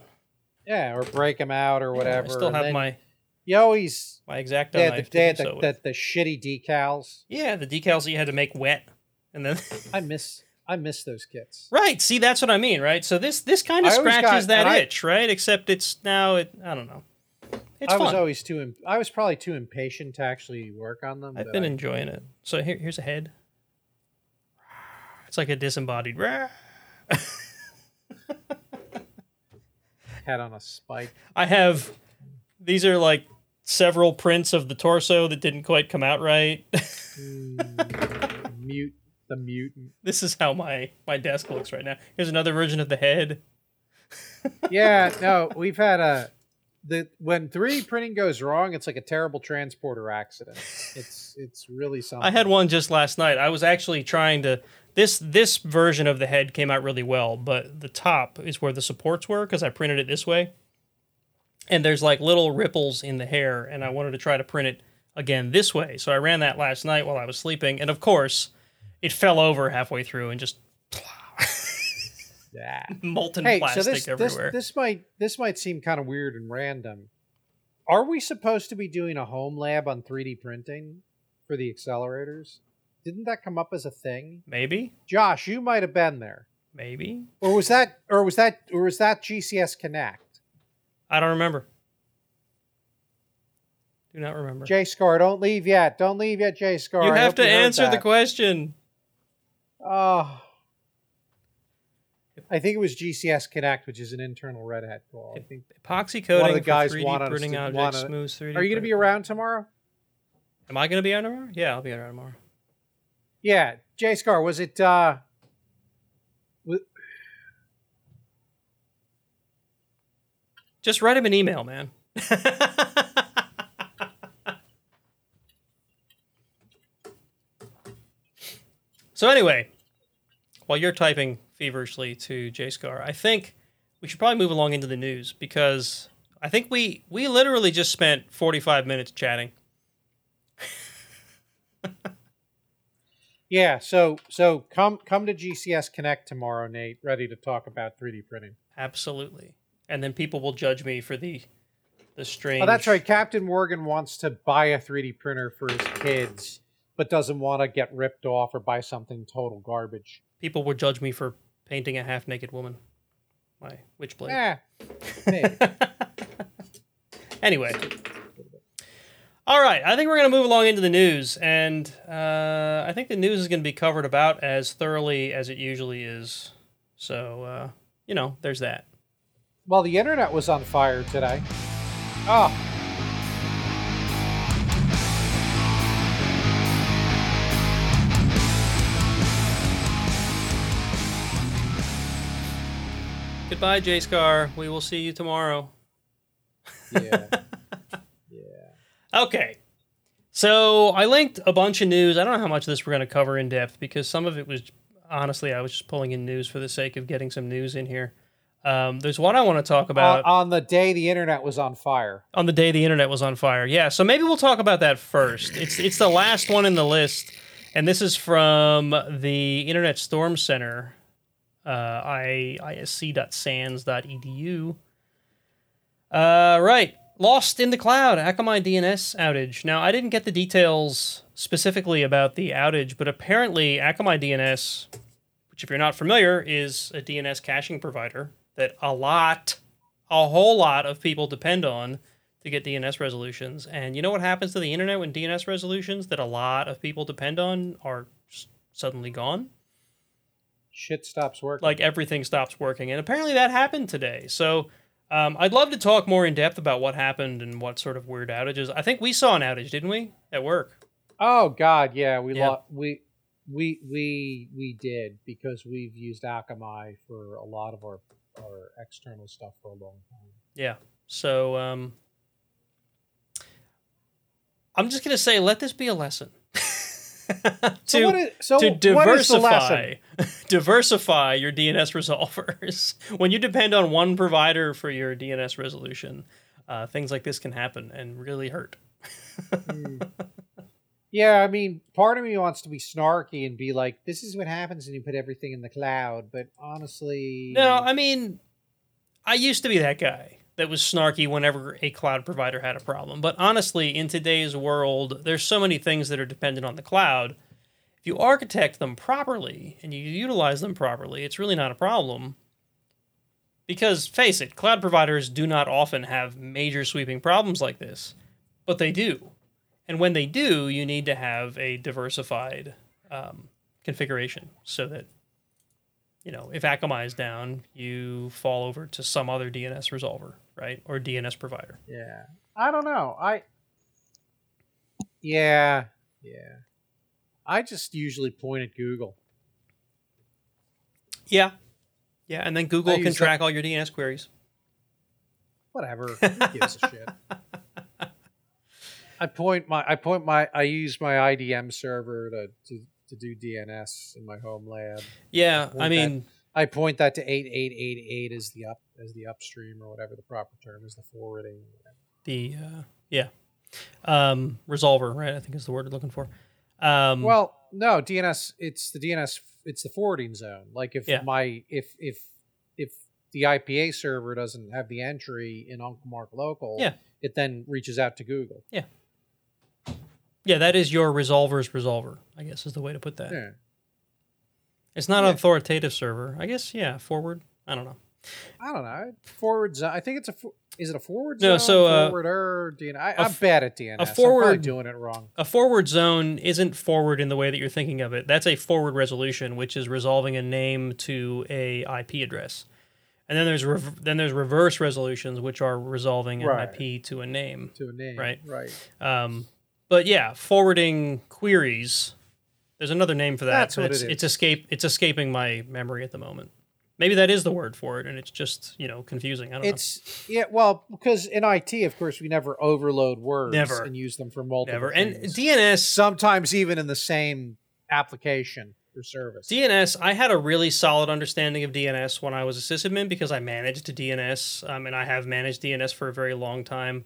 yeah, or break them out or whatever. I still and have my You always my exacto they had the, knife. to they had the, the, the shitty decals. yeah, the decals that you had to make wet, and then I [laughs] miss I miss those kits. right. See, that's what I mean, right? So this this kind of scratches got- that and I- itch, right? Except it's now it. I don't know. It's I fun. was always too. Im- I was probably too impatient to actually work on them. I've been I- enjoying it. So here, here's a head. It's like a disembodied. head [laughs] on a spike. I have. These are like several prints of the torso that didn't quite come out right. Mm, mute the mutant. [laughs] this is how my my desk looks right now. Here's another version of the head. Yeah, no, we've had a the when 3D printing goes wrong, it's like a terrible transporter accident. It's [laughs] it's really something. I had one just last night. I was actually trying to this this version of the head came out really well, but the top is where the supports were because I printed it this way. And there's like little ripples in the hair, and I wanted to try to print it again this way. So I ran that last night while I was sleeping, and of course, it fell over halfway through and just. [laughs] molten Hey, plastic so this, this everywhere. this might this might seem kind of weird and random. Are we supposed to be doing a home lab on 3D printing for the accelerators? Didn't that come up as a thing? maybe, Josh, you might have been there. maybe Or was that or was that or was that GCS Connect? I don't remember. Do not remember. J Scar, don't leave yet. Don't leave yet, J Scar. you have to heard answer the question. Oh. I think it was GCS Connect, which is an internal Red Hat tool. I think. Epoxy One of coating the guys for 3D wanted printing objects, wanted- smooth 3D. Are you going to be around tomorrow? Am I going to be around tomorrow? Yeah, I'll be around tomorrow. Yeah, J Scar, was it? uh Just write him an email, man. [laughs] so anyway, while you're typing feverishly to JScar, I think we should probably move along into the news because I think we we literally just spent 45 minutes chatting. Yeah, so so come come to GCS Connect tomorrow, Nate, ready to talk about 3D printing. Absolutely. And then people will judge me for the the strange Oh, that's right. Captain Morgan wants to buy a 3D printer for his kids, but doesn't want to get ripped off or buy something total garbage. People will judge me for painting a half naked woman. My witchblade. Yeah. [laughs] Anyway. All right, I think we're going to move along into the news, and uh, I think the news is going to be covered about as thoroughly as it usually is. So, uh, you know, there's that. well, the internet was on fire today. Oh, Goodbye, J Scar. We will see you tomorrow. Yeah. [laughs] yeah. Okay. So I linked a bunch of news. I don't know how much of this we're going to cover in depth because some of it was honestly I was just pulling in news for the sake of getting some news in here. Um, there's one I want to talk about Uh, on the day the internet was on fire. on the day the internet was on fire. Yeah, so maybe we'll talk about that first. It's it's the last one in the list, and this is from the Internet Storm Center, uh, isc.sans.edu. Uh, right, lost in the cloud, Akamai DNS outage. Now, I didn't get the details specifically about the outage, but apparently Akamai DNS, which if you're not familiar, is a DNS caching provider that a lot, a whole lot of people depend on to get DNS resolutions. And you know what happens to the internet when DNS resolutions that a lot of people depend on are suddenly gone? Shit stops working. Like everything stops working. And apparently that happened today. So um, I'd love to talk more in depth about what happened and what sort of weird outages. I think we saw an outage, didn't we, at work? oh God, yeah, we Yeah. lo- we we we we did because we've used Akamai for a lot of our our external stuff for a long time. Yeah. So um, I'm just going to say, let this be a lesson. [laughs] to, So what is, so to what is the diversify [laughs] diversify your DNS resolvers. [laughs] when you depend on one provider for your DNS resolution, uh, things like this can happen and really hurt. Yeah, I mean, part of me wants to be snarky and be like, "This is what happens when you put everything in the cloud." But honestly, No, I mean, I used to be that guy that was snarky whenever a cloud provider had a problem. But honestly, in today's world, there's so many things that are dependent on the cloud. If you architect them properly and you utilize them properly, it's really not a problem. Because face it, cloud providers do not often have major sweeping problems like this, but they do. And when they do, you need to have a diversified um, configuration so that you know, if Akamai is down, you fall over to some other DNS resolver, right? Or DNS provider. yeah, I don't know. I yeah, yeah. I just usually point at Google. Yeah. Yeah, and then Google can track all your DNS queries. Whatever. Who gives a [laughs] shit? I point my I point my I use my IDM server to, to, to do DNS in my home lab. Yeah, I that- mean, I point that to eight eight eight eight as the up as the upstream or whatever the proper term is, the forwarding. the uh, yeah, um, resolver, right? I think is the word we're looking for. Um, Well, no, DNS it's the DNS it's the forwarding zone. Like if Yeah. my if if if the IPA server doesn't have the entry in Uncle Mark local, Yeah. it then reaches out to Google. yeah, Yeah, that is your resolver's resolver. I guess is the way to put that. Yeah. It's not Yeah. an authoritative server. I guess yeah, forward. I don't know. I don't know. Forward zone. I think it's a. Is it a forward zone? No, so, uh, forwarder DNS. I, a I'm f- bad at DNS. I'm probably doing it wrong. A forward zone isn't forward in the way that you're thinking of it. That's a forward resolution, which is resolving a name to a IP address. And then there's rev- then there's reverse resolutions, which are resolving an Right. IP to a name. To a name. Right. Right. Um, but yeah, forwarding queries. There's another name for that. That's what it's, it is. It's escape. It's escaping my memory at the moment. Maybe that is the word for it, and it's just you know confusing. I don't know. It's yeah. Well, because in IT, of course, we never overload words Never. and use them for multiple. Never. And things. DNS sometimes even in the same application or service. DNS, I had a really solid understanding of DNS when I was a sysadmin because I managed DNS, um, and I have managed DNS for a very long time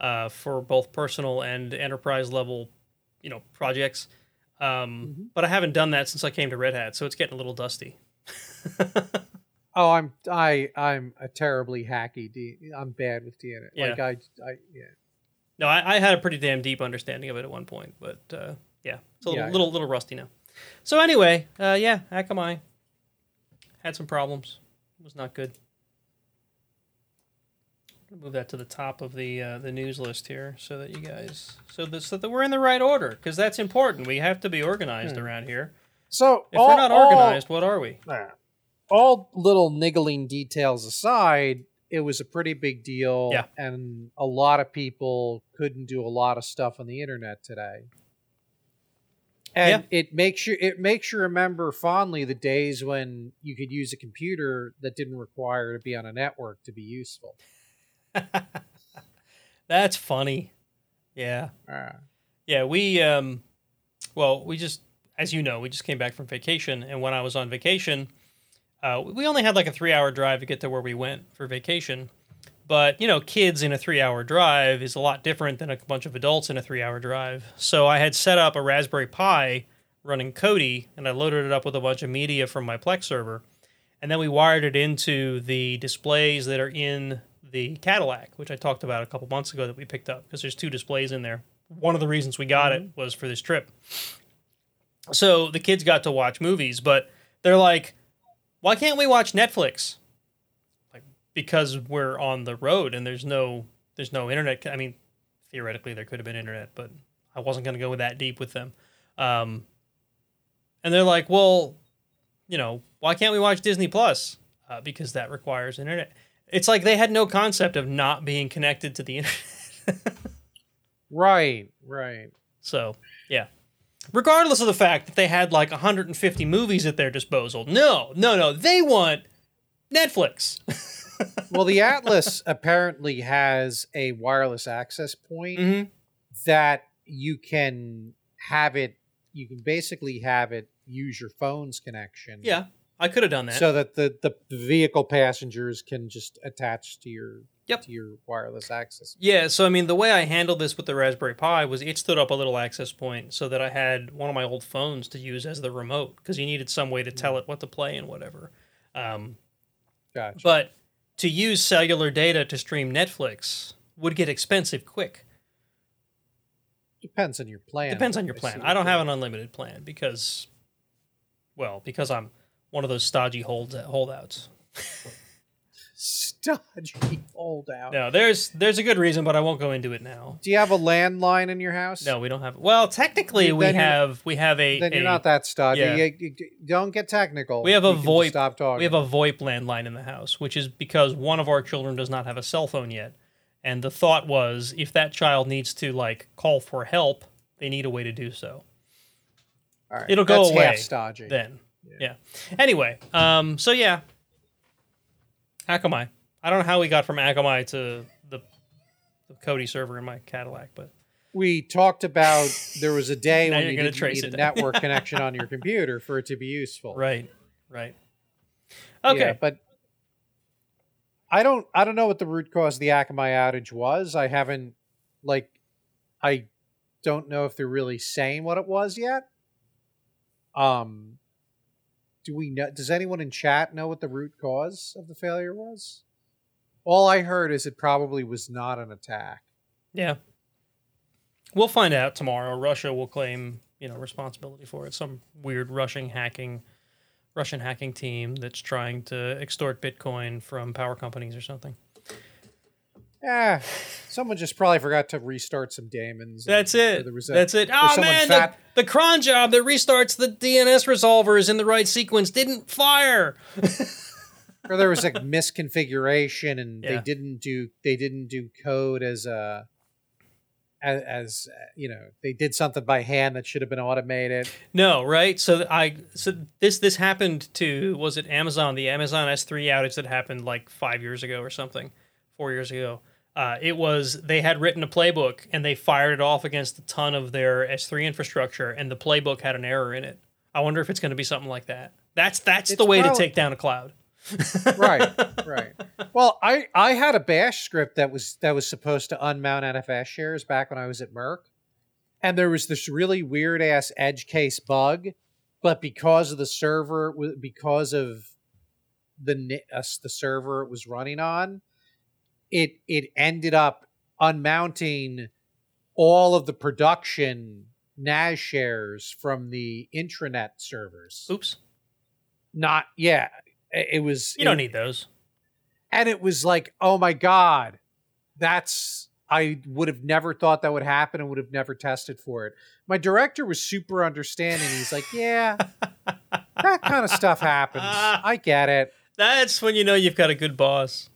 uh, for both personal and enterprise level, you know, projects. Um, Mhm. But I haven't done that since I came to Red Hat, so it's getting a little dusty. [laughs] oh, I'm I I'm a terribly hacky. D, I'm bad with DNA. Yeah. Like I I yeah. No, I, I had a pretty damn deep understanding of it at one point, but uh, yeah, it's a little, Yeah. little little rusty now. So anyway, uh, yeah, Akamai had some problems. It was not good. Move that to the top of the uh, the news list here, so that you guys, so that, so that we're in the right order, because that's important. We have to be organized Hmm. around here. So If we're not organized, what are we? All, little niggling details aside, it was a pretty big deal. Yeah. And a lot of people couldn't do a lot of stuff on the internet today. And it makes you it makes you remember fondly the days when you could use a computer that didn't require to be on a network to be useful. [laughs] That's funny. Yeah. Uh, Yeah, we um well, we just as you know, we just came back from vacation and when I was on vacation, uh we only had like a 3-hour drive to get to where we went for vacation. But, you know, kids in a 3-hour drive is a lot different than a bunch of adults in a 3-hour drive. So I had set up a Raspberry Pi running Kodi and I loaded it up with a bunch of media from my Plex server. And then we wired it into the displays that are in the Cadillac, which I talked about a couple months ago that we picked up because there's two displays in there. One of the reasons we got it was for this trip. So the kids got to watch movies, but they're like, why can't we watch Netflix? Like because we're on the road and there's no there's no internet. I mean, theoretically there could have been internet, but I wasn't going to go that deep with them. Um, and they're like, well, you know, why can't we watch Disney Plus? Uh, because that requires internet. It's like they had no concept of not being connected to the [laughs] internet. right, right. so, yeah. Regardless of the fact that they had like 150 movies at their disposal. No, no, no. They want Netflix. [laughs] Well, the Atlas apparently has a wireless access point hmm that you can have it. You can basically have it use your phone's connection. Yeah, I could have done that. So that the, the vehicle passengers can just attach to your Yep. to your wireless access. Yeah, so I mean, the way I handled this with the Raspberry Pi was it stood up a little access point so that I had one of my old phones to use as the remote because you needed some way to tell it what to play and whatever. Um, Gotcha. but to use cellular data to stream Netflix would get expensive quick. Depends on your plan. Depends on your I plan. see I don't have an unlimited plan because, well, because I'm one of those stodgy holds holdouts. [laughs] stodgy [laughs] holdout. No, there's there's a good reason, but I won't go into it now. Do you have a landline in your house? No, we don't have. Well, technically, we have we have a, Then you're not that stodgy. yeah. You- you- don't get technical. We have a VoIP- Stop talking. we have a VoIP landline in the house, which is because one of our children does not have a cell phone yet, and the thought was if that child needs to like call for help, they need a way to do so. All right, it'll go that's away Half stodgy. Then, yeah. Anyway, um, so yeah, Akamai. I don't know how we got from Akamai to the, the Kodi server in my Cadillac, but we talked about there was a day when you're you didn't trace need a network [laughs] connection on your computer for it to be useful. right, right. Okay, Yeah, but I don't I don't know what the root cause of the Akamai outage was. I haven't like I don't know if they're really saying what it was yet. Um do we know does anyone in chat know what the root cause of the failure was? All I heard is it probably was not an attack. Yeah. We'll find out tomorrow. Russia will claim, you know, responsibility for it. Some weird Russian hacking Russian hacking team that's trying to extort Bitcoin from power companies or something. Yeah, someone just probably forgot to restart some daemons. That's it. A, That's it. Oh man, the, the cron job that restarts the DNS resolvers in the right sequence didn't fire. [laughs] or there was like misconfiguration and Yeah. they didn't do they didn't do code as a as, as uh, you know they did something by hand that should have been automated No, right? So I so this this happened to was it Amazon the Amazon S3 outage that happened like 5 years ago or something, 4 years ago. Uh, it was they had written a playbook and they fired it off against a ton of their S3 infrastructure and the playbook had an error in it. I wonder if it's going to be something like that. That's that's the way prob- to take down a cloud. [laughs] right right well i i had a bash script that was that was supposed to unmount nfs shares back when i was at merck and there was this really weird ass edge case bug but because of the server because of the us the server it was running on it it ended up unmounting all of the production nas shares from the intranet servers Oops. not yeah it was You don't need those. and it was like oh my god that's i would have never thought that would happen and would have never tested for it my director was super understanding he's like yeah [laughs] that kind of stuff happens i get it That's when you know you've got a good boss.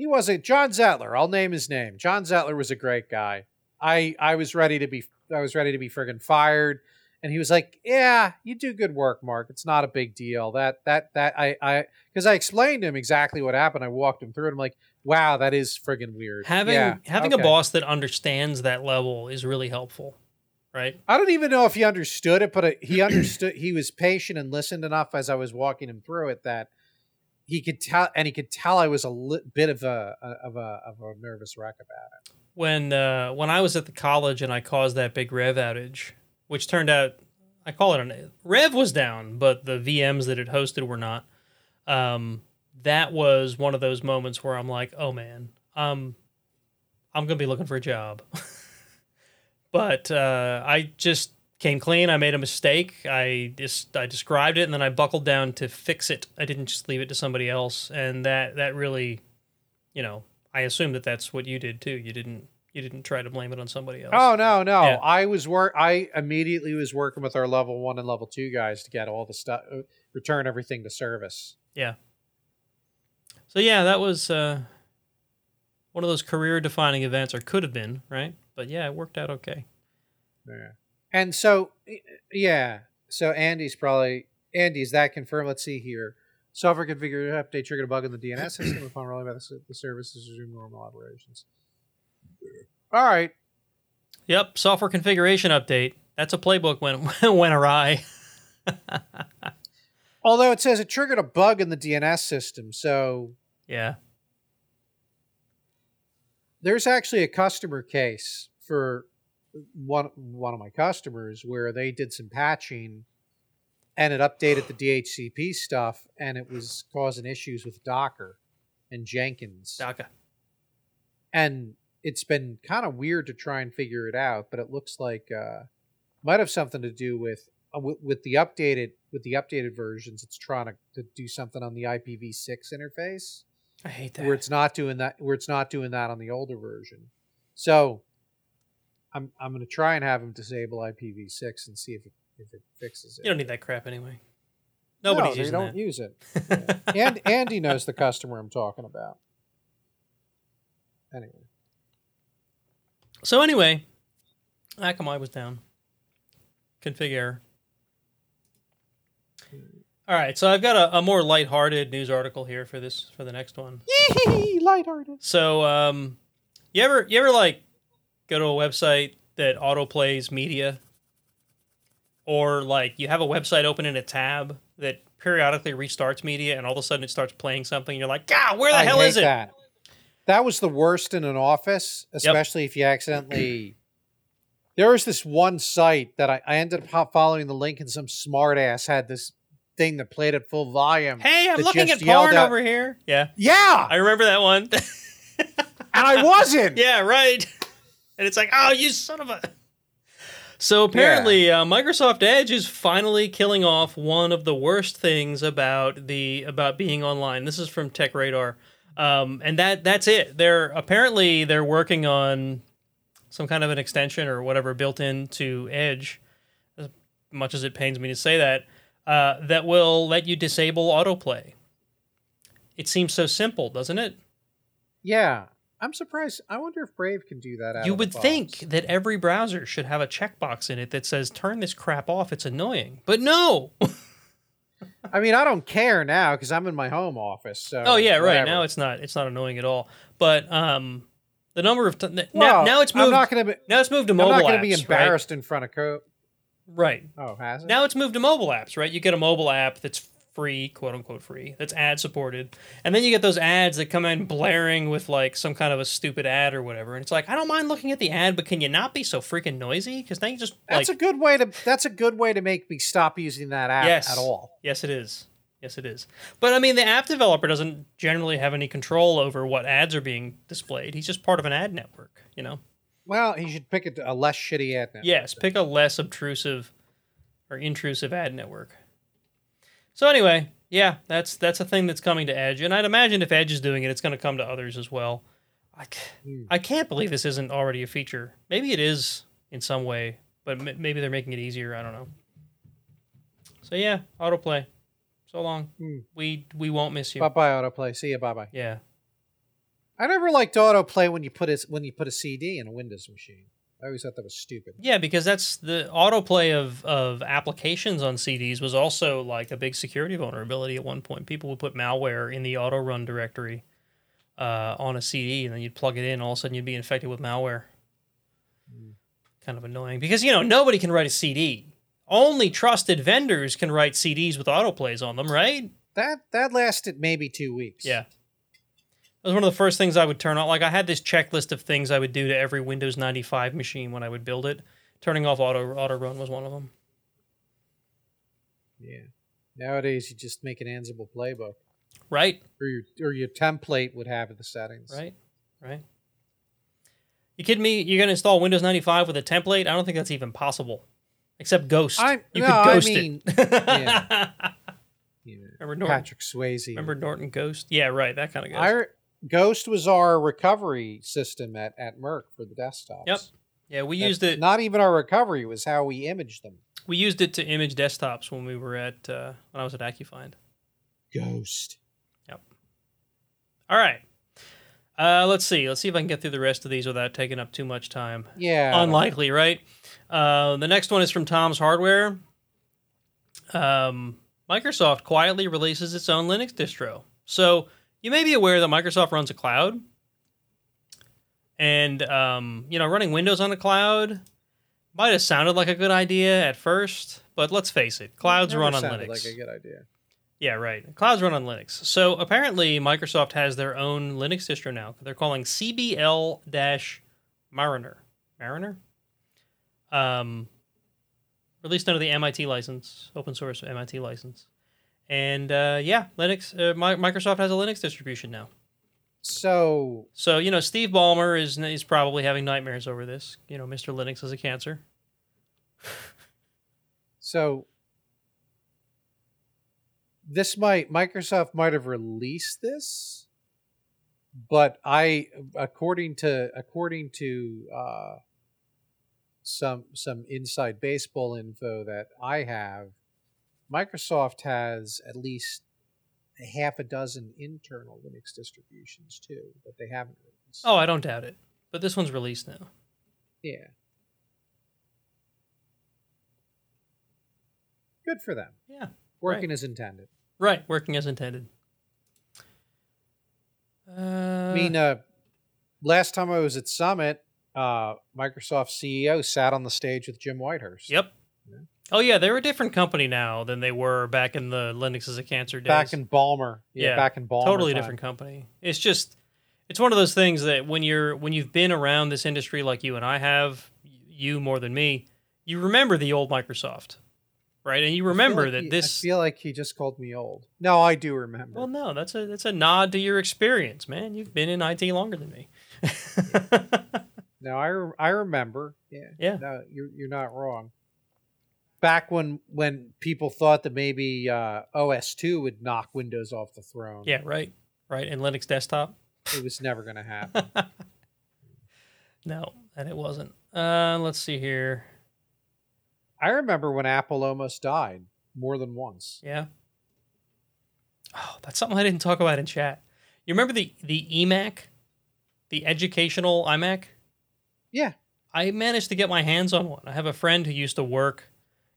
He wasn't john zettler i'll name his name. John zettler was a great guy. I i was ready to be i was ready to be friggin' fired. And he was like yeah you do good work mark. It's not a big deal. That that that i i because i explained to him exactly what happened. I walked him through it. I'm like wow that is friggin' weird. Having Yeah, having okay. a boss that understands that level is really helpful, right? I don't even know if he understood it, but uh, he understood. He was patient and listened enough as I was walking him through it that he could tell, and he could tell I was a li- bit of a of a of a nervous wreck about it. when uh, when I was at the college and I caused that big RHEV outage, which turned out I call it an RHEV was down, but the VMs that it hosted were not. Um, that was one of those moments where I'm like, oh man, um, I'm gonna be looking for a job. [laughs] but uh, I just came clean. I made a mistake. I just I described it and then I buckled down to fix it. I didn't just leave it to somebody else, and that that really, you know, I assume that that's what you did too. You didn't you didn't try to blame it on somebody else. Oh no, no! Yeah. I was work. I immediately was working with our level one and level two guys to get all the stuff, uh, return everything to service. Yeah. So yeah, that was uh, one of those career defining events, or could have been, right? But yeah, it worked out okay. Yeah. And so, yeah. So Andy's probably Andy's that confirmed. Let's see here. Software configured update triggered a bug in the DNS system [clears throat] upon rolling back the, the services resume normal operations. All right. Yep, software configuration update. That's a playbook when [laughs] went awry. [laughs] Although it says it triggered a bug in the DNS system, so Yeah, there's actually a customer case for one one of my customers where they did some patching and it updated the DHCP stuff and it was causing issues with Docker and Jenkins. Daka. And it's been kind of weird to try and figure it out, but it looks like uh might have something to do with uh, with, with the updated with the updated versions it's trying to, to do something on the IPv6 interface I hate that. where it's not doing that where it's not doing that on the older version. So I'm I'm going to try and have him disable IPv6 and see if it if it fixes it. you don't need that crap anyway. Nobody's no, they don't that. use it. Yeah. [laughs] and Andy knows the customer I'm talking about. Anyway, So anyway, Akamai was down. Configure. All right, so I've got a, a more lighthearted news article here for this for the next one. yee lighthearted. So, um, you ever you ever like go to a website that autoplays media, or like you have a website open in a tab that periodically restarts media, and all of a sudden it starts playing something, and you're like, God, where the I hell is it? That. that was the worst in an office, especially if you accidentally. [clears throat] There was this one site that I, I ended up following the link, and some smartass had this thing that played at full volume. Hey, I'm looking at porn out- over here. Yeah, Yeah, I remember that one. [laughs] and I wasn't. Yeah, right. And it's like, oh, you son of a. So apparently, uh, Microsoft Edge is finally killing off one of the worst things about the about being online. This is from Tech Radar, um, and that that's it. They're apparently they're working on some kind of an extension or whatever built into Edge. As much as it pains me to say that, uh, that will let you disable autoplay. It seems so simple, doesn't it? Yeah, I'm surprised. I wonder if Brave can do that. You would think that every browser should have a checkbox in it that says "Turn this crap off." It's annoying, but no. [laughs] I mean, I don't care now because I'm in my home office. So oh yeah, right. whatever. Now it's not. It's not annoying at all. But um, the number of t- Well, now now it's moved. I'm not to be. now it's moved to mobile. I'm not going to be right? embarrassed in front of co. Right. Oh, has it? Now it's moved to mobile apps. Right. You get a mobile app that's free, quote unquote free, that's ad supported, and then you get those ads that come in blaring with like some kind of a stupid ad or whatever, and it's like I don't mind looking at the ad, but can you not be so freaking noisy? Because now you just like That's a good way to. That's a good way to make me stop using that app Yes. at all. Yes, it is. Yes, it is. But I mean, the app developer doesn't generally have any control over what ads are being displayed. He's just part of an ad network, you know? Well, he should pick a, a less shitty ad network. Yes, pick a less obtrusive or intrusive ad network. So anyway, yeah, that's that's a thing that's coming to Edge, and I'd imagine if Edge is doing it, it's going to come to others as well. I, Hmm. I can't believe this isn't already a feature. Maybe it is in some way, but m- maybe they're making it easier. I don't know. So yeah, autoplay. So long. Hmm. We we won't miss you. Bye bye autoplay. See you. Bye bye. Yeah. I never liked autoplay when you put a when you put a CD in a Windows machine. I always thought that was stupid. Yeah, because that's the autoplay of, of applications on CDs was also like a big security vulnerability at one point. People would put malware in the auto run directory uh, on a CD, and then you'd plug it in. All of a sudden, you'd be infected with malware. Kind of annoying because you know nobody can write a CD. Only trusted vendors can write CDs with autoplays on them, right? That that lasted maybe two weeks. Yeah. That was one of the first things I would turn on. Like I had this checklist of things I would do to every Windows 95 machine when I would build it. Turning off auto auto run was one of them. Yeah. Nowadays, you just make an Ansible playbook, Right, or your or your template would have the settings. right, right. You kidding me? You're gonna install Windows 95 with a template? I don't think that's even possible. Except Ghost. I'm- you no, could I ghost mean- it. [laughs] yeah. Yeah. Remember Norton? Patrick Swayze. Remember Norton Ghost? Yeah, right. That kind of ghost. Ghost was our recovery system at, at Merck for the desktops. Yep. yeah, we used it. Not even our recovery was how we imaged them. we used it to image desktops when we were at uh, when I was at AccuFind. Ghost. Yep. All right. Uh, let's see. Let's see if I can get through the rest of these without taking up too much time. Yeah. Unlikely, right? Uh, the next one is from Tom's Hardware. Um, Microsoft quietly releases its own Linux distro. So you may be aware that Microsoft runs a cloud, and um, you know, running Windows on the cloud might have sounded like a good idea at first, but let's face it, clouds Never run on Linux. Like a good idea. Yeah, right. Clouds run on Linux. So apparently, Microsoft has their own Linux distro now. They're calling CBL Mariner. Mariner. Um, released under the MIT license, open source MIT license, and uh, yeah, Linux. Uh, Mi- Microsoft has a Linux distribution now. So So you know, Steve Ballmer is is probably having nightmares over this. You know, Mr. Linux is a cancer. [laughs] so this might Microsoft might have released this, but I according to according to uh, some some inside baseball info that I have, Microsoft has at least a half a dozen internal Linux distributions too that they haven't released. Oh, I don't doubt it. But this one's released now. yeah. Good for them. Yeah. Working as intended. Right, working as intended. Uh, I mean, uh, last time I was at Summit, uh, Microsoft CEO sat on the stage with Jim Whitehurst. Yep. Oh yeah, they're a different company now than they were back in the Linux as a cancer days. Back in Ballmer. Yeah, Yeah, back in Ballmer. totally time. different company. It's just it's one of those things that when you're when you've been around this industry like you and I have, you more than me, you remember the old Microsoft. Right? And you remember like that he- this I feel like he just called me old. No, I do remember. Well, no, that's a that's a nod to your experience, man. You've been in IT longer than me. [laughs] no, I, re- I remember. Yeah. Yeah. No, you're, you're not wrong. Back when when people thought that maybe uh, OS two would knock Windows off the throne. yeah, right. Right. And Linux desktop. It was never going to happen. [laughs] no, and it wasn't. Uh let's see here. I remember when Apple almost died more than once. Yeah. Oh, that's something I didn't talk about in chat. You remember the the eMac, the educational iMac? Yeah. I managed to get my hands on one. I have a friend who used to work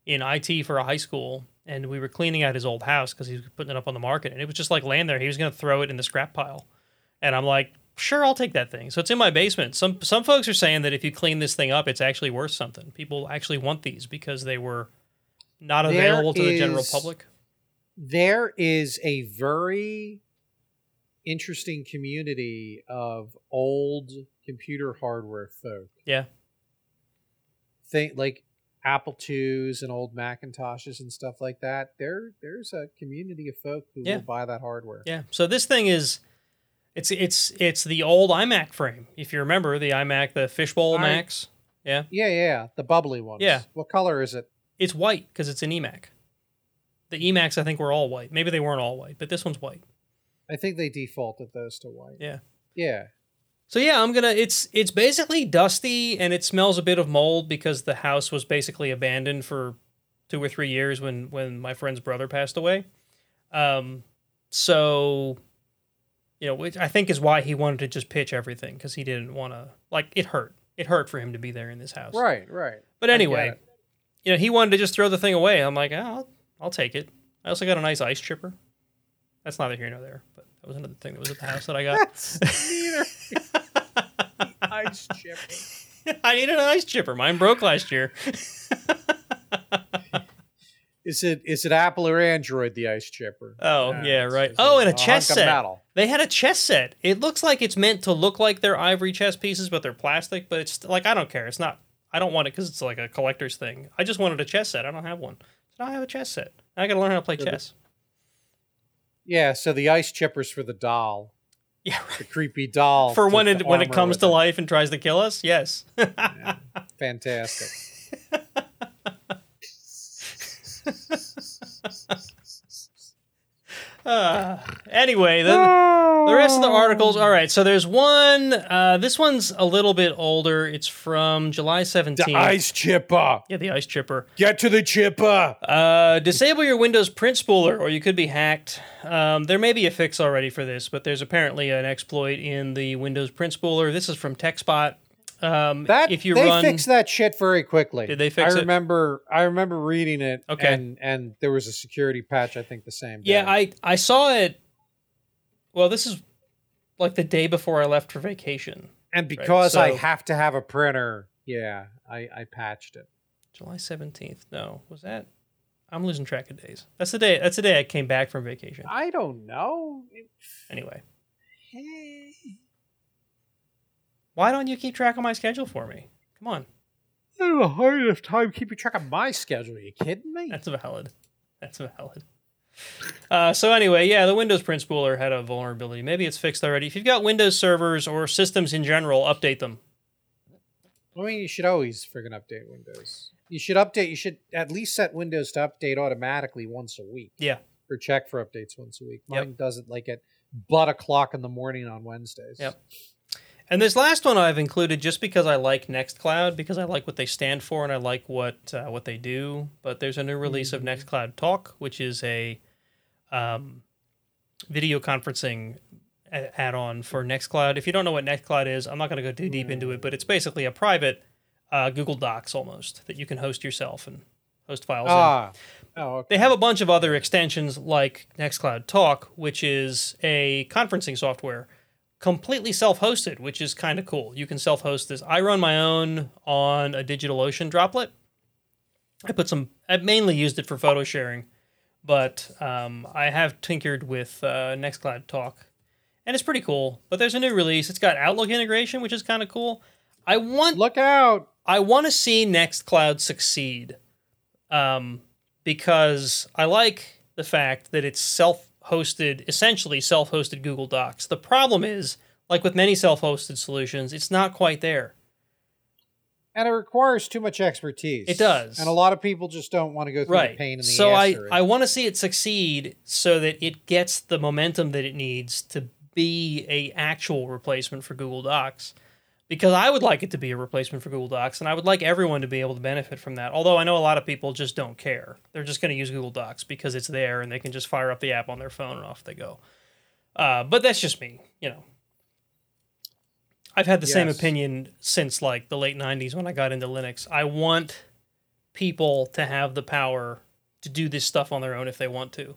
in IT for a high school, and we were cleaning out his old house because he was putting it up on the market, and it was just like laying there. He was going to throw it in the scrap pile, and I'm like, sure, I'll take that thing. So it's in my basement. Some some folks are saying that if you clean this thing up, it's actually worth something. People actually want these because they were not There available to the general public. there is a very interesting community of old computer hardware folk. Yeah. Think like Apple IIs and old Macintoshes and stuff like that. There there's a community of folk who Yeah. will buy that hardware. Yeah. So this thing is it's it's it's the old iMac frame. If you remember the iMac, the fishbowl I- Macs. Yeah. Yeah, yeah, the bubbly ones. Yeah. What color is it? It's white because it's an eMac. The eMacs I think were all white. Maybe they weren't all white, but this one's white. I think they defaulted those to white. Yeah. Yeah. So yeah, I'm gonna. It's it's basically dusty and it smells a bit of mold because the house was basically abandoned for two or three years when when my friend's brother passed away. Um, so you know, which I think is why he wanted to just pitch everything because he didn't want to like it hurt. It hurt for him to be there in this house. Right, right. But anyway, you know, he wanted to just throw the thing away. I'm like, oh, I'll, I'll take it. I also got a nice ice chipper. That's neither here nor there, but that was another thing that was at the house that I got. [laughs] [laughs] That's [laughs] neither. Ice chipper. [laughs] I need an ice chipper. Mine broke last year. [laughs] Is it is it Apple or Android the ice chipper? Oh, Uh, yeah, right. it's Oh, and a hunk chess of set. metal. They had a chess set. It looks like it's meant to look like they're ivory chess pieces, but they're plastic. But it's like I don't care. It's not. I don't want it because it's like a collector's thing. I just wanted a chess set. I don't have one. So I have a chess set. I got to learn how to play So the- chess. Yeah, so the ice chipper's for the doll, [laughs] Yeah, the creepy doll. for when it when it comes to it. life and tries to kill us. Yes. Yeah. [laughs] Fantastic. [laughs] Uh, anyway, the, the rest of the articles. All right, so there's one. Uh, this one's a little bit older. It's from July 17th. The ice chipper. yeah, the ice chipper. Get to the chipper. Uh, disable your Windows print spooler, or you could be hacked. Um, there may be a fix already for this, but there's apparently an exploit in the Windows print spooler. This is from TechSpot. Um, That if you they run, fixed that shit very quickly. Did they fix I it? remember. I remember reading it. Okay. And and there was a security patch. I think the same. Day. yeah, I I saw it. Well, this is like the day before I left for vacation. and because I so- have to have a printer, yeah, I I patched it. July 17th. No, was that? I'm losing track of days. That's the day. That's the day I came back from vacation. I don't know. Anyway, why don't you keep track of my schedule for me? Come on, I have a hard enough time keeping track of my schedule. Are you kidding me? that's valid. That's valid. Uh, so anyway, yeah, the Windows print spooler had a vulnerability. Maybe it's fixed already. If you've got Windows servers or systems in general, update them. I mean, you should always friggin' update Windows. You should update. You should at least set Windows to update automatically once a week. Yeah. Or check for updates once a week. Yep. Mine does it like at butt o'clock in the morning on Wednesdays. Yep. And this last one I've included just because I like Nextcloud, because I like what they stand for and I like what uh, what they do. But there's a new release of Nextcloud Talk, which is a um, video conferencing a- add-on for Nextcloud. If you don't know what Nextcloud is, I'm not going to go too deep into it, but it's basically a private uh, Google Docs almost that you can host yourself and host files in. Ah. Oh, okay. They have a bunch of other extensions like Nextcloud Talk, which is a conferencing software, completely self-hosted, which is kind of cool. You can self-host this. I run my own on a DigitalOcean droplet. I put some. I mainly used it for photo sharing, but um, I have tinkered with uh, Nextcloud Talk, and it's pretty cool. But there's a new release. It's got Outlook integration, which is kind of cool. I want Look out. I want to see Nextcloud succeed, um, because I like the fact that it's self-hosted, essentially self-hosted Google Docs. The problem is, like with many self-hosted solutions, it's not quite there. And it requires too much expertise. It does. And a lot of people just don't want to go through Right. the pain in the so. I I want to see it succeed so that it gets the momentum that it needs to be a actual replacement for Google Docs. Because I would like it to be a replacement for Google Docs, and I would like everyone to be able to benefit from that. Although I know a lot of people just don't care; they're just going to use Google Docs because it's there, and they can just fire up the app on their phone and off they go. Uh, but that's just me, you know. I've had the same opinion since like the late '90s when I got into Linux. I want people to have the power to do this stuff on their own if they want to.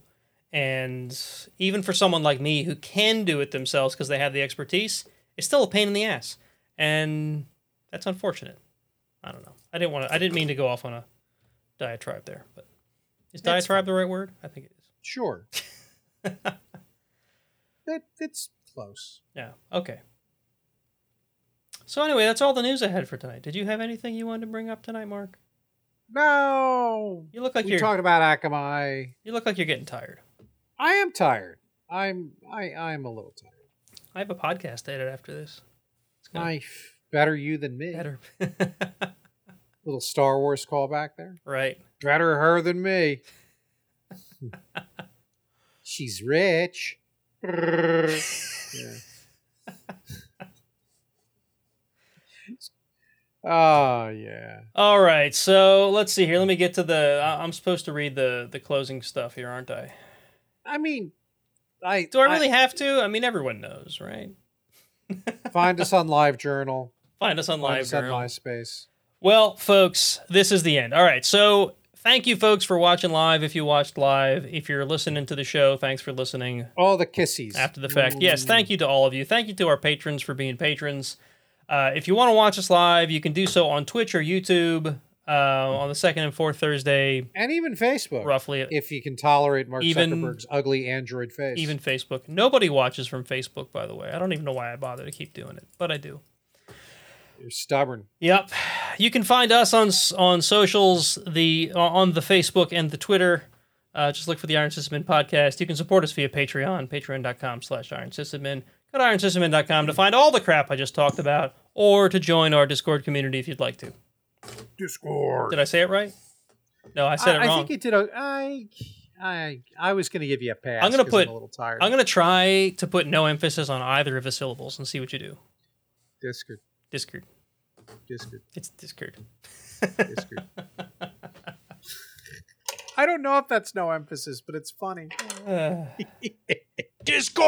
And even for someone like me who can do it themselves because they have the expertise, it's still a pain in the ass. And that's unfortunate. I don't know. I didn't want to I didn't mean to go off on a diatribe there, but is That's diatribe the right word? I think it is. Sure. [laughs] that, it's close. Yeah. Okay. So anyway, that's all the news I had for tonight. Did you have anything you wanted to bring up tonight, Mark? No. You look like we you're talked about Akamai. you look like you're getting tired. I am tired. I'm I I'm a little tired. I have a podcast to edit after this. Gonna better you than me. better. [laughs] Little Star Wars callback there. right. Better her than me. [laughs] She's rich. [laughs] yeah. Oh yeah. All right, so let's see here. Let me get to the. I- I'm supposed to read the the closing stuff here, aren't I? I mean, I Do I really have to? I mean, everyone knows, right? Find us on Live Journal. Find us on Find Live us on MySpace. Well, folks, this is the end. All right, so thank you, folks, for watching live. If you watched live, if you're listening to the show, thanks for listening All the kisses after the fact. Yes, thank you to all of you. Thank you to our patrons for being patrons. Uh, if you want to watch us live, you can do so on Twitch or YouTube uh, on the second and fourth Thursday, and even Facebook. roughly. If you can tolerate Mark Even- Zuckerberg's ugly Android face. Even Facebook. Nobody watches from Facebook, by the way. I don't even know why I bother to keep doing it, but I do. you're stubborn. Yep. You can find us on on socials, the on the Facebook and the Twitter. Uh, just look for the Iron Sysadmin podcast. You can support us via Patreon, patreon.com slash Iron Sysadmin. Go to ironsysadmin.com to find all the crap I just talked about, or to join our Discord community if you'd like to. Discord. Did I say it right? No, I said I, it I think you did. A, I I I was going to give you a pass. I'm going to put- a little tired. I'm going to try to put no emphasis on either of the syllables and see what you do. Discord. Discord. Discord. It's Discord. Discord. [laughs] I don't know if that's no emphasis, but it's funny. [sighs] Discord.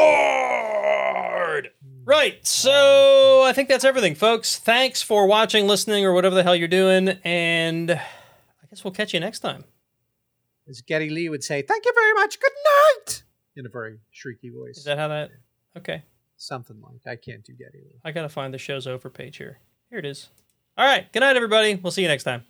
Right. So I think that's everything, folks. Thanks for watching, listening, or whatever the hell you're doing, and I guess we'll catch you next time. As Geddy Lee would say, "Thank you very much. Good night," in a very shrieky voice. Is that how that? Okay. Something like I can't do Geddy Lee. I gotta find the show's over page here. Here it is. All right. Good night, everybody. We'll see you next time.